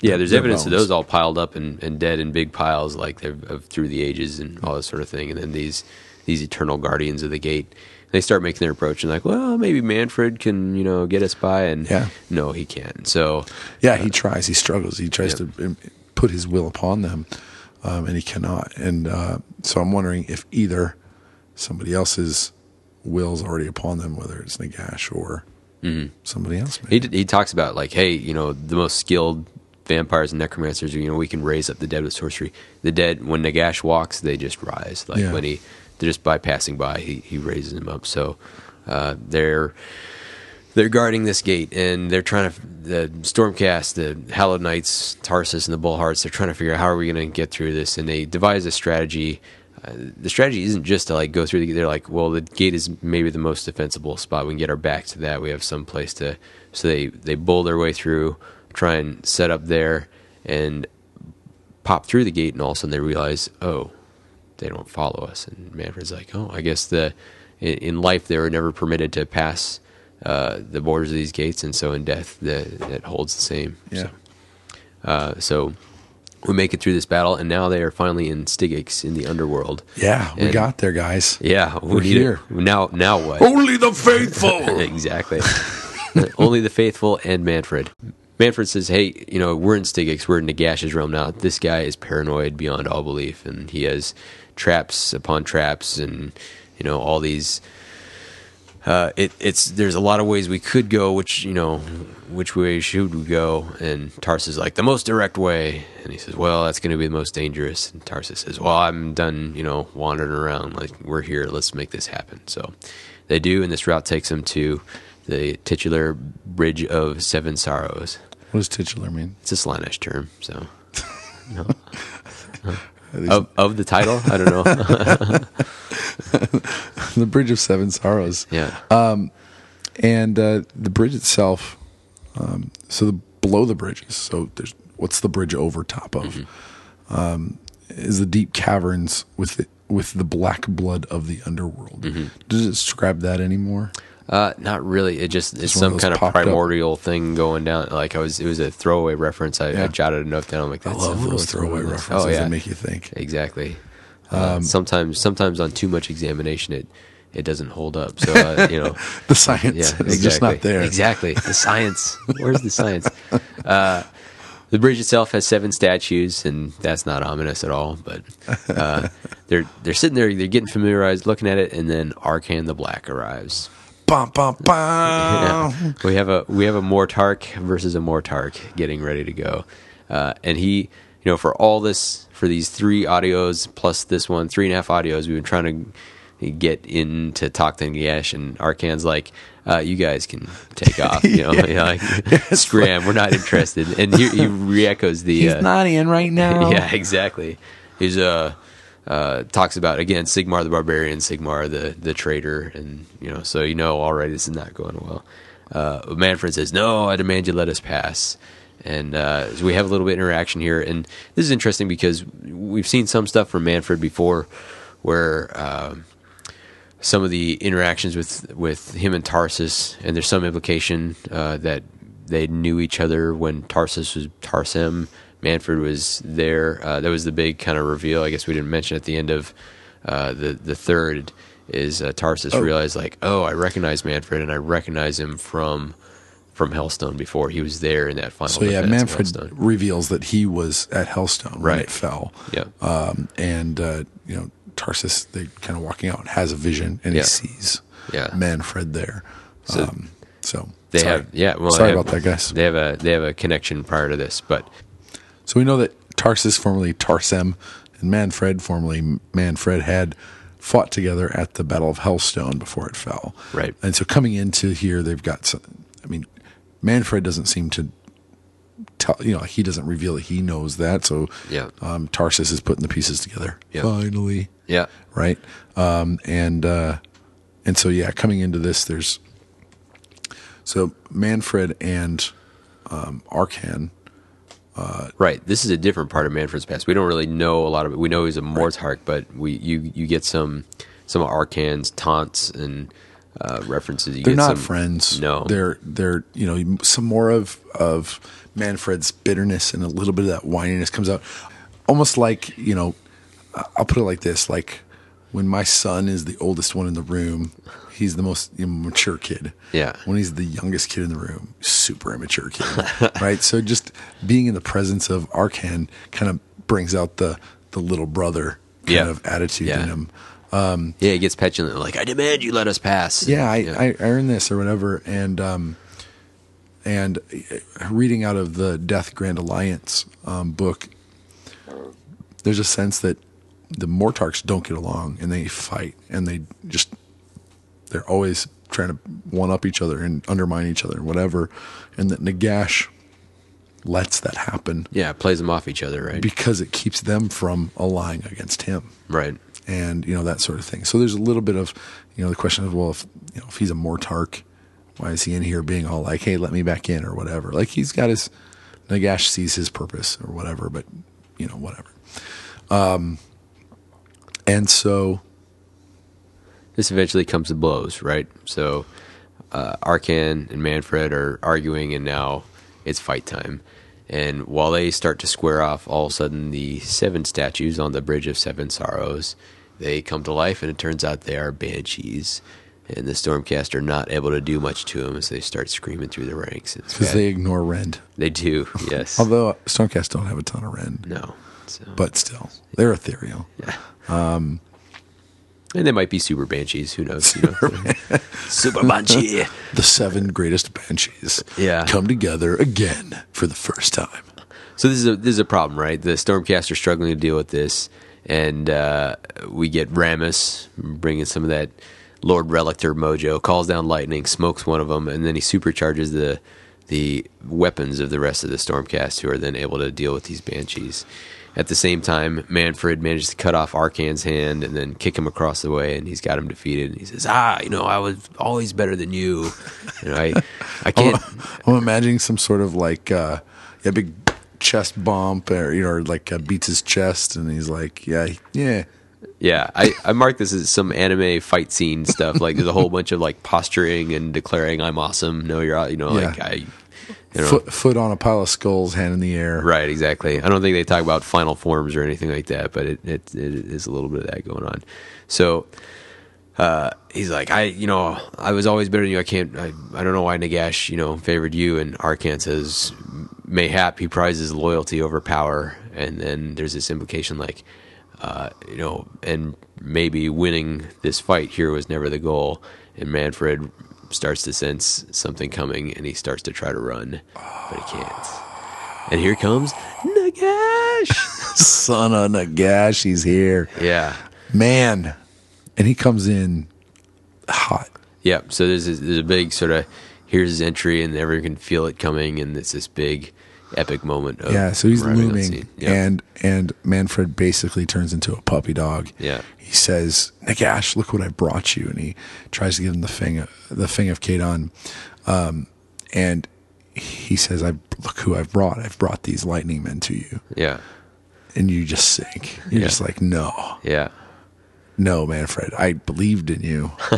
Yeah, there's evidence of those all piled up and, and dead in big piles, like they've of, through the ages and all this sort of thing. And then these these eternal guardians of the gate, they start making their approach and like, well, maybe Mannfred can you know get us by, and Yeah. no, he can't. So yeah, he tries, he struggles, he tries to um, put his will upon them, um, and he cannot. And uh, so I'm wondering if either somebody else's will's already upon them, whether it's Nagash or somebody else. Maybe. he d- he talks about like, hey, you know, the most skilled vampires and necromancers, you know, we can raise up the dead with sorcery. The dead, when Nagash walks, they just rise. Like Yeah. when he, just by passing by, he he raises them up. So uh, they're they're guarding this gate and they're trying to the stormcast the hallowed knights tarsus and the bullhearts they're trying to figure out how are we going to get through this and they devise a strategy uh, the strategy isn't just to like go through the they're like well the gate is maybe the most defensible spot we can get our back to that we have some place to so they they bull their way through try and set up there and pop through the gate and all of a sudden they realize oh they don't follow us. And Mannfred's like, oh, I guess the in, life they were never permitted to pass uh, the borders of these gates, and so in death the, it holds the same. Yeah. So, uh, so we make it through this battle, and now they are finally in Styx in the underworld. yeah, we And- got there, guys. Yeah, we it. here. Now, now what? Only the faithful. *laughs* exactly. *laughs* only the faithful and Mannfred. Mannfred says, "Hey, you know, we're in Stygxx, we're in Nagash's realm now. This guy is paranoid beyond all belief, and he has traps upon traps, and you know, all these. Uh, it, it's there's a lot of ways we could go. Which you know, which way should we go? And Tarsus is like the most direct way, and he says, "Well, that's going to be the most dangerous." And Tarsus says, "Well, I'm done. You know, wandering around. Like we're here. Let's make this happen." So they do, and this route takes them to the titular Bridge of Seven Sorrows. What does titular mean? It's a Slaanesh term, so no. *laughs* of of the title, I don't know. *laughs* the Bridge of Seven Sorrows. yeah, and uh, the bridge itself. Um, so the below the bridges. So there's what's the bridge over top of? Um, is the deep caverns with the, with the black blood of the underworld. Does it describe that anymore? Uh, not really. It just it's some kind of popped up. primordial thing going down. Like I was, it was a throwaway reference. I, I jotted a note down. I'm like, I love those throwaway references Oh yeah, that make you think. exactly. Um, Uh, sometimes, sometimes on too much examination, it it doesn't hold up. So uh, you know, *laughs* The science yeah, is exactly. just not there. Exactly. The science. *laughs* Where's the science? Uh, the bridge itself has seven statues, and that's not ominous at all. But uh, *laughs* they're they're sitting there, they're getting familiarized, looking at it, and then Arkhan the Black arrives. Bum, bum, *laughs* bum. Yeah. We have a we have a Mortarch versus a Mortarch getting ready to go, uh, and he, you know, for all this for these three audios plus this one, three and a half audios, we've been trying to get in to talk to Nagash, and Arkhan's like, uh, "You guys can take *laughs* off," you know, know, like *laughs* scram, we're not interested, and he, he re-echoes the He's uh, not in right now. yeah, exactly. He's uh, uh, talks about again Sigmar the barbarian, Sigmar the the traitor, and you know, so you know already this is not going well. Uh, Mannfred says, "No, I demand you let us pass." And uh, so we have a little bit of interaction here, and this is interesting because we've seen some stuff from Mannfred before, where um, some of the interactions with with him and Tarsus, and there's some implication uh, that they knew each other when Tarsus was Tarsem. Mannfred was there. Uh, that was the big kind of reveal. I guess we didn't mention at the end of uh, the the third is uh, Tarsus realized like, oh, I recognize Mannfred, and I recognize him from from Helstone before he was there in that final. So yeah, Mannfred reveals that he was at Helstone when Right. it fell. Yeah. Um, and uh, you know, Tarsus, they kind of walking out, has a vision and Yeah. he sees Yeah. Mannfred there. So um, so They sorry. have yeah. Well, sorry have- about that, guys. They have a they have a connection prior to this, but So we know that Tarsus, formerly Tarsem, and Mannfred, formerly Mannfred, had fought together at the Battle of Helstone before it fell. Right. And so coming into here, they've got some. I mean, Mannfred doesn't seem to tell. You know, he doesn't reveal that he knows that. So Yeah. um, Tarsus is putting the pieces together. Yeah. Finally. yeah, Right. Um, and uh, and so yeah, coming into this, there's so Mannfred and um, Arkhan. Right. This is a different part of Mannfred's past. We don't really know a lot of it. We know he's a Mortarch, but we you you get some some of Arkhan's taunts and uh, references. You they're get not some, friends. No. they're they're you know some more of of Mannfred's bitterness and a little bit of that whininess comes out, almost like you know, I'll put it like this: like when my son is the oldest one in the room, he's the most mature kid. Yeah. When he's the youngest kid in the room, super immature kid, *laughs* right? So just being in the presence of Arkhan kind of brings out the the little brother kind Yeah. of attitude Yeah. in him. yeah, he gets petulant. Like I demand you let us pass. yeah, I, I, I earned this or whatever. And um, and uh, reading out of the Death Grand Alliance um, book, there's a sense that the Mortarchs don't get along and they fight and they just they're always trying to one up each other and undermine each other and whatever. And that Nagash lets that happen yeah, plays them off each other, right? because it keeps them from allying against him right. and you know that sort of thing. So there's a little bit of you know the question of well if you know if he's a Mortarch, why is he in here being all like hey let me back in or whatever? Like he's got his Nagash sees his purpose or whatever, but you know whatever. Um, and so This eventually comes to blows, right? So uh, Arkhan and Mannfred are arguing, and now it's fight time. And while they start to square off, all of a sudden the seven statues on the Bridge of Seven Sorrows they come to life, and it turns out they are banshees. and the Stormcast are not able to do much to them as they start screaming through the ranks. Because they ignore rend. they do, *laughs* yes. Although Stormcast don't have a ton of rend, no, so, but still they're ethereal. And they might be super banshees. Who knows? You know? *laughs* super banshee. *laughs* The seven greatest banshees, Yeah. come together again for the first time. So this is a this is a problem, right? The Stormcast are struggling to deal with this, and uh, we get Ramus bringing some of that Lord Relictor mojo, calls down lightning, smokes one of them, and then he supercharges the the weapons of the rest of the Stormcast, who are then able to deal with these banshees. At the same time, Mannfred manages to cut off Arkhan's hand and then kick him across the way, and he's got him defeated. And he says, "Ah, you know, I was always better than you. *laughs* You know, I, I can't." I'm imagining some sort of like uh, a big chest bump, or you know, like uh, beats his chest, and he's like, "Yeah, yeah." Yeah, I, I marked this as some anime fight scene stuff. Like there's a whole bunch of like posturing and declaring I'm awesome. No, you're out. You know, like Yeah. I, you know, Foot, foot on a pile of skulls, hand in the air. right, exactly. I don't think they talk about final forms or anything like that, but it it, it is a little bit of that going on. So. Uh, he's like, I, you know, I was always better than you. I can't, I, I don't know why Nagash, you know, favored you. And Arkhan says, mayhap he prizes loyalty over power. And then there's this implication like, uh, you know, and maybe winning this fight here was never the goal. And Mannfred starts to sense something coming, and he starts to try to run, but he can't. And here comes Nagash. *laughs* Son of Nagash, he's here. yeah, Man. And he comes in hot. yeah. So there's this, there's a big sort of here's his entry, and everyone can feel it coming, and it's this big epic moment. Of Yeah, so he's looming. Yeah. and and Mannfred basically turns into a puppy dog. Yeah. he says, "Nagash, look what I brought you," and he tries to give him the thing, the thing of Kadon, um, and he says, "I look who I've brought. I've brought these lightning men to you," yeah, and you just sink. You're Yeah. just like, "No, yeah, no, Mannfred, I believed in you. *laughs*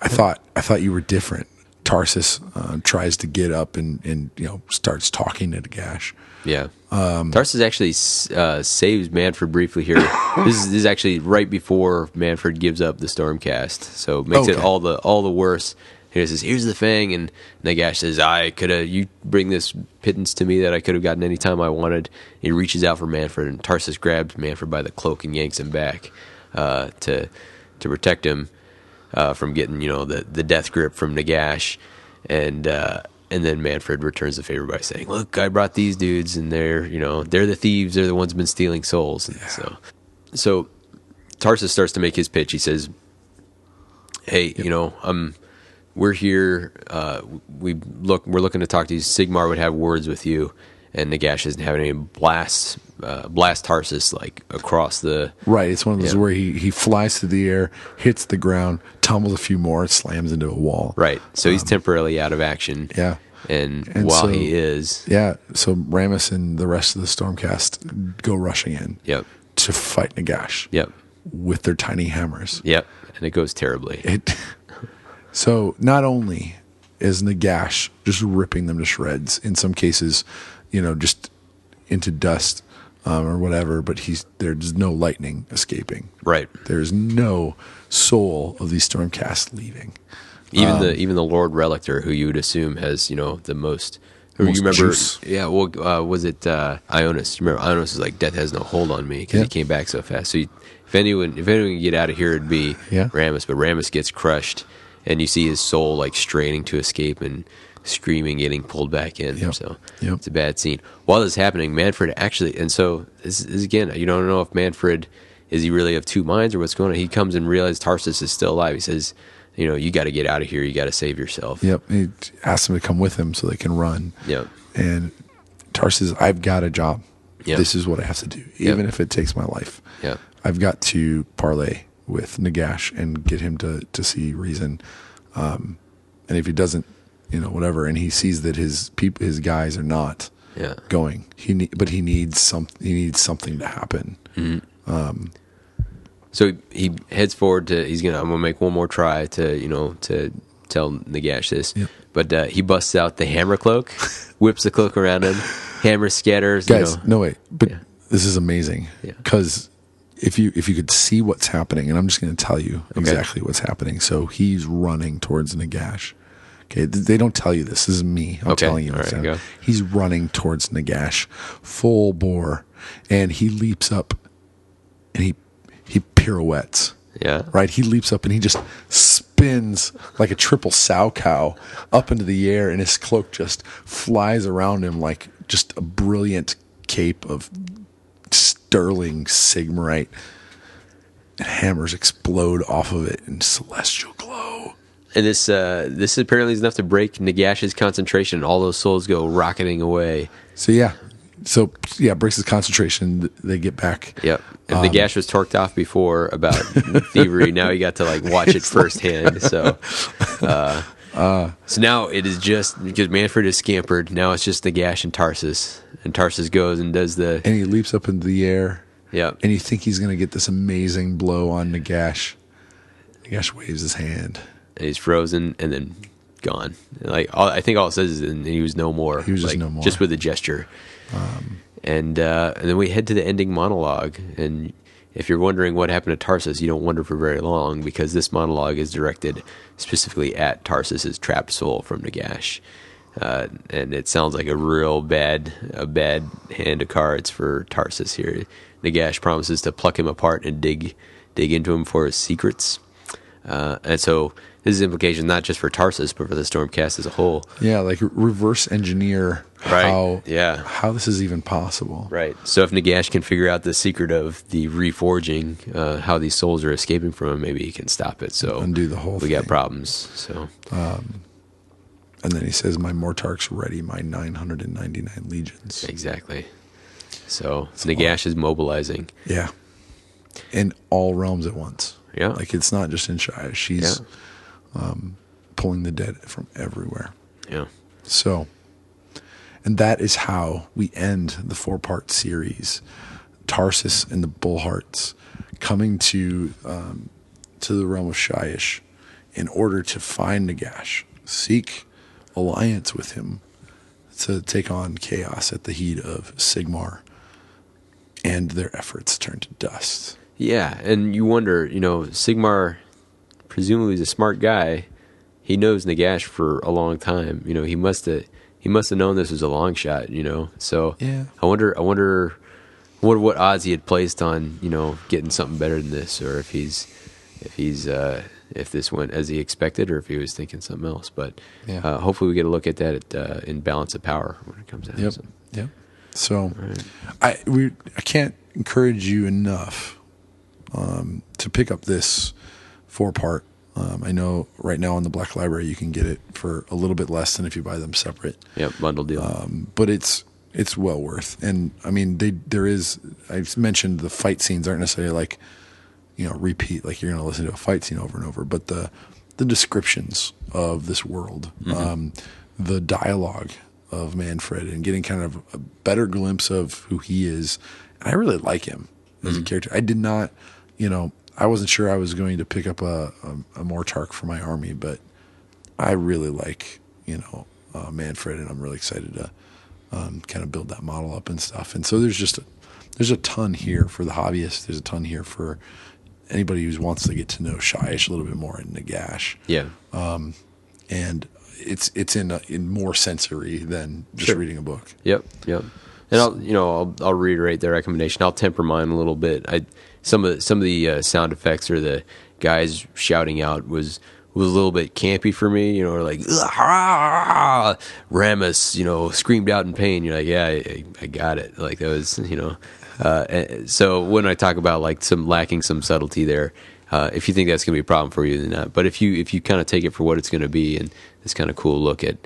I thought I thought you were different." Tarsus uh, tries to get up and, and you know starts talking to Nagash. yeah. Um, Tarsus actually uh, saves Mannfred briefly here. *coughs* this, is, this is actually right before Mannfred gives up the Stormcast, so it makes it all the all the worse. He says, "Here's the thing," and Nagash says, "I could have you bring this pittance to me that I could have gotten any time I wanted." He reaches out for Mannfred, and Tarsus grabs Mannfred by the cloak and yanks him back uh, to to protect him uh, from getting you know the the death grip from Nagash, and uh, and then Mannfred returns the favor by saying, "Look, I brought these dudes, and they're you know they're the thieves. They're the ones been stealing souls." And so, so Tarsus starts to make his pitch. He says, "Hey, you know, um, we're here. Uh, we look. We're looking to talk to you. Sigmar would have words with you." And Nagash isn't having any blast, uh, blast Tarsus like across the Right. It's one of those Yeah. where he, he flies through the air, hits the ground, tumbles a few more, slams into a wall. Right. So he's temporarily out of action. Um, Yeah. And, And while so- he is, Yeah. So Ramus and the rest of the Stormcast go rushing in yep, to fight Nagash yep, with their tiny hammers. yep, and it goes terribly. It. *laughs* So not only is Nagash just ripping them to shreds, in some cases, you know, just into dust um, or whatever, but he's there's no lightning escaping. Right. There's no soul of these Stormcast leaving. Even Um, the even the Lord Relictor, who you would assume has you know the most. Who Most you remember? juice. Yeah. Well, uh, was it uh, Ionus? You Remember, Ionus was like, "Death has no hold on me" because Yeah. he came back so fast. So, you, if anyone, if anyone can get out of here, it'd be Yeah. Ramus. But Ramus gets crushed, and you see his soul like straining to escape and screaming, getting pulled back in. Yep. So Yep. it's a bad scene. While this is happening, Mannfred actually, and so this is again, you don't know if Mannfred is he really of two minds or what's going on. He comes and realizes Tarsus is still alive. He says, "You know, you got to get out of here. You got to save yourself." Yep. He asks them to come with him so they can run. Yep. And Tarsus, I've got a job. Yep. This is what I have to do, Yep. even if it takes my life. Yep. I've got to parlay with Nagash and get him to, to see reason. Um, and if he doesn't, you know, whatever, and he sees that his people, his guys are not Yeah. going, he ne- but he needs some, he needs something to happen. Um, So he heads forward to. He's gonna. I'm gonna make one more try to you know to tell Nagash this. Yep. But uh, he busts out the hammer cloak, *laughs* whips the cloak around him, hammer scatters. Guys, you know. no wait, but Yeah. this is amazing Yeah. because if you if you could see what's happening, and I'm just going to tell you exactly what's happening. So he's running towards Nagash. Okay, they don't tell you this. This is me. I'm Okay, telling you. right, happening. He's running towards Nagash, full bore, and he leaps up, and he he pirouettes. Yeah. Right, he leaps up and he just spins like a triple Salchow up into the air, and his cloak just flies around him like just a brilliant cape of sterling sigmarite. And hammers explode off of it in celestial. And this uh, this apparently is enough to break Nagash's concentration. and All those souls go rocketing away. So yeah, so yeah, breaks his concentration. They get back. Yep. If Um, Nagash was torqued off before about *laughs* thievery, now he got to like watch it *laughs* firsthand. So, uh, *laughs* so now it is just because Mannfred is scampered. Now it's just Nagash and Tarsus, and Tarsus goes and does the And he leaps up into the air. Yeah, And you think he's going to get this amazing blow on Nagash. Nagash waves his hand. And he's frozen and then gone. Like all, I think all it says is and he was no more. He was just like, no more. Just with a gesture. and uh, and then we head to the ending monologue. And if you're wondering what happened to Tarsus, you don't wonder for very long because this monologue is directed specifically at Tarsus's trapped soul from Nagash. Uh, and it sounds like a real bad a bad hand of cards for Tarsus here. Nagash promises to pluck him apart and dig dig into him for his secrets. Uh, and so this is implication not just for Tarsus, but for the Stormcast as a whole. Yeah, like reverse engineer Right, how yeah. how this is even possible. Right. So if Nagash can figure out the secret of the reforging, uh, how these souls are escaping from him, maybe he can stop it. So Undo the whole We got problems. So And then he says, "My Mortarch's ready, my 999 legions." exactly. So Nagash is mobilizing. Yeah, in all realms at once. Yeah. like it's not just in Shia. She's Yeah. Um, pulling the dead from everywhere. Yeah. So, and that is how we end the four part series Tarsus and the Bullhearts coming to um, to the realm of Shyish in order to find Nagash, seek alliance with him to take on chaos at the heat of Sigmar, and their efforts turn to dust. Yeah, and you wonder, you know, Sigmar presumably is a smart guy. He knows Nagash for a long time. You know, he must have he must have known this was a long shot. You know, so Yeah. I wonder, I wonder, what what odds he had placed on you know getting something better than this, or if he's if he's uh, if this went as he expected, or if he was thinking something else. But Yeah. uh, hopefully, we get a look at that uh, in balance of power when it comes out. Yep. So, Yep. So I we I can't encourage you enough um, to pick up this four part. Um, I know right now on the Black Library you can get it for a little bit less than if you buy them separate, yep, bundle deal. um, but it's it's well worth. And I mean, they there is I've mentioned the fight scenes aren't necessarily like you know repeat like you're going to listen to a fight scene over and over, but the the descriptions of this world, um, the dialogue of Mannfred, and getting kind of a better glimpse of who he is. And I really like him as a character. I did not, you know, I wasn't sure I was going to pick up a a, a Mortarch for my army, but I really like you know uh, Mannfred, and I'm really excited to um, kind of build that model up and stuff. And so there's just a, there's a ton here for the hobbyist. There's a ton here for anybody who wants to get to know Shyish a little bit more and Nagash. yeah, And it's it's in a, in more sensory than just Sure. reading a book. Yep, yep. And I'll you know I'll I'll reiterate the recommendation. I'll temper mine a little bit. I some of the, some of the uh, sound effects or the guys shouting out was was a little bit campy for me. You know, or like "Ah!" Ramus, you know, screamed out in pain. You're like, yeah, I, I got it. Like that was you know. Uh, so when I talk about like some lacking some subtlety there, uh, if you think that's going to be a problem for you, then not. But if you if you kind of take it for what it's going to be, and this kind of cool look at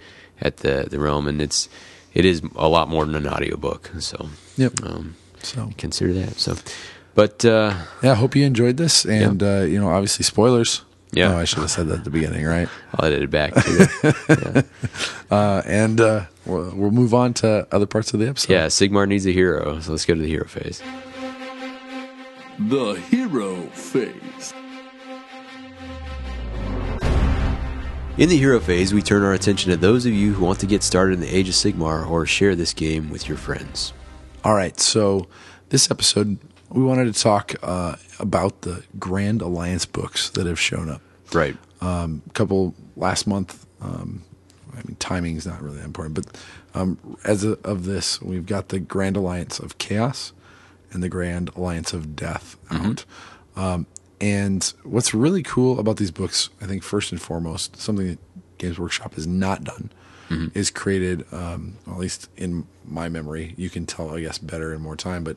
at the the realm, and it's it is a lot more than an audiobook. So Yep. um, So consider that. So, but uh, yeah, I hope you enjoyed this. And uh, you know, obviously spoilers. Yeah. Oh, I should have said that at the beginning, right? I'll edit it back. To *laughs* Uh, and uh, we'll, we'll move on to other parts of the episode. yeah, Sigmar needs a hero. So let's go to the hero phase. The hero phase. In the hero phase, we turn our attention to those of you who want to get started in the Age of Sigmar or share this game with your friends. All right. So this episode, we wanted to talk uh, about the Grand Alliance books that have shown up. Right. Um, a couple last month. Um, I mean, timing is not really that important, but um, as a, of this, we've got the Grand Alliance of Chaos and the Grand Alliance of Death out. Um, and what's really cool about these books, I think, first and foremost, something that Games Workshop has not done, is created, um, at least in my memory, you can tell, I guess, better in more time, but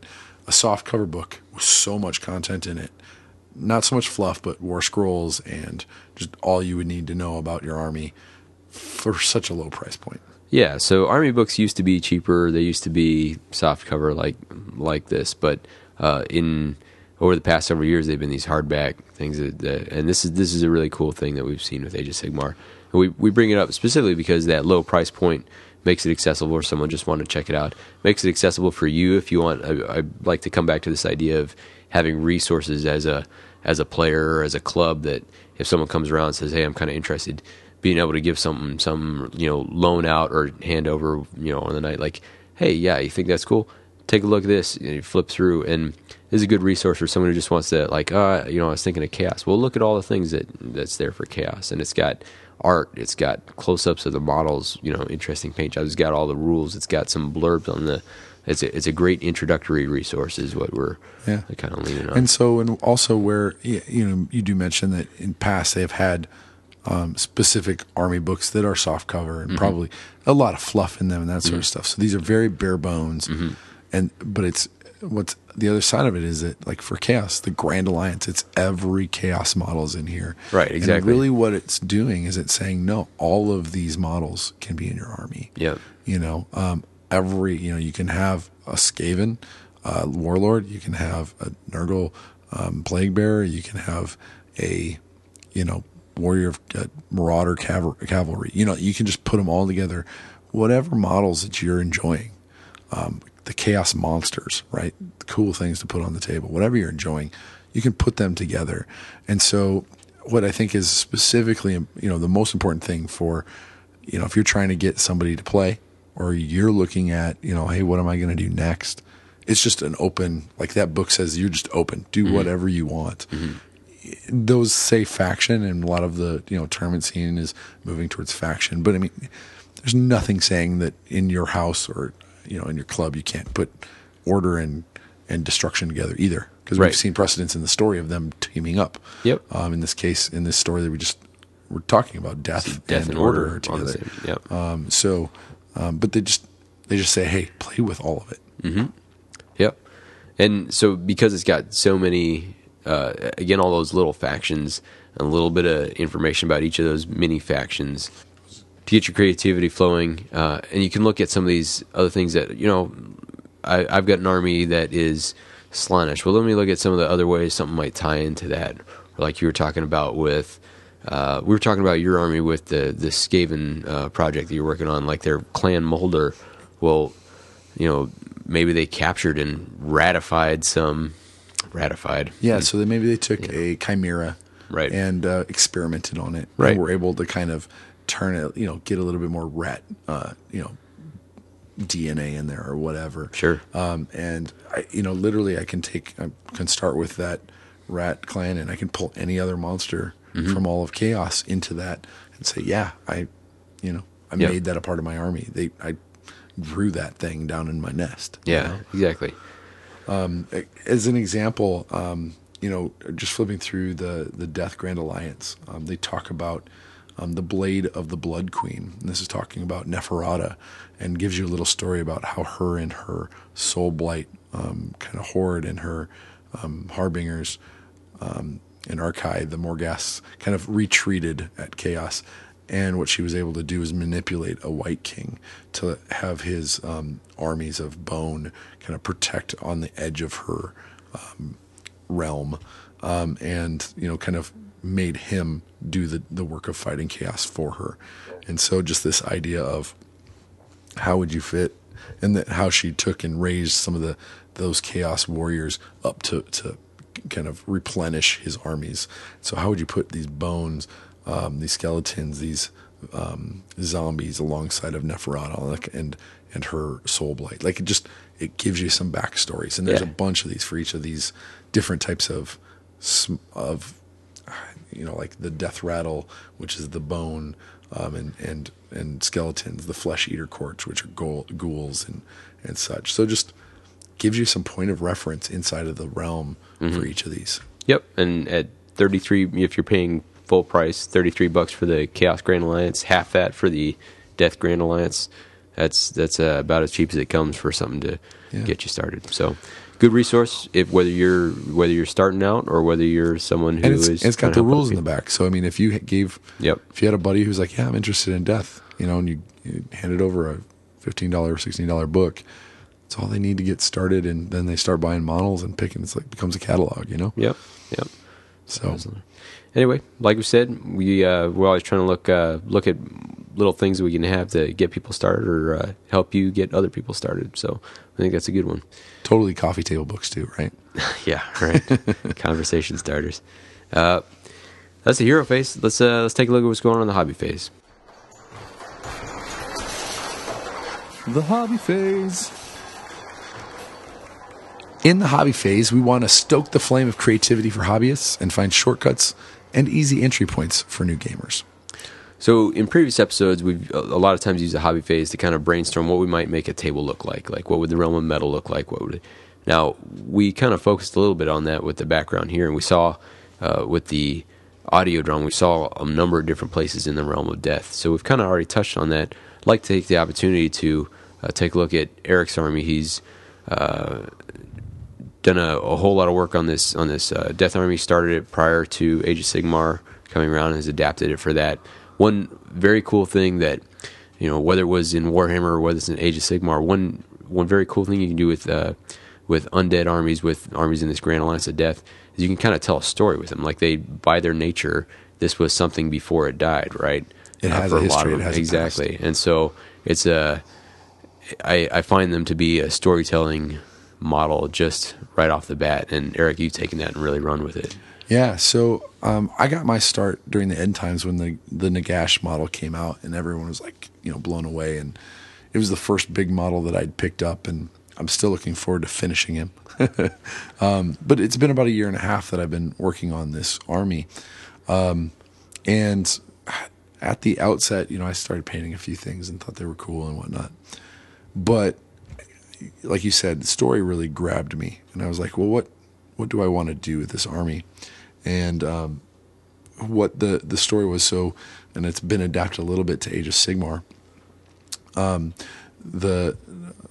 a soft cover book with so much content in it. Not so much fluff, but war scrolls and just all you would need to know about your army for such a low price point. Yeah, so army books used to be cheaper. They used to be soft cover like like this, but uh, in over the past several years, they've been these hardback things. That, that, and this is this is a really cool thing that we've seen with Age of Sigmar. We we bring it up specifically because that low price point makes it accessible for someone just want to check it out. Makes it accessible for you if you want. I, like to come back to this idea of having resources as a as a player or as a club that if someone comes around and says, "Hey, I'm kind of interested," being able to give some some you know loan out or hand over you know on the night like, "Hey, yeah, you think that's cool? Take a look at this." And you flip through, and this is a good resource for someone who just wants to like, uh, you know, I was thinking of chaos. Well, look at all the things that that's there for chaos, and it's got art, it's got close-ups of the models, you know, interesting paint jobs. It's got all the rules. It's got some blurbs on the. It's a, it's a great introductory resource, is what we're Yeah. kind of leaning on. And so, and also where you know you do mention that in past they've had um, specific army books that are soft cover and mm-hmm. probably a lot of fluff in them and that sort of mm-hmm. stuff. So these are very bare bones, mm-hmm. and but it's what's the other side of it is that like for chaos, the Grand Alliance, it's every chaos models in here, Right, And exactly. really, what it's doing is it's saying no, all of these models can be in your army. Yeah. You know, um, every you know you can have a Skaven uh, warlord, you can have a Nurgle um, plague bearer, you can have a you know warrior of uh, marauder cav- cavalry. You know, you can just put them all together. Whatever models that you're enjoying, um, the chaos monsters, right? The cool things to put on the table. Whatever you're enjoying, you can put them together. And so, what I think is specifically, you know, the most important thing for, you know, if you're trying to get somebody to play, or you're looking at, you know, hey, what am I going to do next? It's just an open, like that book says, you're just open. Do mm-hmm. whatever you want mm-hmm. those say faction and a lot of the you know tournament scene is moving towards faction but i mean there's nothing saying that in your house or you know in your club you can't put order and and destruction together either because Right. we've seen precedents in the story of them teaming up Yep. um, in this case in this story that we just we're talking about death, Death and, and order, order are on the together same- yep. um, so um, but they just they just say hey play with all of it Yep. And so because it's got so many, uh, again, all those little factions, a little bit of information about each of those mini factions to get your creativity flowing. Uh, and you can look at some of these other things that, you know, I, I've got an army that is Slaanesh. Well, let me look at some of the other ways something might tie into that. Like you were talking about with, uh, we were talking about your army with the, the Skaven uh, project that you're working on, like their clan Moulder. Well, you know, maybe they captured and ratified some ratified. Yeah, so they, maybe they took a chimera, Right. and uh, experimented on it, Right. And were able to kind of turn it, you know, get a little bit more rat, uh, you know, DNA in there or whatever. Sure. Um, and I, you know, literally, I can take, I can start with that rat clan, and I can pull any other monster Mm-hmm. from all of chaos into that, and say, yeah, I, you know, I Yep. made that a part of my army. They, I grew that thing down in my nest. you Yeah, know? exactly. as an example, um, you know, just flipping through the the Death Grand Alliance, um, they talk about um, the blade of the Blood Queen. And this is talking about Neferata, and gives you a little story about how her and her soul blight um, kind of horde and her um, harbingers um, in Archai, the Morghast, kind of retreated at Chaos. And what she was able to do is manipulate a Wight King to have his um, armies of bone kind of protect on the edge of her um, realm, um, and you know, kind of made him do the the work of fighting chaos for her. And so, just this idea of how would you fit and that how she took and raised some of the those chaos warriors up to to kind of replenish his armies so how would you put these bones um, these skeletons these um, zombies alongside of Neferata and and her soul blight. Like it just it gives you some backstories, and there's Yeah. a bunch of these for each of these different types of of you know like the death rattle, which is the bone, um, and and and skeletons, the flesh eater courts, which are ghoul, ghouls and and such. So just gives you some point of reference inside of the realm for each of these. Yep, and at 33 if you're paying full price, 33 bucks for the Chaos Grand Alliance, half that for the Death Grand Alliance. That's that's uh, about as cheap as it comes for something to Yeah. get you started. So, good resource if whether you're whether you're starting out or whether you're someone who and it's, is it's got the to help other rules in the back. So I mean, if you gave, Yep. if you had a buddy who's like, yeah, I'm interested in death, you know, and you, you handed over a fifteen dollar, sixteen dollar book, it's all they need to get started, and then they start buying models and picking. It's like becomes a catalog, you know. Yep. Yep. So Anyway, like we said, we uh, we're always trying to look uh, look at little things that we can have to get people started or uh, help you get other people started. So I think that's a good one. totally coffee table books too, right? *laughs* Yeah, right. *laughs* Conversation starters. Uh, that's the hero phase. Let's uh, let's take a look at what's going on in the hobby phase. The hobby phase. In the hobby phase, we want to stoke the flame of creativity for hobbyists and find shortcuts and easy entry points for new gamers. So in previous episodes, we've a lot of times used the hobby phase to kind of brainstorm what we might make a table look like. Like what would the realm of metal look like? What would it? Now we kind of focused a little bit on that with the background here, and we saw uh, with the audio drum, we saw a number of different places in the realm of death. So we've kind of already touched on that. I'd like to take the opportunity to uh, take a look at Eric's army. He's uh, done a, a whole lot of work on this on this uh, Death Army. Started it prior to Age of Sigmar coming around and has adapted it for that. One very cool thing that you know, whether it was in Warhammer or whether it's in Age of Sigmar, one one very cool thing you can do with uh, with undead armies, with armies in this Grand Alliance of Death, is you can kind of tell a story with them. Like they, by their nature, this was something before it died, right? It Uh, has a history, it has exactly, and so it's a. I, I find them to be a storytelling model just right off the bat. And Eric, you've taken that and really run with it. Yeah, so um, I got my start during the end times when the the Nagash model came out, and everyone was like, you know, blown away. And it was the first big model that I'd picked up, and I'm still looking forward to finishing him. *laughs* um, but it's been about a year and a half that I've been working on this army, um, and at the outset, you know, I started painting a few things and thought they were cool and whatnot, but like you said, the story really grabbed me, and I was like, well, what what do I want to do with this army? And um, what the the story was so, and it's been adapted a little bit to Age of Sigmar. Um, the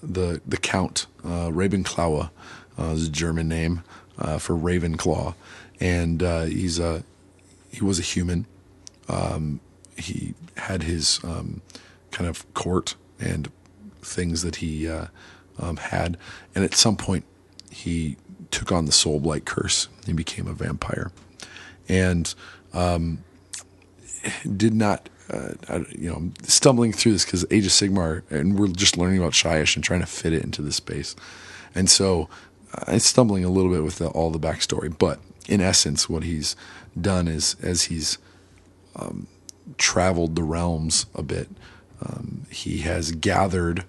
the the Count uh, Ravenclaw uh, is a German name uh, for Ravenclaw, and uh, he's a he was a human. Um, he had his um, kind of court and things that he uh, um, had, and at some point he took on the soul blight curse and became a vampire, and um, did not. Uh, I, you know, stumbling through this because Age of Sigmar, and we're just learning about Shyish and trying to fit it into this space, and so uh, I'm stumbling a little bit with the, all the backstory. But in essence, what he's done is, as he's um, traveled the realms a bit, um, he has gathered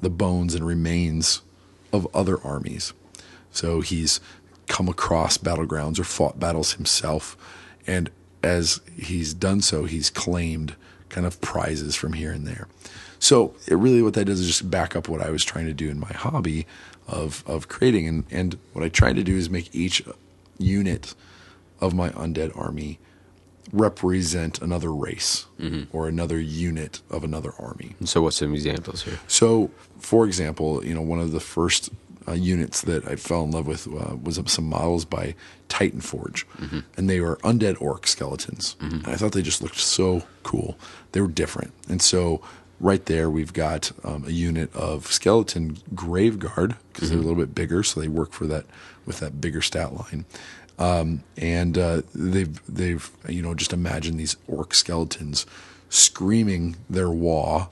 the bones and remains of other armies. So he's come across battlegrounds or fought battles himself. And as he's done so, he's claimed kind of prizes from here and there. So it really what that does is just back up what I was trying to do in my hobby of of creating. And, and what I tried to do is make each unit of my undead army represent another race or another unit of another army. So, what's some examples here? So, for example, you know, one of the first uh, units that I fell in love with uh, was some models by Titan Forge, and they were undead orc skeletons. And I thought they just looked so cool. They were different, and so right there we've got um, a unit of skeleton graveguard because they're a little bit bigger, so they work for that with that bigger stat line. Um, and uh, they've they've you know just imagine these orc skeletons screaming their wah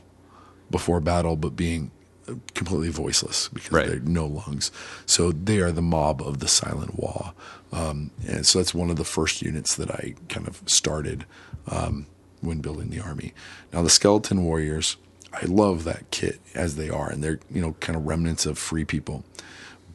before battle, but being completely voiceless because Right. they're no lungs. So they are the mob of the silent wah. Um, and so that's one of the first units that I kind of started um, when building the army. Now the skeleton warriors, I love that kit as they are, and they're you know kind of remnants of free people.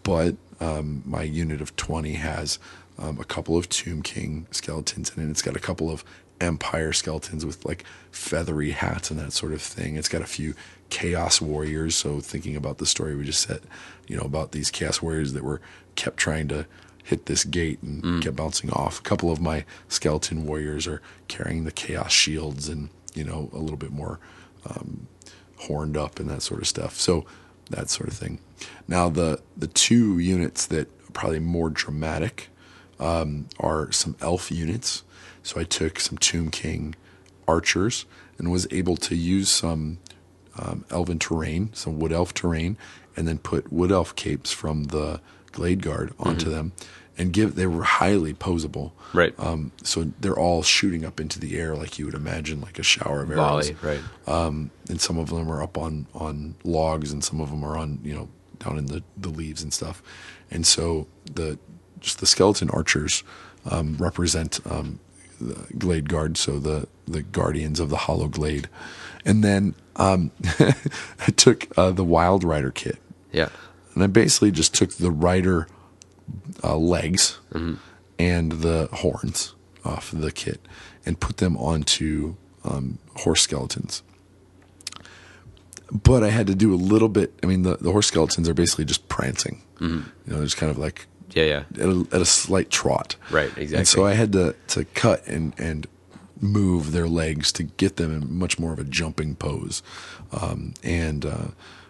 But um, my unit of twenty has um, a couple of Tomb King skeletons and it. It's got a couple of Empire skeletons with like feathery hats and that sort of thing. It's got a few Chaos Warriors. So thinking about the story we just said, you know about these Chaos Warriors that were kept trying to hit this gate and mm. kept bouncing off. A couple of my skeleton warriors are carrying the chaos shields and you know a little bit more um, horned up and that sort of stuff. So that sort of thing. Now the the two units that are probably more dramatic um, are some elf units. So I took some Tomb King archers and was able to use some um, elven terrain, some wood elf terrain, and then put wood elf capes from the Glade Guard onto mm-hmm. them and give they were highly posable. Right. Um, so they're all shooting up into the air like you would imagine, like a shower of arrows. Volley, right. Um, and some of them are up on on logs, and some of them are on you know down in the the leaves and stuff. And so the just the skeleton archers um, represent um, the glade guard, so the the guardians of the hollow glade. And then um, *laughs* I took uh, the wild rider kit. Yeah. And I basically just took the rider uh, legs mm-hmm. and the horns off the kit and put them onto um, horse skeletons. But I had to do a little bit. I mean, the, the horse skeletons are basically just prancing. Mm-hmm. You know, there's kind of like yeah, yeah, at a, at a slight trot. Right, exactly. And so I had to to cut and and move their legs to get them in much more of a jumping pose, um, and uh,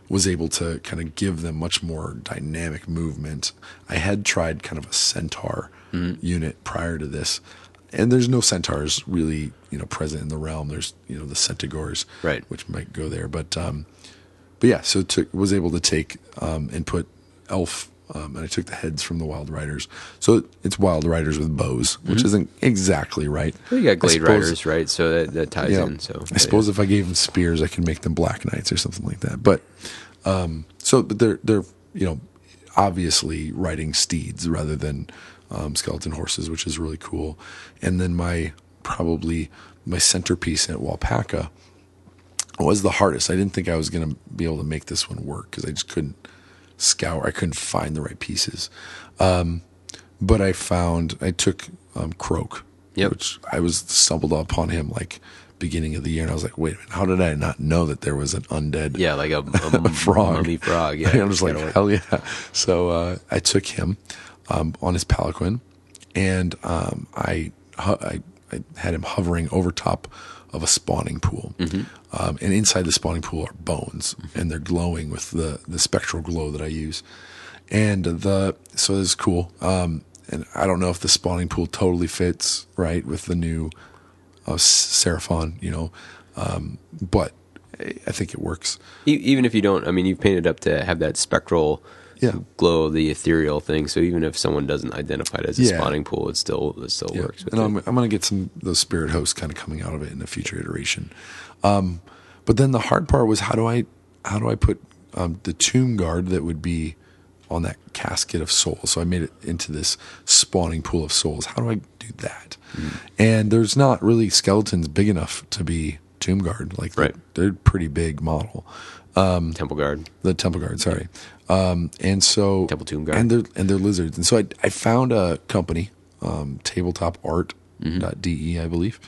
was able to kind of give them much more dynamic movement. I had tried kind of a centaur mm-hmm. unit prior to this, and there's no centaurs really, you know, present in the realm. There's you know the centaurs, right, which might go there, but um, but yeah, so took was able to take um, and put elf um, and I took the heads from the Wild Riders. So it's Wild Riders with bows, which mm-hmm. isn't exactly right. Well, you got Glade suppose, Riders, right? So that, that ties yeah, in. So I suppose yeah. if I gave them spears, I could make them Black Knights or something like that. But um, so, but they're they're you know obviously riding steeds rather than um, skeleton horses, which is really cool. And then my probably my centerpiece at Wapaka was the hardest. I didn't think I was going to be able to make this one work because I just couldn't scour. I couldn't find the right pieces. Um, but I found I took um, Kroak, yep. which I was stumbled upon him like beginning of the year, and I was like, wait a minute, how did I not know that there was an undead? Yeah, like a, *laughs* a frog, mummy frog. Yeah, *laughs* I was like, work. hell yeah. So uh, I took him um, on his palanquin, and um, I, I I had him hovering over top of a spawning pool. Mm-hmm. Um, and inside the spawning pool are bones, mm-hmm. and they're glowing with the, the spectral glow that I use. And the so this is cool. Um, and I don't know if the spawning pool totally fits right with the new uh, Seraphon, you know, um, but I think it works. Even if you don't, I mean, you've painted up to have that spectral yeah. glow, of the ethereal thing. So even if someone doesn't identify it as a yeah. spawning pool, it still it still yeah. works. and I'm, I'm going to get some those spirit hosts kind of coming out of it in a future iteration. Um, but then the hard part was how do I how do I put um, the tomb guard that would be on that casket of souls? So I made it into this spawning pool of souls. How do I do that? Mm. And there's not really skeletons big enough to be tomb guard. Like right. they're, they're pretty big model. Um, temple guard. The temple guard. Sorry. Um, and so temple tomb guard. And they're and they're lizards. And so I I found a company, um, tabletopart.de. I believe,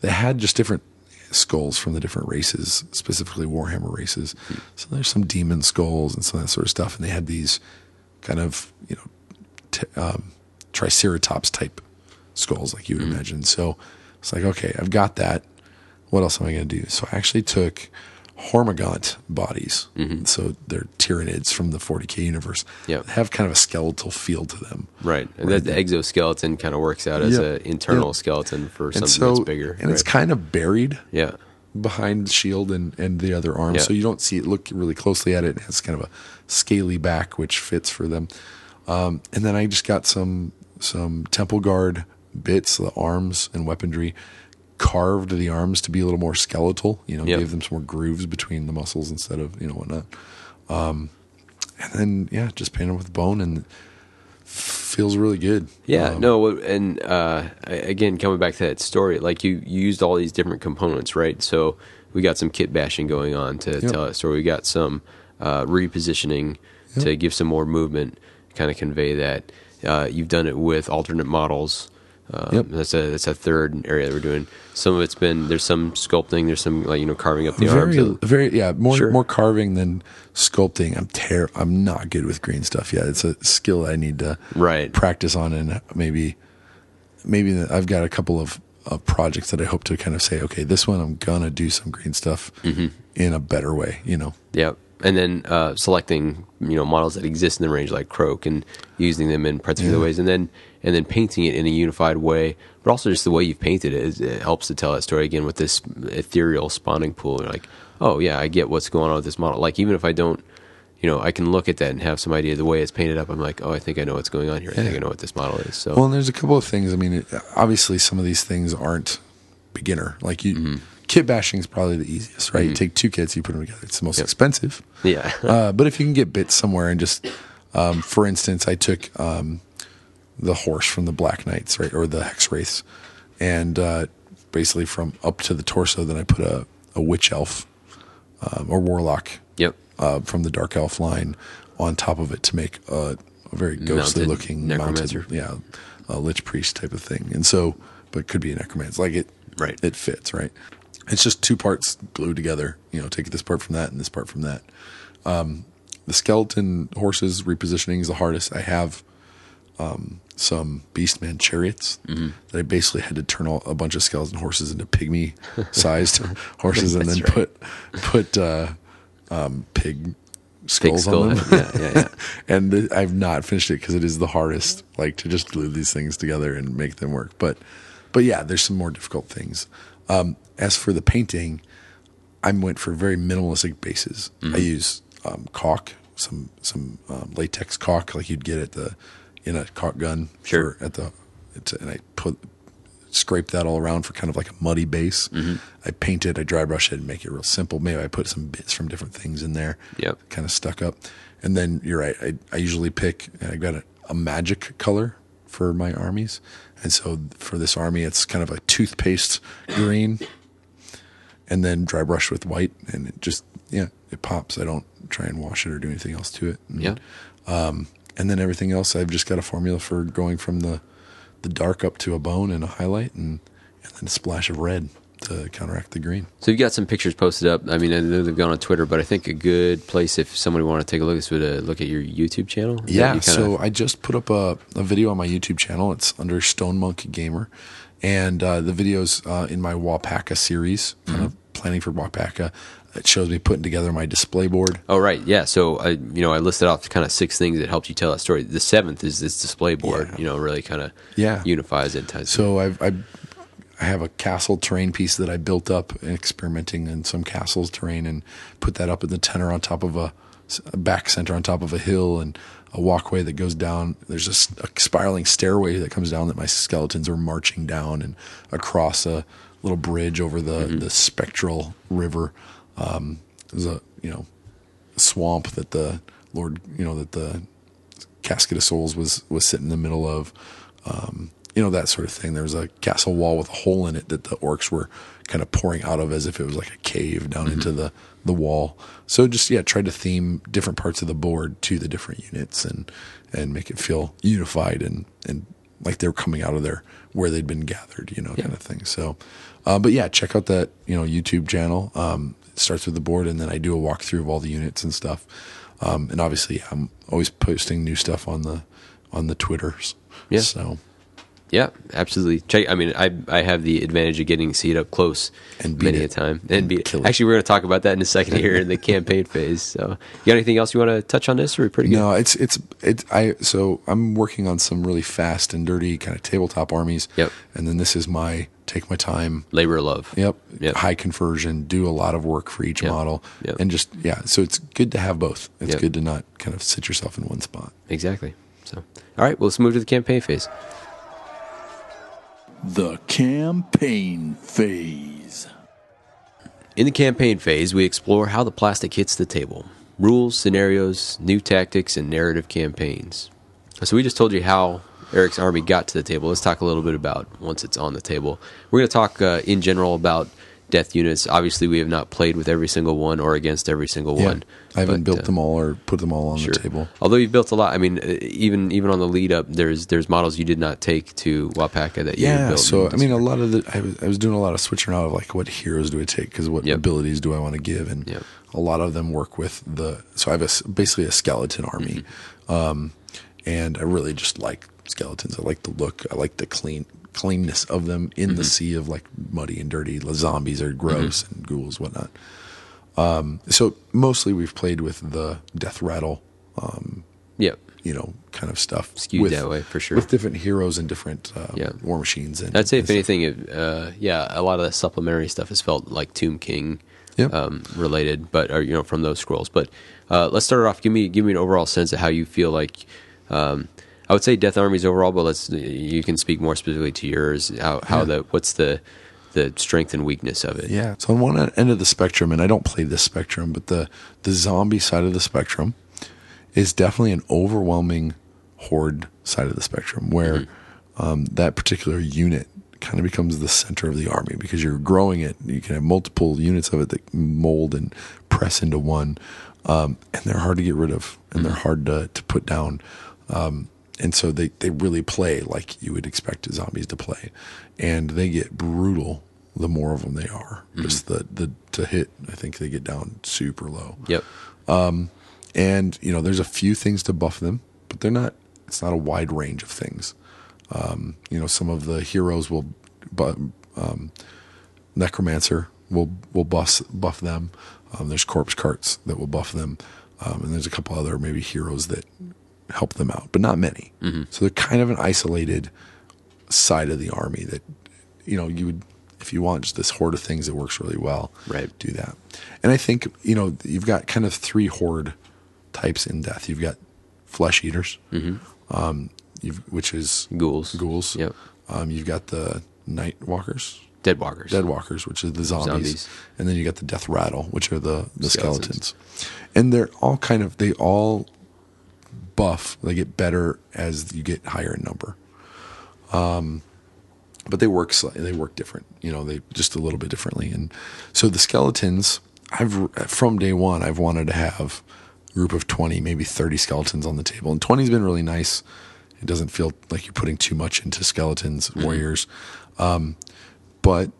that had just different skulls from the different races, specifically Warhammer races. So there's some demon skulls and some of that sort of stuff. And they had these kind of you know t- um, triceratops type skulls, like you would mm-hmm. imagine. So it's like okay, I've got that. What else am I going to do? So I actually took Hormagaunt bodies. Mm-hmm. So they're Tyranids from the 40k universe. Yeah. Have kind of a skeletal feel to them. Right. Right. the, the exoskeleton kind of works out as an internal skeleton for something so, that's bigger. And right. it's kind of buried. Yeah. Behind the shield and, and the other arm. Yeah. So you don't see it, look really closely at it. It has kind of a scaly back, which fits for them. Um, and then I just got some some temple guard bits, the arms and weaponry carved the arms to be a little more skeletal. You know, yep. gave them some more grooves between the muscles instead of you know whatnot. Um, and then yeah, just paint them with bone and feels really good. Yeah, Um, no, and uh, again, coming back to that story, like you, you used all these different components, right? So we got some kit bashing going on to Yep. tell that story. We got some uh, repositioning to give some more movement, kind of convey that. Uh, you've done it with alternate models. Um, Yep. That's a that's a third area that we're doing. Some of it's been there's some sculpting, there's some like you know carving up the arms. very, very, yeah, more Sure. more carving than sculpting. I'm ter- I'm not good with green stuff yet. It's a skill I need to Right. practice on, and maybe maybe I've got a couple of, of projects that I hope to kind of say, okay, this one I'm gonna do some green stuff Mm-hmm. in a better way. You know, Yep. And then uh, selecting you know models that exist in the range like Kroak and using them in particular Yeah. ways, and then and then painting it in a unified way, but also just the way you've painted it, it helps to tell that story again with this ethereal spawning pool. You're like, oh yeah, I get what's going on with this model. Like even if I don't, you know, I can look at that and have some idea of the way it's painted up. I'm like, oh, I think I know what's going on here. I think I know what this model is. So Well, and there's a couple of things. I mean, it, obviously, some of these things aren't beginner. Like you, Mm-hmm. kit bashing is probably the easiest, right? You take two kits, you put them together. It's the most Yep. expensive. yeah, *laughs* uh, but if you can get bits somewhere and just, um, for instance, I took um, the horse from the Black Knights, right, or the Hex Wraiths, and uh, basically from up to the torso, then I put a, a witch elf um, or warlock yep, uh, from the Dark Elf line on top of it to make a, a very ghostly Mounted looking necromancer. mounted, yeah, a lich priest type of thing. And so, but it could be a necromancer. Like it, Right. It fits, right? It's just two parts glued together. You know, take this part from that and this part from that. Um, the skeleton horses repositioning is the hardest. I have um, some Beastman chariots Mm-hmm. that I basically had to turn all, a bunch of skeleton horses into pygmy sized *laughs* horses and then right. put put uh, um, pig skulls skull on them. *laughs* Yeah, yeah, yeah. *laughs* and th- I've not finished it because it is the hardest, like to just glue these things together and make them work. But, but yeah, there's some more difficult things. Um, as for the painting, I went for very minimalistic bases. Mm-hmm. I use um, caulk, some some um, latex caulk, like you'd get at the in a caulk gun. Sure. At the, it's, and I put scrape that all around for kind of like a muddy base. Mm-hmm. I paint it, I dry brush it, and make it real simple. Maybe I put some bits from different things in there. Yep. Kind of stuck up. And then you're right. I, I usually pick. I got a, a magic color for my armies, and so for this army, it's kind of a toothpaste green, and then dry brush with white, and it just yeah, it pops. I don't try and wash it or do anything else to it. And, Yeah. And then everything else, I've just got a formula for going from the the dark up to a bone and a highlight, and and then a splash of red to counteract the green. So you've got some pictures posted up. I mean, I know they've gone on Twitter, but I think a good place if somebody wanted to take a look at this would uh, look at your YouTube channel. Is Yeah, you so I just put up a, a video on my YouTube channel. It's under Stone Monk Gamer, and uh, the videos uh, in my Wapaka series, kind of planning for Wapaka. It shows me putting together my display board. Oh right, yeah. So I, you know, I listed off kind of six things that helped you tell that story. The seventh is this display board. Yeah. You know, really kind of Yeah. unifies it. Ties So I've, I I have a castle terrain piece that I built up experimenting in some castles terrain and put that up in the tenor on top of a, a back center on top of a hill and a walkway that goes down. There's a spiraling stairway that comes down that my skeletons are marching down and across a little bridge over the, mm-hmm. the spectral river. Um, there's a you know swamp that the Lord you know that the casket of souls was was sitting in the middle of. Um, you know that sort of thing. There was a castle wall with a hole in it that the orcs were kind of pouring out of as if it was like a cave down into the the wall. So just yeah try to theme different parts of the board to the different units and and make it feel unified and and like they were coming out of there where they'd been gathered you know kind of thing. So uh, but yeah check out that you know youtube channel. Um, starts with the board and then i do a walkthrough of all the units and stuff um, and obviously I'm always posting new stuff on the on the Twitters. Yeah. So Yeah, absolutely. Check. I mean, I I have the advantage of getting to see it up close And beat many it. a time, and be kill it. actually we're going to talk about that in a second here in the *laughs* campaign phase. So, you got anything else you want to touch on this, or pretty good? no, it's it's it. I so I'm working on some really fast and dirty kind of tabletop armies. Yep. And then this is my take my time. Labor of love. Yep. Yep. High conversion. Do a lot of work for each Yep. model. Yep. And just yeah. So it's good to have both. It's good to not kind of sit yourself in one spot. Exactly. So, all right. Well, let's move to the campaign phase. The campaign phase. In the campaign phase, we explore how the plastic hits the table rules, scenarios, new tactics, and narrative campaigns. So we just told you how Eric's army got to the table. Let's talk a little bit about once it's on the table. We're going to talk uh, in general about death units. Obviously, we have not played with every single one or against every single one. I haven't but, built uh, them all or put them all on Sure. the table. Although you've built a lot, I mean, uh, even even on the lead up, there's there's models you did not take to Wapaka that you Yeah, built. so I mean, a lot of the I was, I was doing a lot of switching out of like what heroes do I take because what Yep. abilities do I want to give, and Yep. a lot of them work with the. So I have a basically a skeleton army, Mm-hmm. um, and I really just like skeletons. I like the look. I like the clean cleanness of them in Mm-hmm. the sea of like muddy and dirty. Zombies are gross and ghouls whatnot. Um, so mostly we've played with the death rattle Yep. you know, kind of stuff. Skewed with- that way, for sure. With different heroes and different uh, Yeah. war machines. And I'd say if and anything, it, uh, yeah, a lot of the supplementary stuff has felt like Tomb King Yep. um, related, but or, you know from those scrolls. But uh, let's start it off. Give me give me an overall sense of how you feel like. Um, I would say Death Armies overall, but let's you can speak more specifically to yours. How how Yeah. the what's the the strength and weakness of it? Yeah. So on one end of the spectrum, and I don't play this spectrum, but the the zombie side of the spectrum is definitely an overwhelming horde side of the spectrum, where um, that particular unit kind of becomes the center of the army because you're growing it. You can have multiple units of it that mold and press into one, um, and they're hard to get rid of, and they're hard to to put down. Um, and so they, they really play like you would expect zombies to play, and they get brutal the more of them they are. Just the the to hit, I think they get down super low. Yep. And you know, there's a few things to buff them, but they're not. It's not a wide range of things. Um, you know, some of the heroes will, but um, necromancer will will buff buff them. Um, there's corpse carts that will buff them, um, and there's a couple other maybe heroes that help them out, but not many. So they're kind of an isolated side of the army that you know you would if you want just this horde of things that works really well Right. do that and i think you know you've got kind of three horde types in death you've got flesh eaters um, you've, which is Ghouls. ghouls Yep. um, you've got the night walkers Dead walkers. dead walkers which are the zombies, Zombies. and then you got the death rattle which are the, the Skeletons. skeletons. and they're all kind of they all buff they get better as you get higher in number. Um, but they work slightly, they work different you know they just a little bit differently. And so the skeletons i've from day one i've wanted to have a group of 20 maybe 30 skeletons on the table. And 20 has been really nice. It doesn't feel like you're putting too much into skeletons warriors. Um, but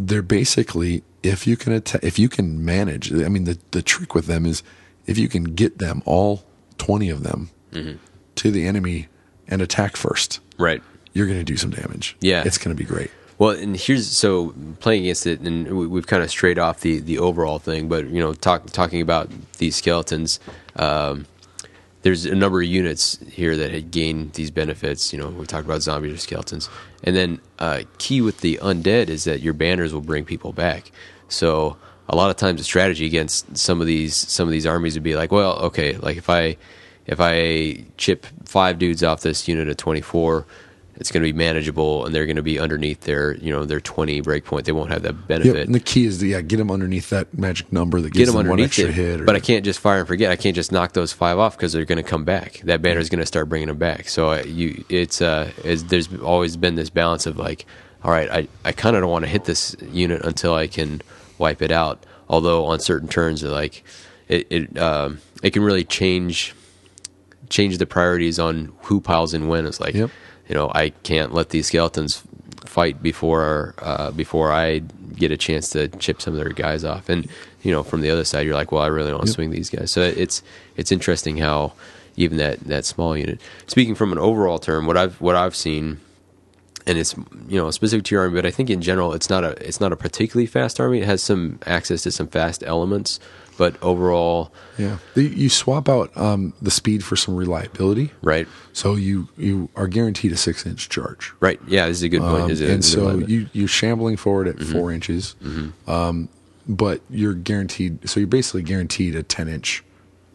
they're basically if you can atta- if you can manage i mean the, the trick with them is if you can get them all 20 of them to the enemy and attack first Right. you're going to do some damage Yeah. it's going to be great Well, and here's so playing against it, and we- we've kind of strayed off the the overall thing, but you know, talk, talking about these skeletons. Um, there's a number of units here that had gained these benefits. You know, we talked about zombies or skeletons, and then uh, key with the undead is that your banners will bring people back. So a lot of times, the strategy against some of these some of these armies would be like, well, okay, like if I if I chip five dudes off this unit of twenty four. It's going to be manageable, and they're going to be underneath their, you know, their twenty breakpoint. They won't have that benefit Yep. And the key is to yeah, get them underneath that magic number that get gives them them one extra it. hit. Or, but I can't just fire and forget. I can't just knock those five off because they're going to come back. That banner is going to start bringing them back. So uh, you, it's uh, is, there's always been this balance of like, all right, I, I kind of don't want to hit this unit until I can wipe it out. Although on certain turns, like it it um, it can really change change the priorities on who piles in when. It's like, Yep. you know, I can't let these skeletons fight before uh, before I get a chance to chip some of their guys off. And you know, from the other side, you're like, well, I really want to Yep. swing these guys. So it's it's interesting how even that that small unit. Speaking from an overall term, what I've what I've seen. And it's you know specific to your army, but I think in general it's not a it's not a particularly fast army. It has some access to some fast elements, but overall, yeah, you swap out um, the speed for some reliability. right, So you you are guaranteed a six inch charge. right, yeah, this is a good point. Um, Is it- and so you you're shambling forward Mm-hmm. at four inches, um, but you're guaranteed. So you're basically guaranteed a ten inch.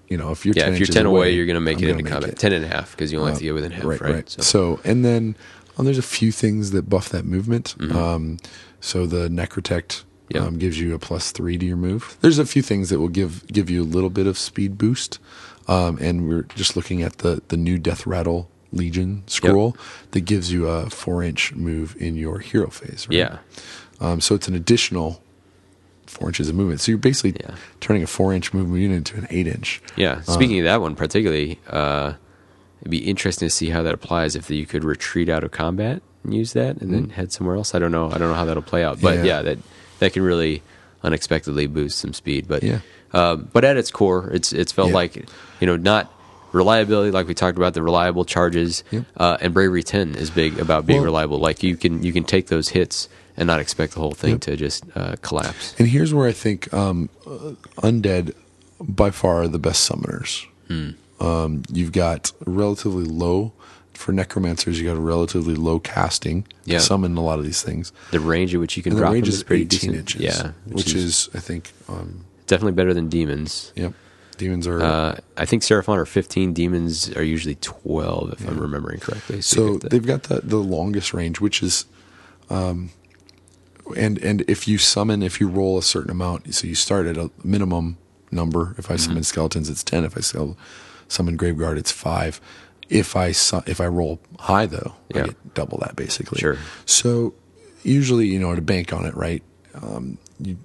You know, if you're yeah, 10 if you're ten away, you're going to make I'm it into combat. Ten and a half because you only have to get within half, right? right, right. So. and then um, there's a few things that buff that movement. Um, so the necrotect Yeah. um, gives you a plus three to your move. There's a few things that will give give you a little bit of speed boost. um, and we're just looking at the the new Death Rattle Legion scroll that gives you a four inch move in your hero phase. Right? Yeah. Um, so it's an additional four inches of movement. So you're basically Yeah. turning a four inch movement unit into an eight inch. Yeah. Speaking of that one particularly, uh, it'd be interesting to see how that applies if you could retreat out of combat and use that and then head somewhere else. I don't know. I don't know how that'll play out, but. Yeah. yeah, that that can really unexpectedly boost some speed. But Yeah. um, but at its core, it's it's felt Yeah. like you know not reliability like we talked about the reliable charges Yep. uh, and bravery 10 is big about being Well- reliable like you can you can take those hits and not expect the whole thing Yep. to just uh, collapse And here's where I think um, uh, undead by far are the best summoners. Hmm. Um, you've got relatively low for necromancers. You got a relatively low casting Yeah. to summon a lot of these things. the range at which you can And the drop range is pretty 18 decent. inches. yeah which, is, I think um, definitely better than demons yep. Demons are Uh, I think Seraphon are 15. Demons are usually 12, if I'm remembering correctly. So have to- they've got the, the longest range, which is, um, and and if you summon, if you roll a certain amount, so you start at a minimum number. If I Mm-hmm. summon skeletons, it's ten. If I summon graveguard, it's five. If I if I roll high though, Yeah. I get double that basically. Sure. So usually, you know, to bank on it, right? Um, you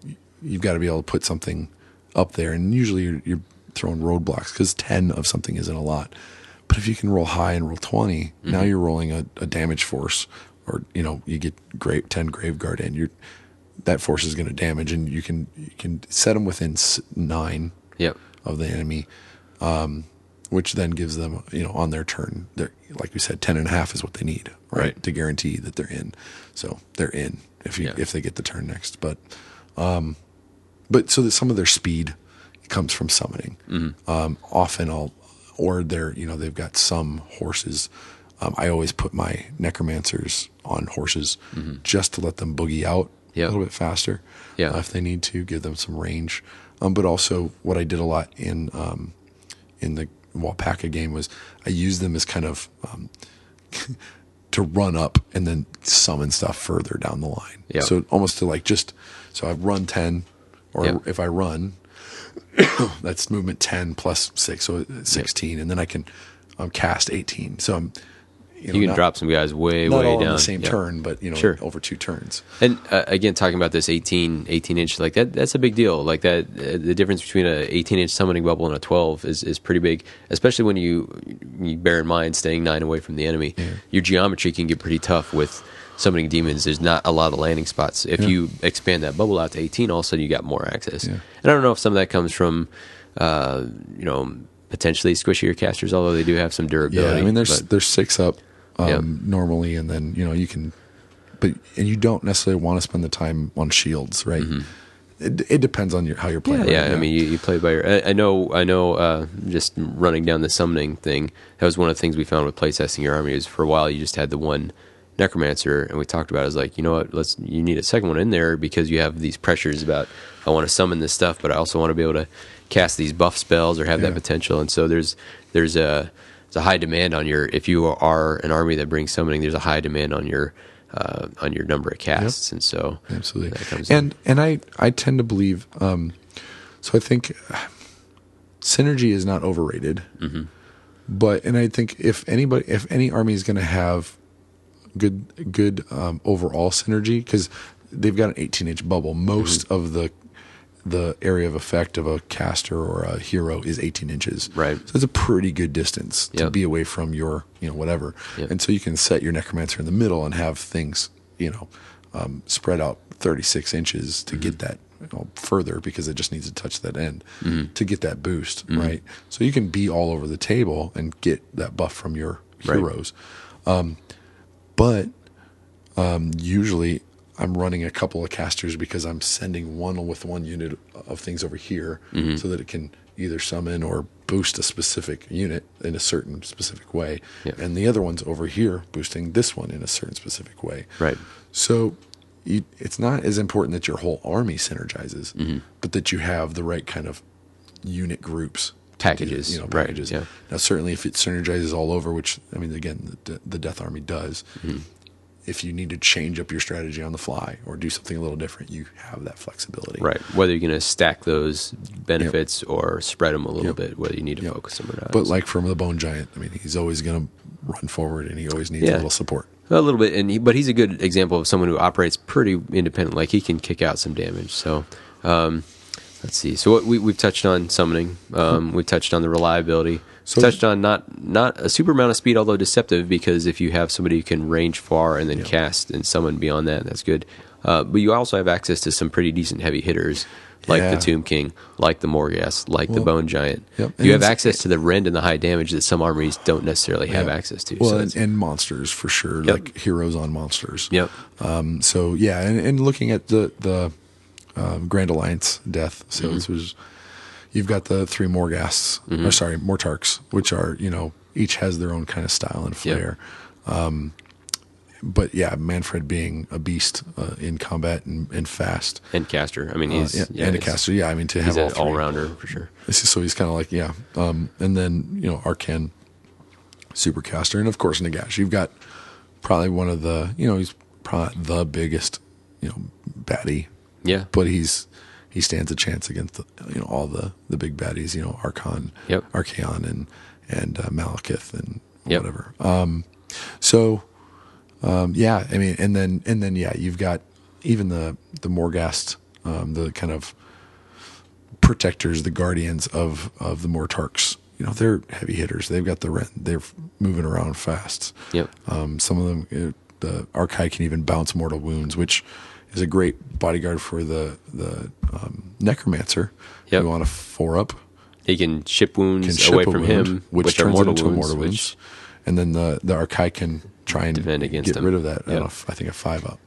you've got to be able to put something up there, and usually you're, you're throwing roadblocks because ten of something isn't a lot. But if you can roll high and roll 20, now Mm-hmm. you're rolling a, a damage force, or you know you get grave, ten grave guard in. You're that force is going to damage, and you can you can set them within nine Yep. of the enemy, um, which then gives them you know on their turn. They're like we said, ten and a half is what they need, right, Right. to guarantee that they're in. So they're in if you Yeah. if they get the turn next, but um, but so that some of their speed comes from summoning. Um, often I'll or they're you know they've got some horses. Um, I always put my necromancers on horses just to let them boogie out Yeah. a little bit faster. Yeah. uh, if they need to, give them some range. Um, but also, what I did a lot in um, in the Wapaka game was I used them as kind of um, *laughs* to run up and then summon stuff further down the line. Yeah. So almost to like just so I've run ten, or Yeah. if I run, *coughs* that's movement ten plus six, so sixteen, and then I can um, cast eighteen. So I'm you, know, You can not- drop some guys way, way down. on the same turn, but you know Sure. over two turns. And uh, again, talking about this 18, 18 inch, like that, that's a big deal. Like that, uh, the difference between a 18 inch summoning bubble and a 12 is, is pretty big, especially when you, you bear in mind staying nine away from the enemy. Your geometry can get pretty tough with summoning demons. There's not a lot of landing spots. If Yeah. you expand that bubble out to 18, all of a sudden you got more access. Yeah. And I don't know if some of that comes from, uh, you know, potentially squishier casters, although they do have some durability. Yeah, I mean, there's there's six up um, Yeah. normally, and then you know you can, but and you don't necessarily want to spend the time on shields, right? It, it depends on your how you're playing. Mm-hmm. Yeah, right I mean, you, you play by your. I, I know, I know. Uh, just running down the summoning thing, that was one of the things we found with playtesting your army. Is for a while you just had the one necromancer, and we talked about. It, is like, you know what? Let's. You need a second one in there because you have these pressures about. I want to summon this stuff, but I also want to be able to cast these buff spells or have that potential. And so there's there's a there's a high demand on your. If you are an army that brings summoning, there's a high demand on your. Uh, on your number of casts, and so absolutely. that comes in. and and I I tend to believe. Um, so I think synergy is not overrated, Mm-hmm. but and I think if anybody if any army is going to have good good um, overall synergy because they've got an 18 inch bubble. Most Mm-hmm. of the the area of effect of a caster or a hero is 18 inches. Right. So it's a pretty good distance to be away from your, you know, whatever. Yep. And so you can set your necromancer in the middle and have things, you know, um, spread out 36 inches to Mm-hmm. get that you know, further because it just needs to touch that end Mm-hmm. to get that boost, right? So you can be all over the table and get that buff from your Right. heroes. Um, but um, usually I'm running a couple of casters because I'm sending one with one unit of things over here Mm-hmm. so that it can either summon or boost a specific unit in a certain specific way. And the other one's over here boosting this one in a certain specific way. Right. So you, it's not as important that your whole army synergizes, Mm-hmm. but that you have the right kind of unit groups. Packages, you know, right, packages. yeah. Now, certainly, if it synergizes all over, which I mean, again, the, the Death Army does, Mm-hmm. If you need to change up your strategy on the fly or do something a little different, you have that flexibility. Right. Whether you're going to stack those benefits yep. or spread them a little yep. bit, whether you need to yep. focus them or not. But like from the bone giant, I mean, he's always going to run forward and he always needs yeah. a little support. A little bit, and he, but he's a good example of someone who operates pretty independent. Like he can kick out some damage. So, um, let's see. So what we, we've touched on summoning. Um, we've touched on the reliability. So, touched on not not a super amount of speed, although deceptive, because if you have somebody who can range far and then yeah. cast and summon beyond that, that's good. Uh, but you also have access to some pretty decent heavy hitters, like yeah. the Tomb King, like the Morghast, like well, the Bone Giant. Yep. You have access to the rend and the high damage that some armies don't necessarily have access to. Well, so and, and, monsters for sure, yep. like heroes on monsters. Yep. Um, so yeah, and, and, looking at the the um, Grand Alliance death, so mm-hmm. this was you've got the three Morghasts, mm-hmm. or sorry, Mortarchs, which are you know each has their own kind of style and flair. Yep. Um, but yeah, Mannfred being a beast uh, in combat and, and, fast, and caster. I mean, uh, he's uh, yeah, yeah, and a caster. Yeah, I mean to have all all rounder for sure. So he's kind of like yeah, um, and then you know Arkhan, super caster, and of course Nagash. You've got probably one of the you know he's probably the biggest you know baddie. Yeah, but he's he stands a chance against the, you know all the the big baddies. You know Archaon, yep. Archaon, and and uh, Malekith and yep. whatever. Um, so um, yeah, I mean, and then and then yeah, you've got even the the Morghast, um, the kind of protectors, the guardians of of the Mortarchs. You know, they're heavy hitters. They've got the rend. They're moving around fast. Yep. Um, some of them, uh, the Archai can even bounce mortal wounds, which is a great bodyguard for the the um, necromancer. Yep. You want a four up. He can ship wounds can ship away from wound, him, which turns mortal into wounds, mortal wounds. Which... And then the the Archai can try and defend against get rid of that. Yep. I, I, think a five up.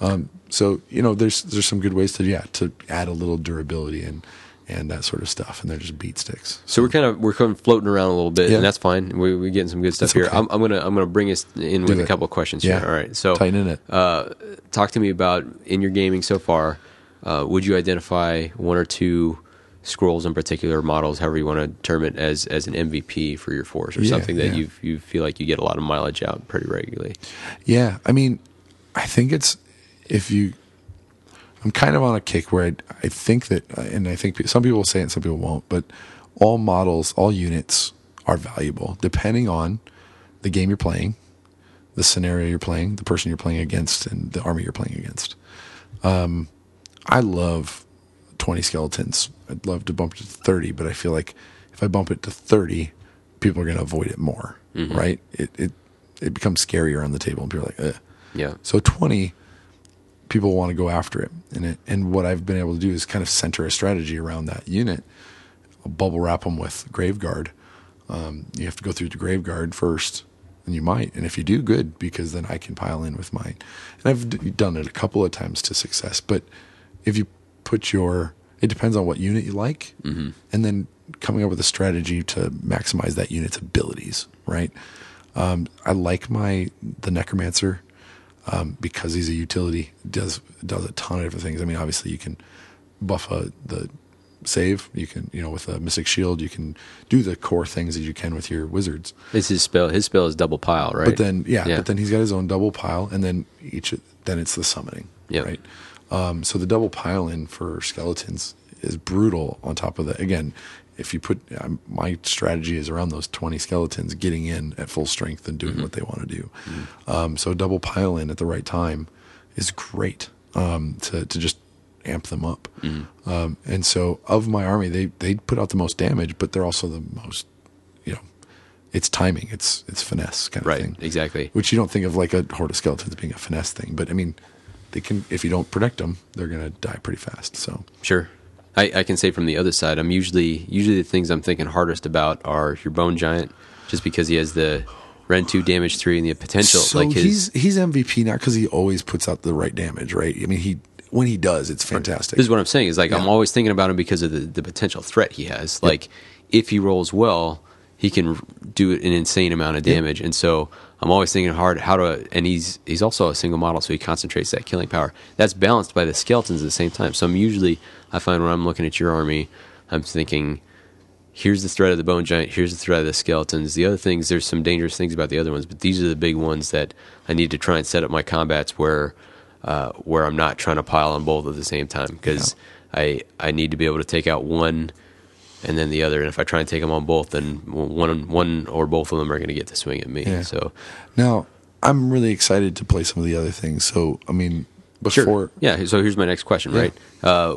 Um, so you know, there's there's some good ways to yeah to add a little durability and and that sort of stuff, and they're just beat sticks. So, so we're kind of we're kind of floating around a little bit, yeah. and that's fine. We, we're getting some good stuff here. I'm, I'm, gonna I'm gonna bring us in Do with it. a couple of questions yeah. here. All right, so tighten it. Uh, talk to me about in your gaming so far. Uh, would you identify one or two scrolls in particular, models, however you want to term it, as as an MVP for your force, or yeah, something that you you feel like you get a lot of mileage out pretty regularly? Yeah, I mean, I think it's if you I'm kind of on a kick where I, I think that, and I think some people will say it and some people won't, but all models, all units are valuable depending on the game you're playing, the scenario you're playing, the person you're playing against, and the army you're playing against. Um, I love 20 skeletons. I'd love to bump it to 30, but I feel like if I bump it to 30, people are going to avoid it more, mm-hmm. right? It, it, it becomes scarier on the table and people are like, Ugh. yeah. So 20, people want to go after it. And it, and what I've been able to do is kind of center a strategy around that unit. I'll bubble wrap them with Graveguard. Um, you have to go through the Graveguard first, and you might. And if you do, good, because then I can pile in with mine. And I've d- done it a couple of times to success. But if you put your, it depends on what unit you like, mm-hmm. and then coming up with a strategy to maximize that unit's abilities. Right. Um, I like my the Necromancer um, because he's a utility. does does a ton of different things. I mean, obviously you can buff a, the save. You can you know with a Mystic Shield you can do the core things that you can with your wizards. It's his spell. His spell is double pile, right? But then yeah, yeah. but then he's got his own double pile, and then each then it's the summoning. Yeah. Right. Um, so the double pile in for skeletons is brutal. On top of that, again, if you put um, my strategy is around those 20 skeletons getting in at full strength and doing mm-hmm. what they want to do. Mm-hmm. Um, so a double pile in at the right time is great um, to to just amp them up. Mm-hmm. Um, and so of my army, they they put out the most damage, but they're also the most you know. It's timing. It's it's finesse kind of right, thing. Exactly. Which you don't think of like a horde of skeletons being a finesse thing, but I mean, they can if you don't protect them, they're going to die pretty fast. So sure. I, I, can say from the other side, I'm usually usually the things I'm thinking hardest about are your bone giant, just because he has the rend two damage three and the potential. So like his, he's he's MVP not because he always puts out the right damage, right? I mean, he when he does, it's fantastic. This is what I'm saying. Is like yeah. I'm always thinking about him because of the the potential threat he has. Like if he rolls well, he can do an insane amount of damage, and so I'm always thinking hard how to. And he's he's also a single model, so he concentrates that killing power. That's balanced by the skeletons at the same time. So I'm usually I find when I'm looking at your army, I'm thinking here's the threat of the bone giant, here's the threat of the skeletons. The other things, there's some dangerous things about the other ones, but these are the big ones that I need to try and set up my combats where uh, where I'm not trying to pile on both at the same time because I I need to be able to take out one and then the other. And if I try and take them on both, then one one or both of them are going to get to swing at me. Yeah. So Now, I'm really excited to play some of the other things. So, I mean, before Sure. Yeah. So here's my next question. Yeah. Right. Uh,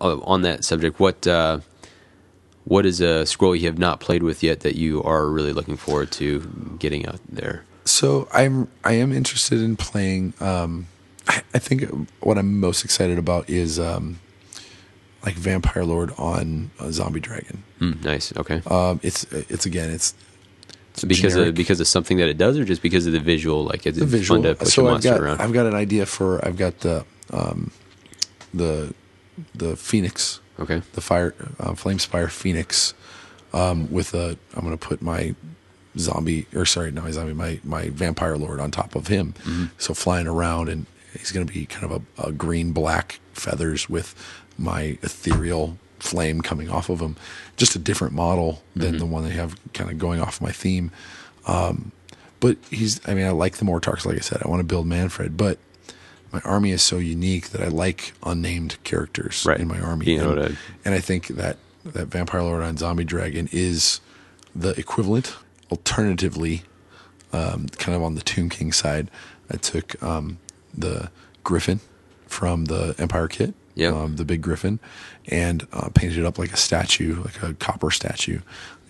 on that subject, what uh, what is a scroll you have not played with yet that you are really looking forward to getting out there? So I'm I am interested in playing. Um, I, I think what I'm most excited about is um, like Vampire Lord on a Zombie Dragon. Mm, nice. Okay. Um, it's it's again it's So because generic. of because of something that it does, or just because of the visual? Like it's the visual. fun to push So a I've monster got around. I've got an idea for I've got the um, the the Phoenix okay. the fire uh, Flamespyre Phoenix um, with a i'm going to put my zombie or sorry not my zombie my my vampire lord on top of him so flying around and he's going to be kind of a, a green black feathers with my ethereal flame coming off of him just a different model than the one they have kind of going off my theme um, but he's i mean i like the mortarchs like i said i want to build mannfred but my army is so unique that I like unnamed characters Right. in my army. You know and, I- and I think that that Vampire Lord on Zombie Dragon is the equivalent. Alternatively, um, kind of on the Tomb King side, I took um, the Griffin from the Empire kit, Yeah. um, the big Griffin, and uh, painted it up like a statue, like a copper statue,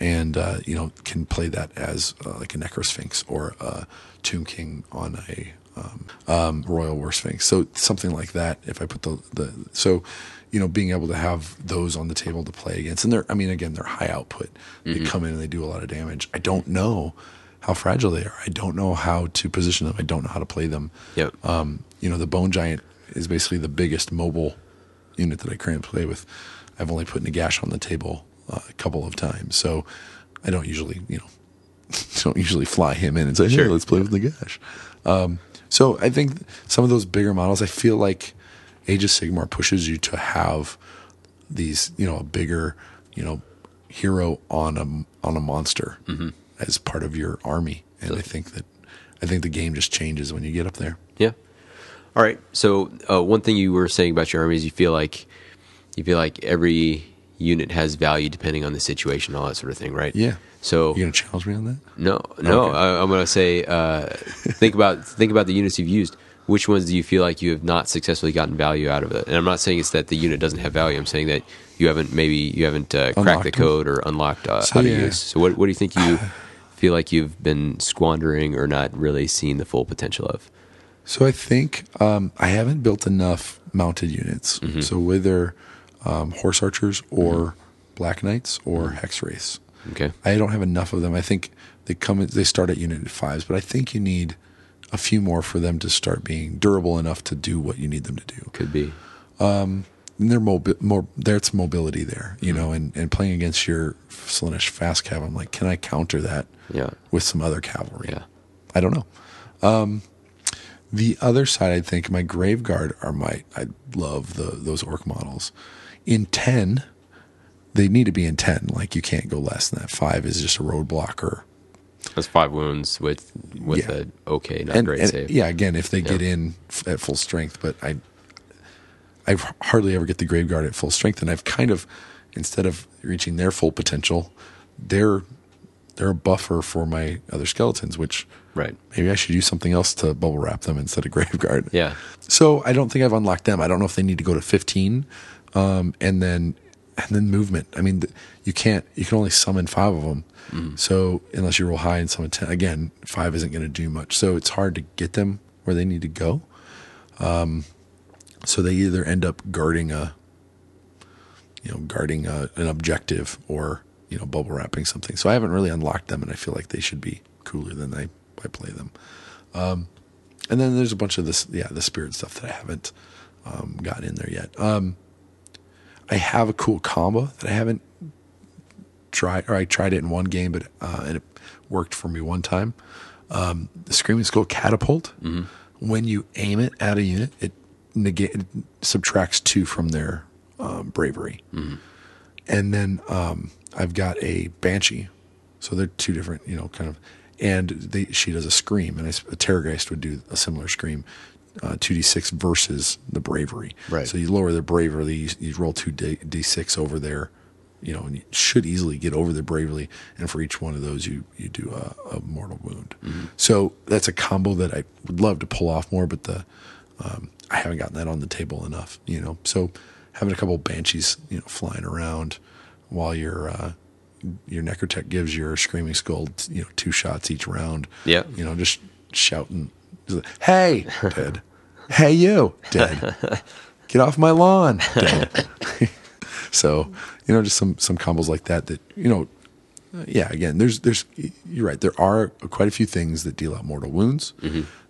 and uh, you know can play that as uh, like a Necrosphinx or a Tomb King on a um, um, Royal War Sphinx. So something like that. If I put the the so, you know, being able to have those on the table to play against, and they're I mean again they're high output. They come in and they do a lot of damage. I don't know how fragile they are. I don't know how to position them. I don't know how to play them. Yep. Um, you know, the Bone Giant is basically the biggest mobile unit that I currently play with. I've only put Nagash on the table uh, a couple of times, so I don't usually, you know, *laughs* don't usually fly him in and say, "Hey, let's play with Nagash." Um, so I think some of those bigger models, I feel like Age of Sigmar pushes you to have these, you know, a bigger, you know, hero on a on a monster as part of your army, and I think that I think the game just changes when you get up there. All right. So uh, one thing you were saying about your army is you feel like you feel like every unit has value depending on the situation, all that sort of thing, right? Yeah. So You gonna challenge me on that? no, no. Okay. I, I'm going to say uh, *laughs* think about think about the units you've used. Which ones do you feel like you have not successfully gotten value out of it? And I'm not saying it's that the unit doesn't have value. I'm saying that you haven't maybe you haven't uh, cracked the them. code or unlocked uh, So, how to yeah. use. So what what do you think you *sighs* feel like you've been squandering or not really seeing the full potential of? So I think um, I haven't built enough mounted units. Mm-hmm. So whether um, horse archers or black knights or Hexwraiths, Okay. I don't have enough of them. I think they come. They start at unit fives, but I think you need a few more for them to start being durable enough to do what you need them to do. Could be. And they're mobi- more. There's mobility there, Mm-hmm. you know, and, and playing against your Slaanesh fast cav, I'm like, can I counter that Yeah. with some other cavalry? Yeah. I don't know. Um, the other side, I think my grave guard are my. I love the those orc models. In ten, they need to be in ten. Like you can't go less than that. Five is just a roadblock or That's five wounds with with Yeah. a okay, not and, great and- save. Yeah, again, if they get in f- at full strength, but I, I hardly ever get the grave guard at full strength, and I've kind of instead of reaching their full potential, they're they're a buffer for my other skeletons, which Right. maybe I should use something else to bubble wrap them instead of *laughs* grave guard. Yeah. So I don't think I've unlocked them. I don't know if they need to go to 15, um, and then and then movement. I mean, you can't. You can only summon five of them. So unless you roll high and summon ten, again, five isn't going to do much. So it's hard to get them where they need to go. Um, so they either end up guarding a, you know, guarding a, an objective or you know bubble wrapping something. So I haven't really unlocked them, and I feel like they should be cooler than I I play them. And then there's a bunch of this, yeah, the spirit stuff that I haven't um, gotten in there yet. Um, I have a cool combo that I haven't tried, or I tried it in one game, but uh, and it worked for me one time. Um, the Screaming Skull Catapult. When you aim it at a unit, it negate it subtracts two from their um, bravery, and then um, I've got a banshee. So they're two different, you know, kind of. And they, she does a scream, and I, a Terrorgeist would do a similar scream, uh, two d six versus the bravery. Right. So you lower the bravery, you, you roll two d six over there, you know, and you should easily get over the bravery. And for each one of those, you you do a, a mortal wound. So that's a combo that I would love to pull off more, but the um, I haven't gotten that on the table enough, you know. So having a couple of banshees, you know, flying around while your uh, your Necrotect gives your screaming skull, you know, two shots each round. Yeah. you know, just shouting, "Hey, dead! hey, you, dead! *laughs* Get off my lawn, dead!" *laughs* so you know, just some some combos like that. That you know, uh, yeah. Again, there's there's you're right. There are quite a few things that deal out mortal wounds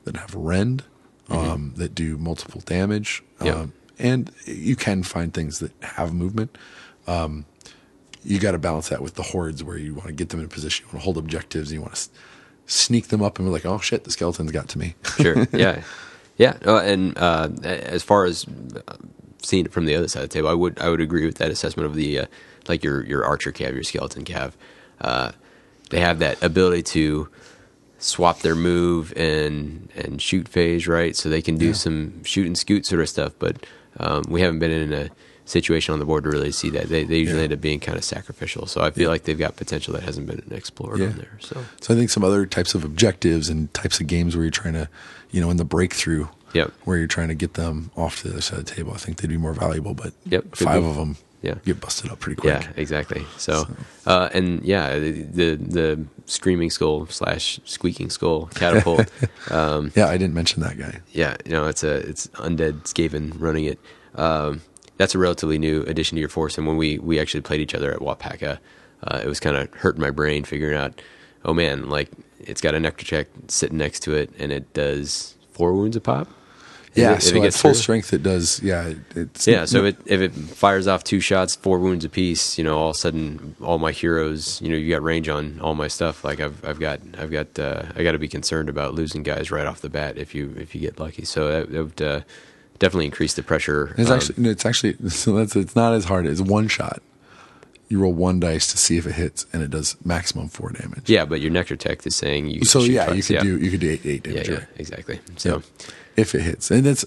that have rend, um, that do multiple damage. Yeah. Um, and you can find things that have movement. Um, you got to balance that with the hordes where you want to get them in a position, you want to hold objectives, and you want to s- sneak them up and be like, oh shit, the skeleton's got to me. sure. *laughs* Yeah. Yeah. And uh, as far as uh, seeing it from the other side of the table, I would I would agree with that assessment of the uh, like your your archer cav, your skeleton cav. Uh, they have that ability to swap their move and and shoot phase, right? So they can do Yeah. some shoot and scoot sort of stuff. But um, we haven't been in a situation on the board to really see that. They they usually Yeah. end up being kind of sacrificial. So I feel like they've got potential that hasn't been explored Yeah. on there. So So I think some other types of objectives and types of games where you're trying to, you know, in the breakthrough, Yep. where you're trying to get them off to the other side of the table, I think they'd be more valuable. But Yep, five be. of them Yeah. get busted up pretty quick. Yeah, exactly. So, Uh, and yeah, the, the the screaming skull slash squeaking skull *laughs* catapult. um, Yeah, I didn't mention that guy. yeah, you know, it's a it's undead Skaven running it. Um, that's a relatively new addition to your force. And when we we actually played each other at Wapaka, uh, it was kind of hurting my brain figuring out, oh man, like it's got a Necrotect sitting next to it, and it does four wounds a pop. Yeah, if so it at gets full through. strength, it does. Yeah, it's Yeah, so if it, if it fires off two shots, four wounds apiece, you know, all of a sudden, all my heroes, you know, you got range on all my stuff. Like I've I've got I've got uh, I got to be concerned about losing guys right off the bat if you if you get lucky. So that, that would uh, definitely increase the pressure. It's um, actually it's actually *laughs* so that's it's not as hard. It's one shot. You roll one dice to see if it hits, and it does maximum four damage. yeah, but your Necrotect is saying you. So yeah, twice, you could yeah. do you could do eight, eight damage. yeah right? exactly. So if it hits, and that's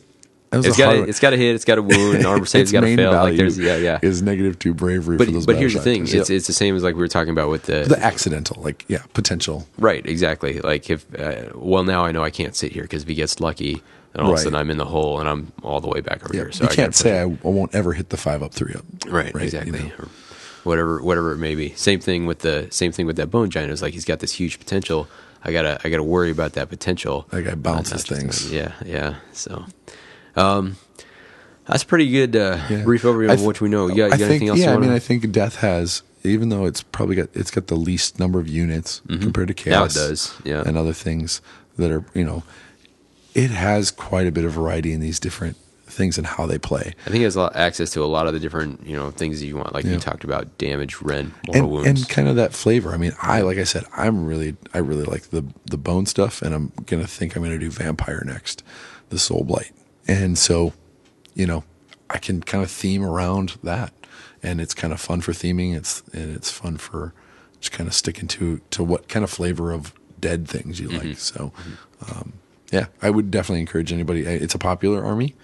that was got a, it's got a hit, it's got a *laughs* wound, armor save's Its got to fail. Like value there's yeah yeah. is negative two bravery But for those. but here's the thing, factors. it's it's the same as like we were talking about with the the accidental, like yeah, potential. Right, exactly. Like if uh, well now I know I can't sit here because if he gets lucky, then all of a sudden I'm in the hole and I'm all the way back over Yeah, here. So you I can't say I, I won't ever hit the five up three up. right, you exactly. know. Whatever, whatever it may be. Same thing with the same thing with that bone giant. It's like he's got this huge potential. I gotta I gotta worry about that potential. That guy bounces things. Yeah, yeah. So, um, that's a pretty good uh, Yeah. brief overview I of th- what we know. You got, you got think, anything else? Yeah, you I mean, I think Death has, even though it's probably got it's got the least number of units compared to Mm-hmm. Now it Chaos. does, yeah. and other things that are you know, it has quite a bit of variety in these different things and how they play. I think it has a lot, access to a lot of the different you know things that you want. Like Yeah. you talked about damage, rend, and, wounds. and kind of that flavor. I mean, I like I said, I'm really I really like the the bone stuff, and I'm gonna think I'm gonna do vampire next, the soul blight, and so, you know, I can kind of theme around that, and it's kind of fun for theming. It's and it's fun for just kind of sticking to to what kind of flavor of dead things you like. So, um, yeah, I would definitely encourage anybody. It's a popular army.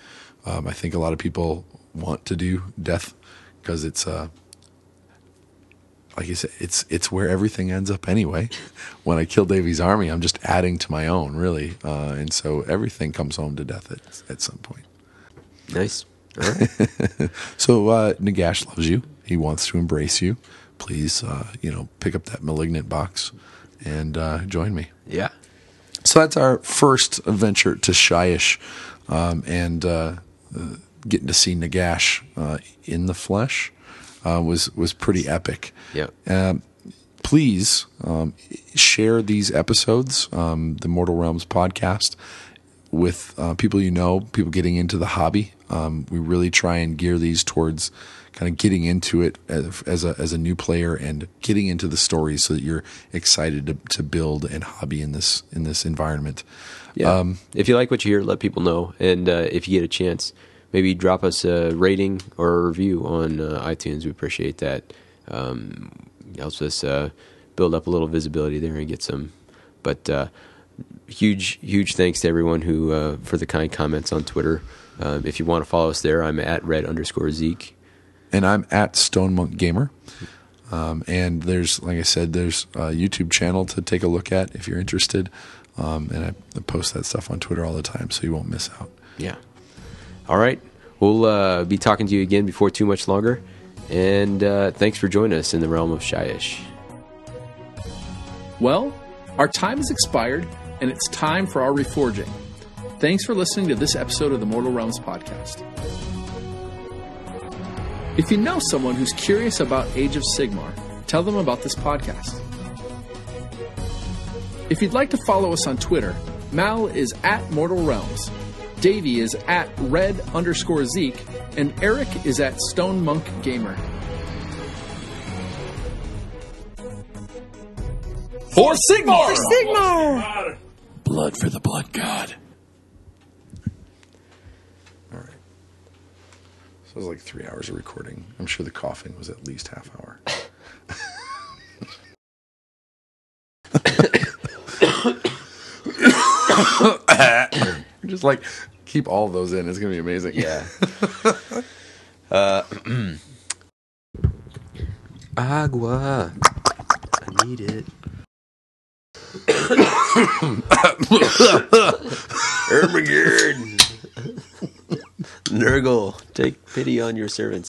Um, I think a lot of people want to do death because it's uh like you said, it's it's where everything ends up anyway. *laughs* when I kill Davy's army, I'm just adding to my own, really, uh, and so everything comes home to death at at some point. nice. Right. *laughs* So uh, Nagash loves you. He wants to embrace you. Please, uh, you know, pick up that malignant box and uh, join me. yeah. So that's our first adventure to Shyish, um, and uh, uh, getting to see Nagash uh, in the flesh uh, was was pretty epic. Yep. Um, please um, share these episodes, um, the Mortal Realms podcast, with uh, people you know, people getting into the hobby. Um, we really try and gear these towards kind of getting into it as, as a as a new player and getting into the stories so that you're excited to, to build and hobby in this in this environment. Yeah. Um, if you like what you hear, let people know. And uh, if you get a chance, maybe drop us a rating or a review on uh, iTunes. We appreciate that. Um, helps us uh, build up a little visibility there and get some. But uh, huge, huge thanks to everyone who uh, for the kind comments on Twitter. Um, if you want to follow us there, I'm at red underscore Zeke. And I'm at Stone Monk Gamer. Um, and there's, like I said, there's a YouTube channel to take a look at if you're interested. Um, and I post that stuff on Twitter all the time, so you won't miss out. Yeah. All right. We'll uh, be talking to you again before too much longer. And uh, thanks for joining us in the realm of Shyish. Well, our time has expired, and it's time for our reforging. Thanks for listening to this episode of the Mortal Realms podcast. If you know someone who's curious about Age of Sigmar, tell them about this podcast. If you'd like to follow us on Twitter, Mal is at Mortal Realms, Davey is at red underscore Zeke, and Eric is at Stone Monk Gamer. For Sigmar! For Sigmar! Blood for the Blood God. All right. So it was like three hours of recording. I'm sure the coughing was at least half hour. *coughs* *coughs* Just like keep all those in. It's gonna be amazing. Yeah. *coughs* uh, *clears throat* agua. I need it. Ermengarde. *laughs* Nurgle, take pity on your servants.